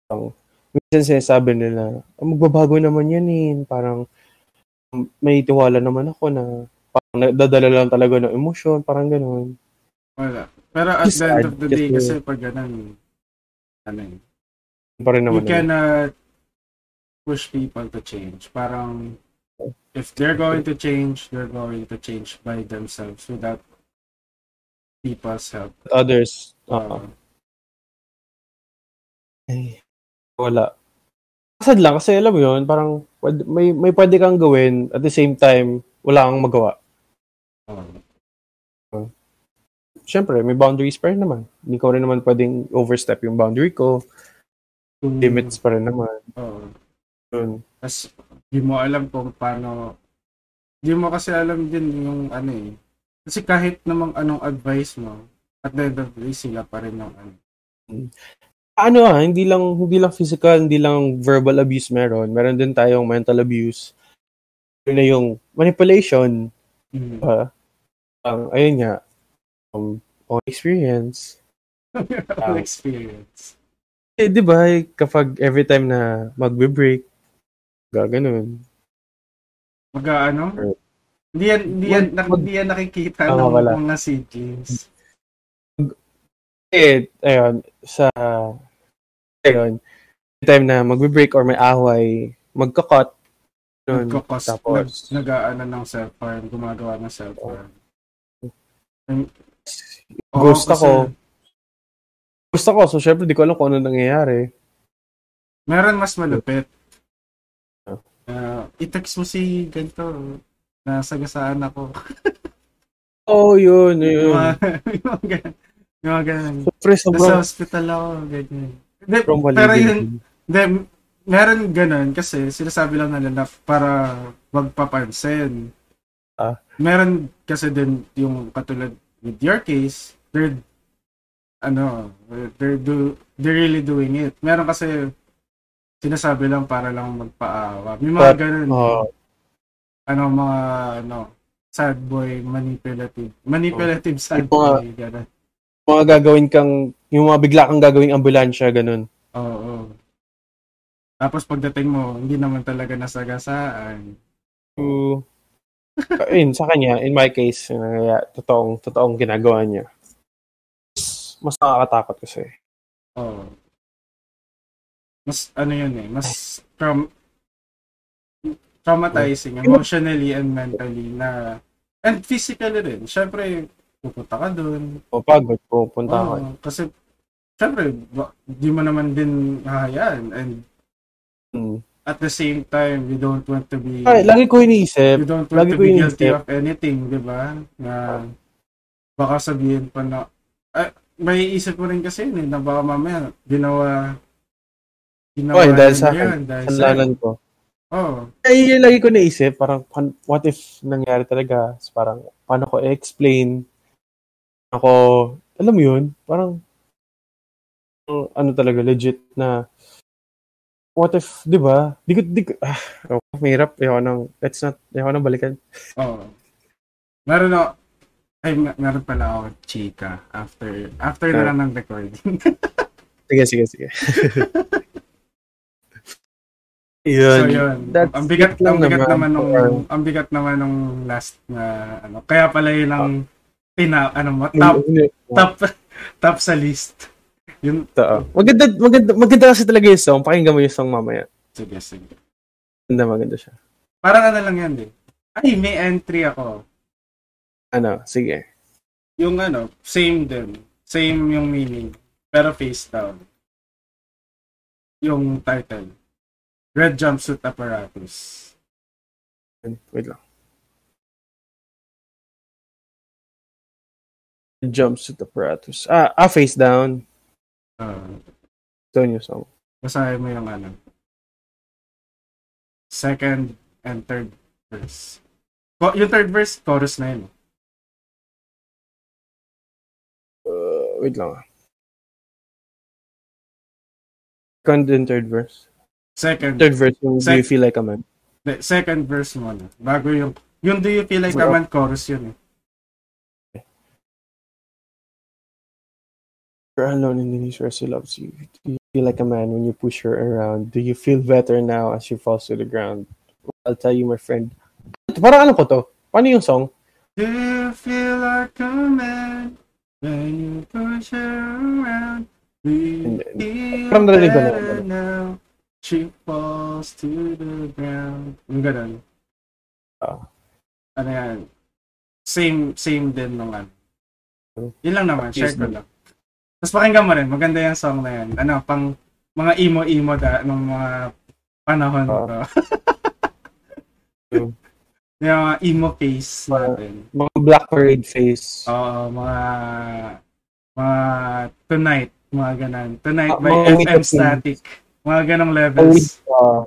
Parang, minsan sinasabi nila, "Ah, magbabago naman yan eh. Parang, may tiwala naman ako na parang nadadala lang talaga ng emosyon, parang ganun. Wala. Pero at It's the end of the day, kasi- pag ganun, ano eh, Pa rin naman. you cannot push people to change. Parang, if they're going to change, they're going to change by themselves without people's help. Others, Uh, uh, ay, wala. Kasad lang, kasi alam mo yun, parang may, may pwede kang gawin, at the same time, wala kang magawa. uh, Siyempre, may boundaries pa rin naman. Hindi ko rin naman pwedeng overstep yung boundary ko. kung- Limits pa rin naman. Oo. Yun. Tapos, di mo alam kung paano, di mo kasi alam din yung ano eh. Kasi kahit namang anong advice mo, at the end of the day, sila pa rin yung ano. ano ah, hindi lang hindi lang physical, hindi lang verbal abuse meron. Meron din tayong mental abuse. Yun na yung manipulation. Mm. Uh, ang ayun nga, um, on experience. (laughs) Ang experience. Eh, di ba, kapag every time na magbe-break, gaganon. Mag ano? Or- Hindi yan, hindi yan, mag- hindi yan nakikita Tama ng pala. mga CGs. Eh, ayun, sa, ayun, time na magbe-break or may away, magka-cut. Ganun. Nagkakos, Tapos, nag, nag-aano ng self-harm, gumagawa ng self-harm. Oo, ghost kasi ako. Gusto ko, so syempre di ko alam kung ano nangyayari. Meron mas malupit. Uh, i-text mo si ganito, nasagasaan ako. (laughs) Oh, yun, Yung yun. mga, (laughs) yung mga ganun. Yung mga ganun. Siyempre, Nasa hospital ako, ganyan. Mali pero yun, hindi, meron ganun kasi sinasabi lang nila na para magpapansin. Ah. Meron kasi din yung katulad with your case, they're ano, they're do they're really doing it. Meron kasi sinasabi lang para lang magpaawa. May mga But, ganun. oh, ano mga ano sad boy manipulative manipulative sad Yung mga- boy ganun. mga gagawin kang, yung mga bigla kang gagawing ambulansya, ganun. Oo. Tapos pagdating mo, hindi naman talaga nasagasaan. So, ayun, sa kanya, in my case, kaya totoong, totoong ginagawa niya. Mas nakakatakot kasi. Oo. Mas ano yun eh, mas traum traumatizing emotionally and mentally na and physically rin. Syempre, pupunta ka doon. O pagod, pupunta ako. Oo, kasi syempre, di mo naman din hahayaan and Hmm. at the same time, you don't want to be Ay, lagi ko iniisip, you don't want lagi to ko be guilty of anything, di ba? Na baka sabihin pa na ay, may isip mo rin kasi yun, eh, na baka mamaya ginawa ginawa Oy, dahil nila sa akin, dahil sa Sanlanan ko. oh, Ay, yun lagi ko naisip, parang, what if nangyari talaga? So, parang, paano ko i-explain? Ako, alam mo yun, parang, ano talaga, legit na, what if, di ba? Di ko, di ko, ah, oh, mahirap, ayoko nang, let's not, ayoko nang balikan. (laughs) oh. Meron na ay, mer- meron pala ako chika after after na lang ng recording. (laughs) Sige, sige, sige. (laughs) Yun. So yun. That's ang bigat ang bigat naman naman nung ang bigat naman nung last na ano. Kaya pala yun ang tina ano mo top top top sa list. Yun. Totoo. Maganda, maganda, maganda kasi talaga yung song. Pakinggan mo yung song mamaya. Sige, sige. Maganda, maganda siya. Parang ano lang yan din. Ay, may entry ako. Ano, sige. Yung ano, same din. Same yung meaning. Pero face down. Yung title. Red Jumpsuit Apparatus. Wait lang. Jumpsuit apparatus. Ah, ah, face down. Uh, Ito yung song. basahin mo yung ano. Second and third verse. Ko- Yung third verse, chorus na yun. Uh, wait lang. ah. Second and third verse. Second, Third verse yung Do Sec- You Feel Like a Man? the second verse mo na. Bago yung, yung do you feel like a man chorus yun eh. You're alone in the universe who loves you. Do you feel like a man when you push her around? Do you feel better now as she falls to the ground? I'll tell you, my friend. Parang ano ko to? Paano yung song? Do you feel like a man when you push her around? Do you feel better now? She falls to the ground. Yung ganun. Ah. Ano yan? Same, same din nung ano. Hmm. Yun lang naman, share ko lang. Tapos pakinggan mo rin, maganda yung song na yan. Ano, pang mga emo-emo da, nung mga panahon Ah. ko. (laughs) Hmm. yung mga emo face natin. Mga Black Parade face. Oo, mga mga Tonight, mga ganun. Tonight Ah, by FM Static. Mga ganong levels. Uh,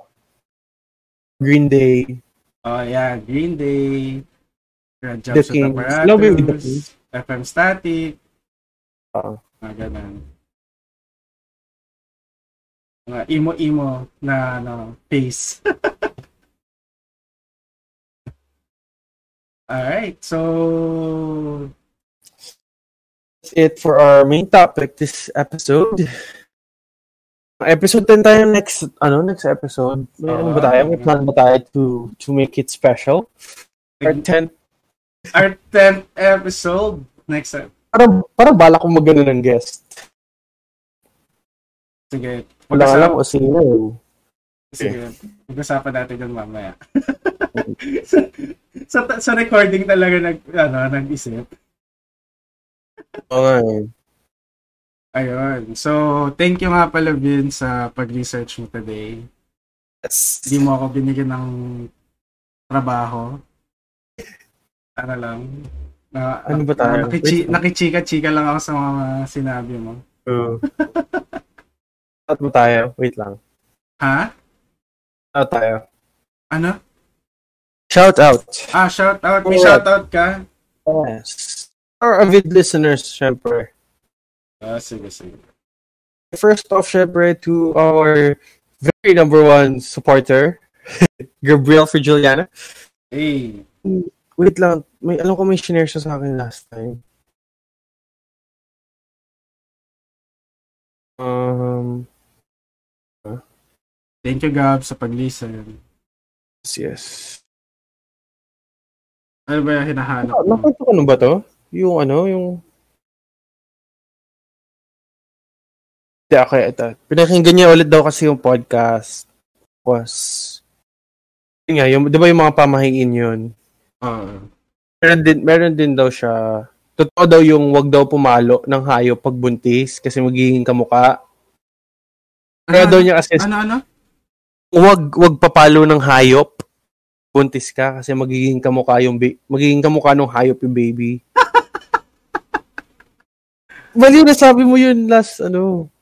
Green Day. Oh, yeah, Green Day, Red The Kings. Love with the Kings. FM Static, Uh, mga ganun. Mga emo-emo na ano, face. (laughs) Alright, so that's it for our main topic this episode. Episode 10 tayo next, ano, next episode. May ano ba Ah. tayo? May plan ba tayo to, to make it special? Our 10th, our 10th episode next time. parang, parang bala kong magano ng guest. Sige. Wala Pag-usap- alam o sino. Sige. Pag-usapan natin yun mamaya. (laughs) sa, sa, sa recording talaga nag, ano, nag-isip. Oo eh. Ayun. So, thank you nga pala, Vin, sa pag-research mo today. Yes. Hindi mo ako binigyan ng trabaho. Ano lang. Na, Ano ba tayo? Nakichi, nakichika-chika lang ako sa mga sinabi mo. Uh, At mo tayo? Wait lang. Ha? Out tayo. Ano? Shout out. Ah, shout out. May shout out ka? Yes. Our avid listeners, syempre. Ah, sige, sige. First off, syempre, to our very number one supporter, (laughs) Gabriel for Juliana. Hey. Wait lang, may alam ko may shinare siya sa akin last time. Um, Thank you, Gab, sa pag-listen. yes, yes. Ano ba yung hinahanap Ah? Nakwento ko na ba to? Yung ano, yung... Hindi, okay, ito. Pinakinggan niya ulit daw kasi yung podcast was... Yun nga, yung, di ba yung mga pamahiin yun? Oo. Meron din, meron din daw siya. Totoo daw yung wag daw pumalo ng hayop pag buntis kasi magiging kamuka. Kaya daw niya kasi Ano, ano? wag wag papalo ng hayop. Buntis ka kasi magiging kamukha yung ba- magiging kamukha ng hayop yung baby. (laughs) Mali na sabi mo yun last ano.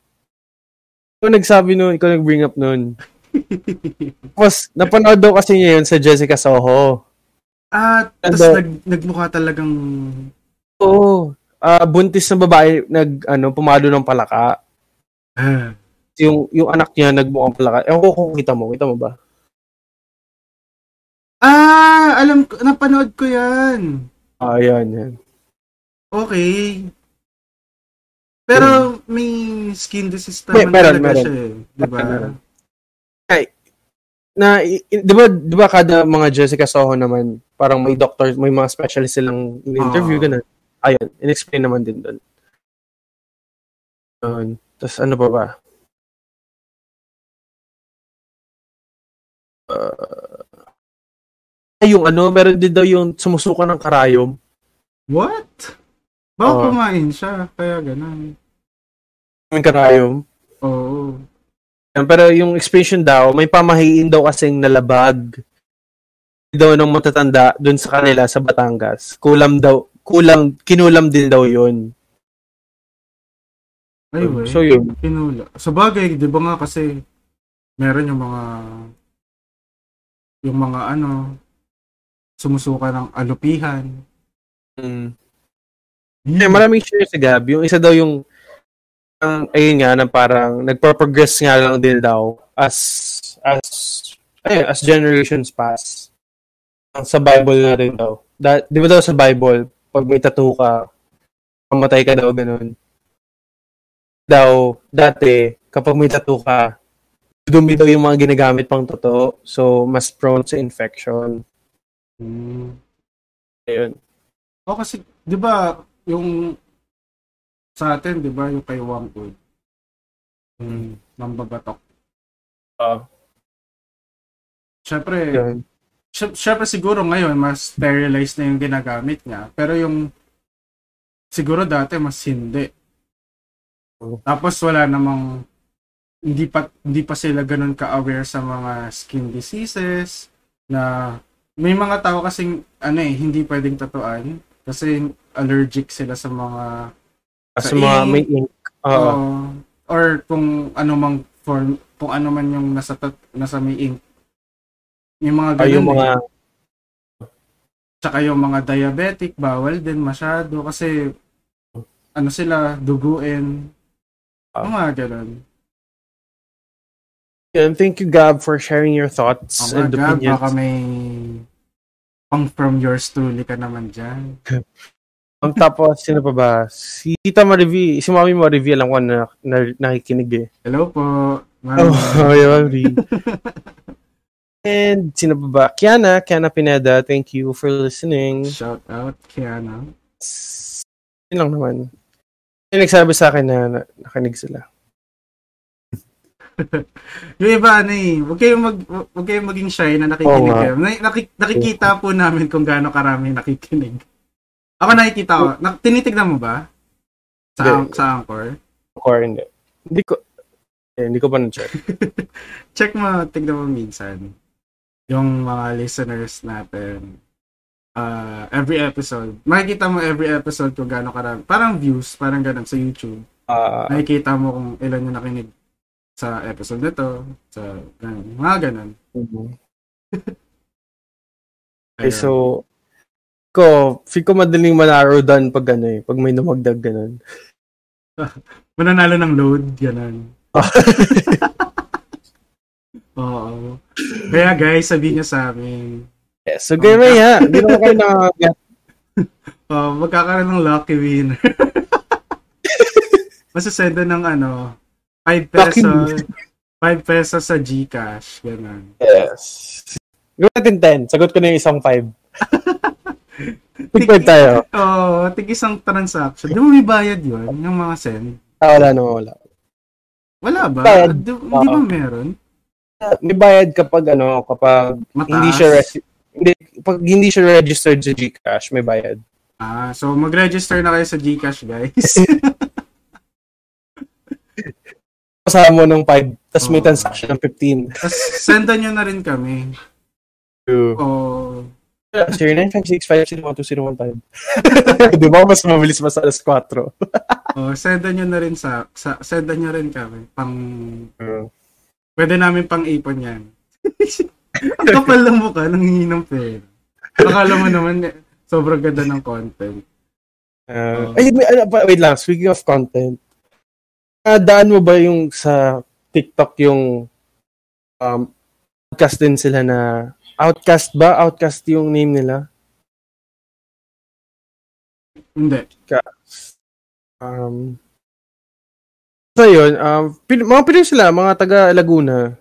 Ikaw nagsabi nun, ikaw nag-bring up nun. (laughs) Tapos, napanood daw kasi niya yun sa Jessica Soho. Ah, tapos nag, nagmukha talagang... Oo. Ah, buntis na babae nag ano pumalo ng palaka. Ah. Yung yung anak niya nagmukhang palaka. Ewan ko kung kita mo, kita mo ba? Ah, alam ko, napanood ko yan. Ah, yan, yan. Okay. Pero may skin disease May- naman meron, talaga meron. siya eh. Diba? Meron. na i- i- 'di ba 'di ba kada mga Jessica Soho naman parang may doctors, may mga specialist silang in-interview Oo. ganun. Ayun, in-explain naman din doon. Yun. Tapos ano pa ba? Uh, yung ano, meron din daw yung sumusuka ng karayom. What? Baka Oo. kumain siya, kaya ganun. Yung karayom. Oo. Yan, Pero yung expansion daw, may pamahiin daw kasing nalabag daw ng matatanda dun sa kanila sa Batangas. Kulam daw, kulang, kinulam din daw yun. Ay, wey. So yun. Pinula. Sa bagay, di ba nga kasi meron yung mga yung mga ano sumusuka ng alupihan. Mm. Eh, maraming share si Gab. Yung isa daw yung ayun nga na parang nagpo-progress nga lang din daw as as ayun, as generations pass. Sa Bible na rin daw. Da, di ba daw sa Bible, pag may tattoo ka, mamatay ka daw ganun. Daw, dati, kapag may tattoo ka, dumi daw yung mga ginagamit pang totoo. So, mas prone sa infection. Hmm. Ayun. O kasi, di ba, yung sa atin, di ba, yung kay Wangwood, yung mambabatok. Ah. Syempre, Yun. sy- syempre siguro ngayon, mas sterilized na yung ginagamit niya. Pero yung, siguro dati, mas hindi. Oh. Tapos wala namang, hindi pa, hindi pa sila ganun ka-aware sa mga skin diseases, na may mga tao kasing, ano eh, hindi pwedeng tatuan, kasi allergic sila sa mga As Sa mga ink. may ink. Oo. Oo. or kung ano mang form, kung ano man yung nasa tat- nasa may ink. Yung mga Ay, ganun. yung mga eh. Tsaka yung mga diabetic, bawal din masyado kasi ano sila, duguin. Ah. Yung mga ganun. And thank you, Gab, for sharing your thoughts Mga and gab, opinions. baka may pang from yours truly ka naman dyan. (laughs) Ang tapos, sino pa ba? Si Tita Marivi, si Mami Marivi, alam ko na, na nakikinig eh. Hello po. Ma'am. Oh, Mami. (laughs) And sino pa ba? Kiana, Kiana Pineda, thank you for listening. Shout out, Kiana. Yun lang naman. Yung nagsabi sa akin na, na nakinig sila. (laughs) Yung iba, ano eh, huwag kayong, mag, huwag kayong maging shy na nakikinig nga. kayo. Na, nakik- nakikita po namin kung gaano karami nakikinig. Ako nakikita ko. Na, tinitignan mo ba? Sa, Hindi. sa Anchor? Or hindi. Hindi ko, eh, hindi ko pa na-check. (laughs) Check mo, tignan mo minsan. Yung mga listeners natin. Uh, every episode. Makikita mo every episode kung gaano karami. Parang views, parang ganun sa YouTube. Ah, Nakikita mo kung ilan yung nakinig sa episode nito. Sa ganun. Mga ganun. (laughs) mhm. Ayun. Okay, so, ko, feel ko madaling manarrow down pag ano eh, pag may namagdag ganun. (laughs) mananalo ng load, ganun. (laughs) Oo. Kaya guys, sabihin niyo sa amin, Yes, so gaya may ha, hindi naman kayo na (laughs) uh, magkakaroon ng lucky winner. Masasenda ng ano, 5 Lucky pesos, 5 pesos sa Gcash, ganun. Yes. Gawin natin 10. Sagot ko na yung isang 5. Tig tayo. Oo, tig isang transaction. Di mo may bayad yun, yung mga send. Ah, wala naman, wala. Wala ba? Bayad. Di, hindi ba Oo. meron? May bayad kapag ano, kapag Mataas. hindi siya resi- hindi, pag hindi siya registered sa GCash, may bayad. Ah, so mag-register na kayo sa Gcash, guys. (laughs) Kasama mo ng 5, tapos may Oo. transaction ng 15. Tapos sendan nyo na rin kami. Oh, So, 0956-501-2015. (laughs) Di ba mas mabilis mas alas 4? (laughs) oh, sendan nyo na rin sa, sa sendan nyo rin kami. Pang, pwede namin pang ipon yan. (laughs) Ang kapal ng mukha, nanghingi ng pera. Akala mo naman, eh, sobrang ganda ng content. Uh, ay, may- ano, pa- wait lang, speaking of content, ah, daan mo ba yung sa TikTok yung um, podcast din sila na Outcast ba? Outcast yung name nila? Hindi. Um, so yun, um, pin- mga Pinoy sila, mga taga Laguna.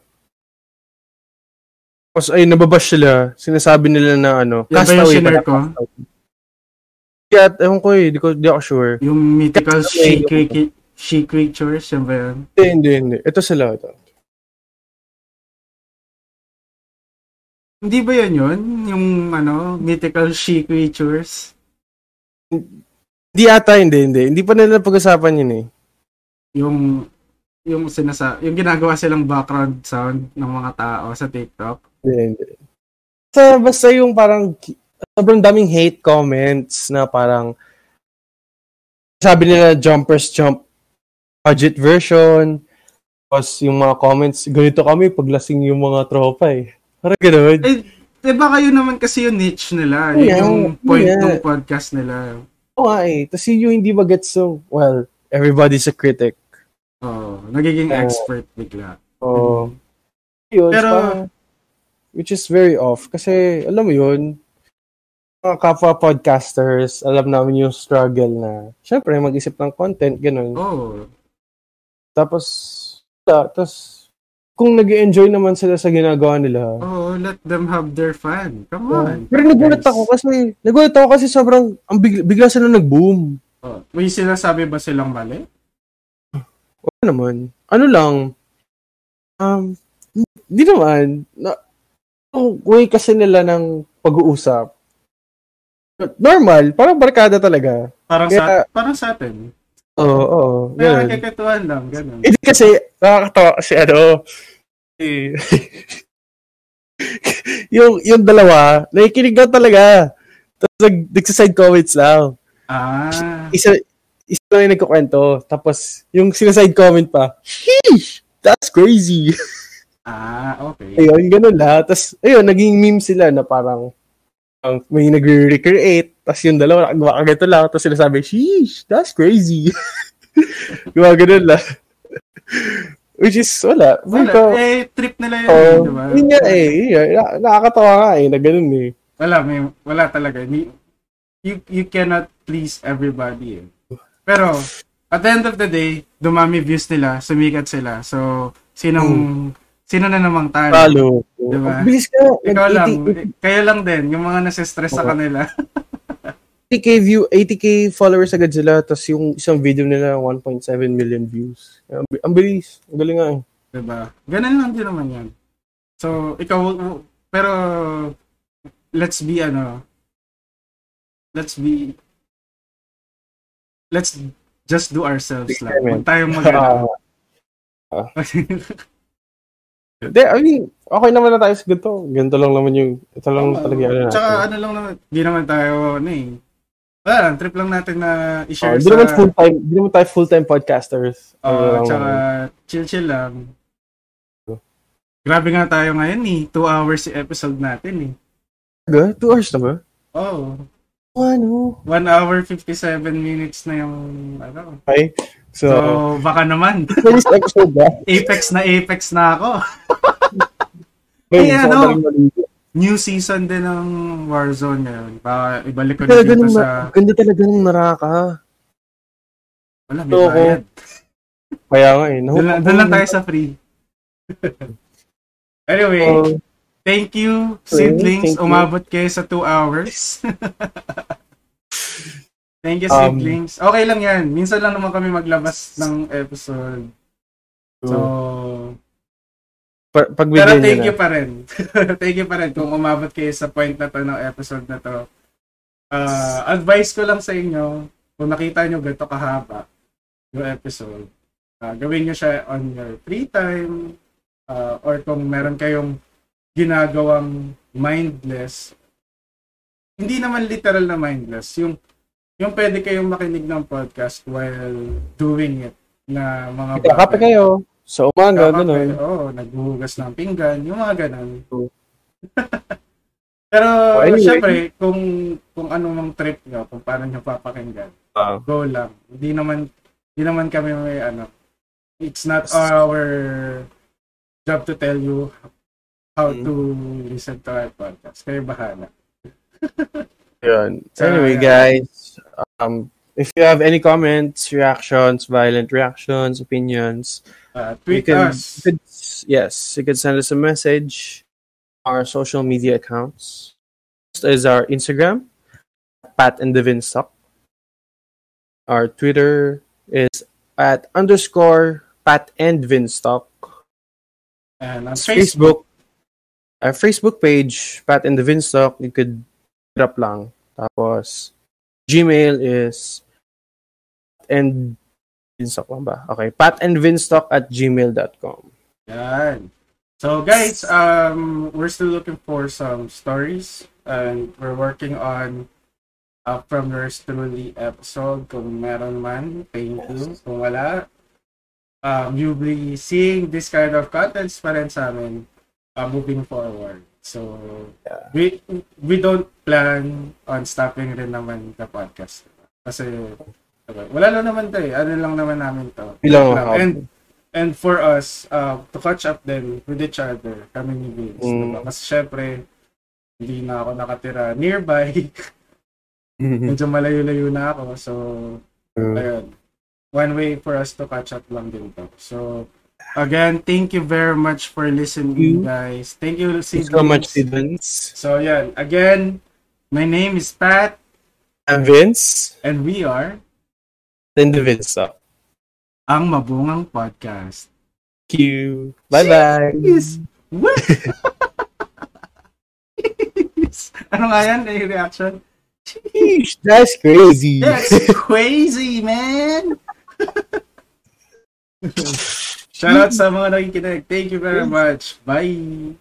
Tapos ay nababash sila. Sinasabi nila na ano. Yan castaway shinare pala, ko? Yeah, ewan ko eh. Di, ko, di ako sure. Yung mythical she, creatures, yan ba yun? Hindi, hindi, hindi. Ito sila. Ito. Hindi ba yan yun? Yung ano, mythical she creatures? Hindi ata, hindi, hindi. Hindi pa nila pag-usapan yun eh. Yung yung sinasa yung ginagawa silang background sound ng mga tao sa TikTok. Hindi, hindi. Basta, basta yung parang sobrang daming hate comments na parang sabi nila jumpers jump budget version tapos yung mga comments ganito kami paglasing yung mga tropa eh parang gano'n Eh, diba kayo naman kasi yung niche nila. Yun Yeah, yung point yeah. ng podcast nila. oo nga eh tapos yun yung hindi magets so well everybody's a critic Oh, nagiging Oh. expert bigla. so yun Pero- parang- which is very off kasi alam mo yun mga kapwa podcasters alam namin yung struggle na syempre mag-isip ng content ganun Oh, Tapos. Tapos, kung nag enjoy naman sila sa ginagawa nila. oh, let them have their fun. Come Oh. on. Pero nagulat ako kasi, nagulat ako kasi sobrang, ang bigla, bigla sila nag-boom. Oh, may sinasabi ba silang mali? Wala naman. Ano lang, um, di naman, na, yung way kasi nila ng pag-uusap. Normal, parang barkada talaga. Parang Kaya- sa parang sa atin. Oo, oo. Kaya ganun. kikituan lang, ganun. Hindi kasi, nakakatawa kasi ano, (laughs) yung, yung dalawa, nakikinig lang talaga. Tapos nag, nagsaside comments lang. Ah, Isa, isa lang yung nagkukwento. Tapos, yung sinaside comment pa, sheesh, that's crazy. ah, okay. ayun, ganun lahat. Tapos, ayun, naging meme sila na parang, ang may nagre-recreate, tapos yung dalawa, nagawa ka ganito lang, tapos sinasabi, sheesh, that's crazy. (laughs) Gawa ganun lang. Which is, wala. Wala, Ikaw- eh, trip nila yun, Oo. di ba? Yun nga eh. Yun, nakakatawa nga eh, na ganun eh. Wala, may, wala talaga. You, you cannot please everybody eh. Pero, at the end of the day, dumami views nila, sumikat sila. So, sinong, sino na namang talo? Talo. Diba? Bilis ka. Ikaw lang. 80 Kaya lang din, yung mga nasistress sa Oo. kanila. (laughs) 80k view, 80k followers agad sila, tapos yung isang video nila 1.7 million views. Ang, ang bilis. Ang galing nga eh. diba? Ganun lang din naman yan. So, ikaw, pero, let's be ano, let's be, let's just do ourselves lang. Huwag tayong mag (laughs) Ah, Hindi, I mean, okay naman na tayo sa ganito. Ganito lang naman yung, ito lang talaga yung ano. Tsaka ano lang naman, di naman tayo, ano eh. Lang, trip lang natin na Oh, i-share Hindi sa... naman full-time, hindi naman tayo full-time podcasters. Oo, lang tsaka naman. chill-chill lang. Grabe nga tayo ngayon eh. Two hours yung episode natin eh. Talaga? Two hours na ba? Oh, Ano? 1 hour 57 minutes na yung ano. Okay. So, So, baka naman. (laughs) finish episode ba? Apex na Apex na ako. Eh, so, ano? New season din ng Warzone ngayon. Baka ibalik ko na dito nung, sa... ganda talaga nung naraka. Wala, may bayad. Kaya nga eh. Doon lang, lang tayo sa free. (laughs) anyway, Oh, thank you, Okay, siblings. thank you. Umabot kayo sa 2 hours. (laughs) thank you, Um, siblings. Okay lang yan. Minsan lang naman kami maglabas ng episode. So, pa- pero thank you pa rin. (laughs) thank you pa rin kung umabot kayo sa point na to ng episode na to. Uh, advice ko lang sa inyo, kung nakita nyo ganito kahaba yung episode, uh, gawin nyo siya on your free time uh, or kung meron kayong ginagawang mindless, hindi naman literal na mindless, yung yung pwede kayong makinig ng podcast while doing it na mga na. Kape kayo. Sa umaga, Kakape, ganun. Oo, naghuhugas ng pinggan, yung mga ganun. (laughs) Pero, Oh, anyway. syempre, kung kung ano mang trip nyo, kung paano nyo papakinggan, Ah. go lang. Hindi naman, hindi naman kami may ano, it's not our job to tell you how Mm. to listen to our podcast. Kayo bahala. (laughs) Yun. So, Anyway, guys, um, if you have any comments, reactions, violent reactions, opinions, Uh, you tweet can, us. you could- yes, you can send us a message our social media accounts. First is our Instagram, Pat and the Vinstock. Our Twitter is at underscore Pat and Vinstock. And on Facebook, Facebook, our Facebook page, Pat and the Vinstock, you could hit up lang. Tapos, Gmail is and Vinstock lang ba? Okay, Pat and Vinstock at gmail.com. Yan. So guys, um, we're still looking for some stories and we're working on uh, from yours truly episode. Kung meron man, thank you. Kung wala, um, you'll be seeing this kind of contents pa rin sa amin uh, moving forward. So, yeah. we we don't plan on stopping rin naman the podcast. Kasi, diba, wala lang naman to eh. Ano lang naman namin to. Bilang Lang. hub. And and for us uh, to catch up then with each other kami ni Vince Mm. diba? kasi syempre hindi na ako nakatira nearby medyo malayo-layo na ako so Mm. ayun one way for us to catch up lang din to so again thank you very much for listening guys thank you Thank you so much. Vince. so yan again my name is Pat I'm Vince, and we are then the Vinstock. ang Mabungang Podcast you. Bye-bye. Yes. What? ano nga yan? Yung reaction? Sheesh, That's crazy. That's crazy, man! (laughs) Shoutout sa mga nakikinig. Thank you very much. Bye!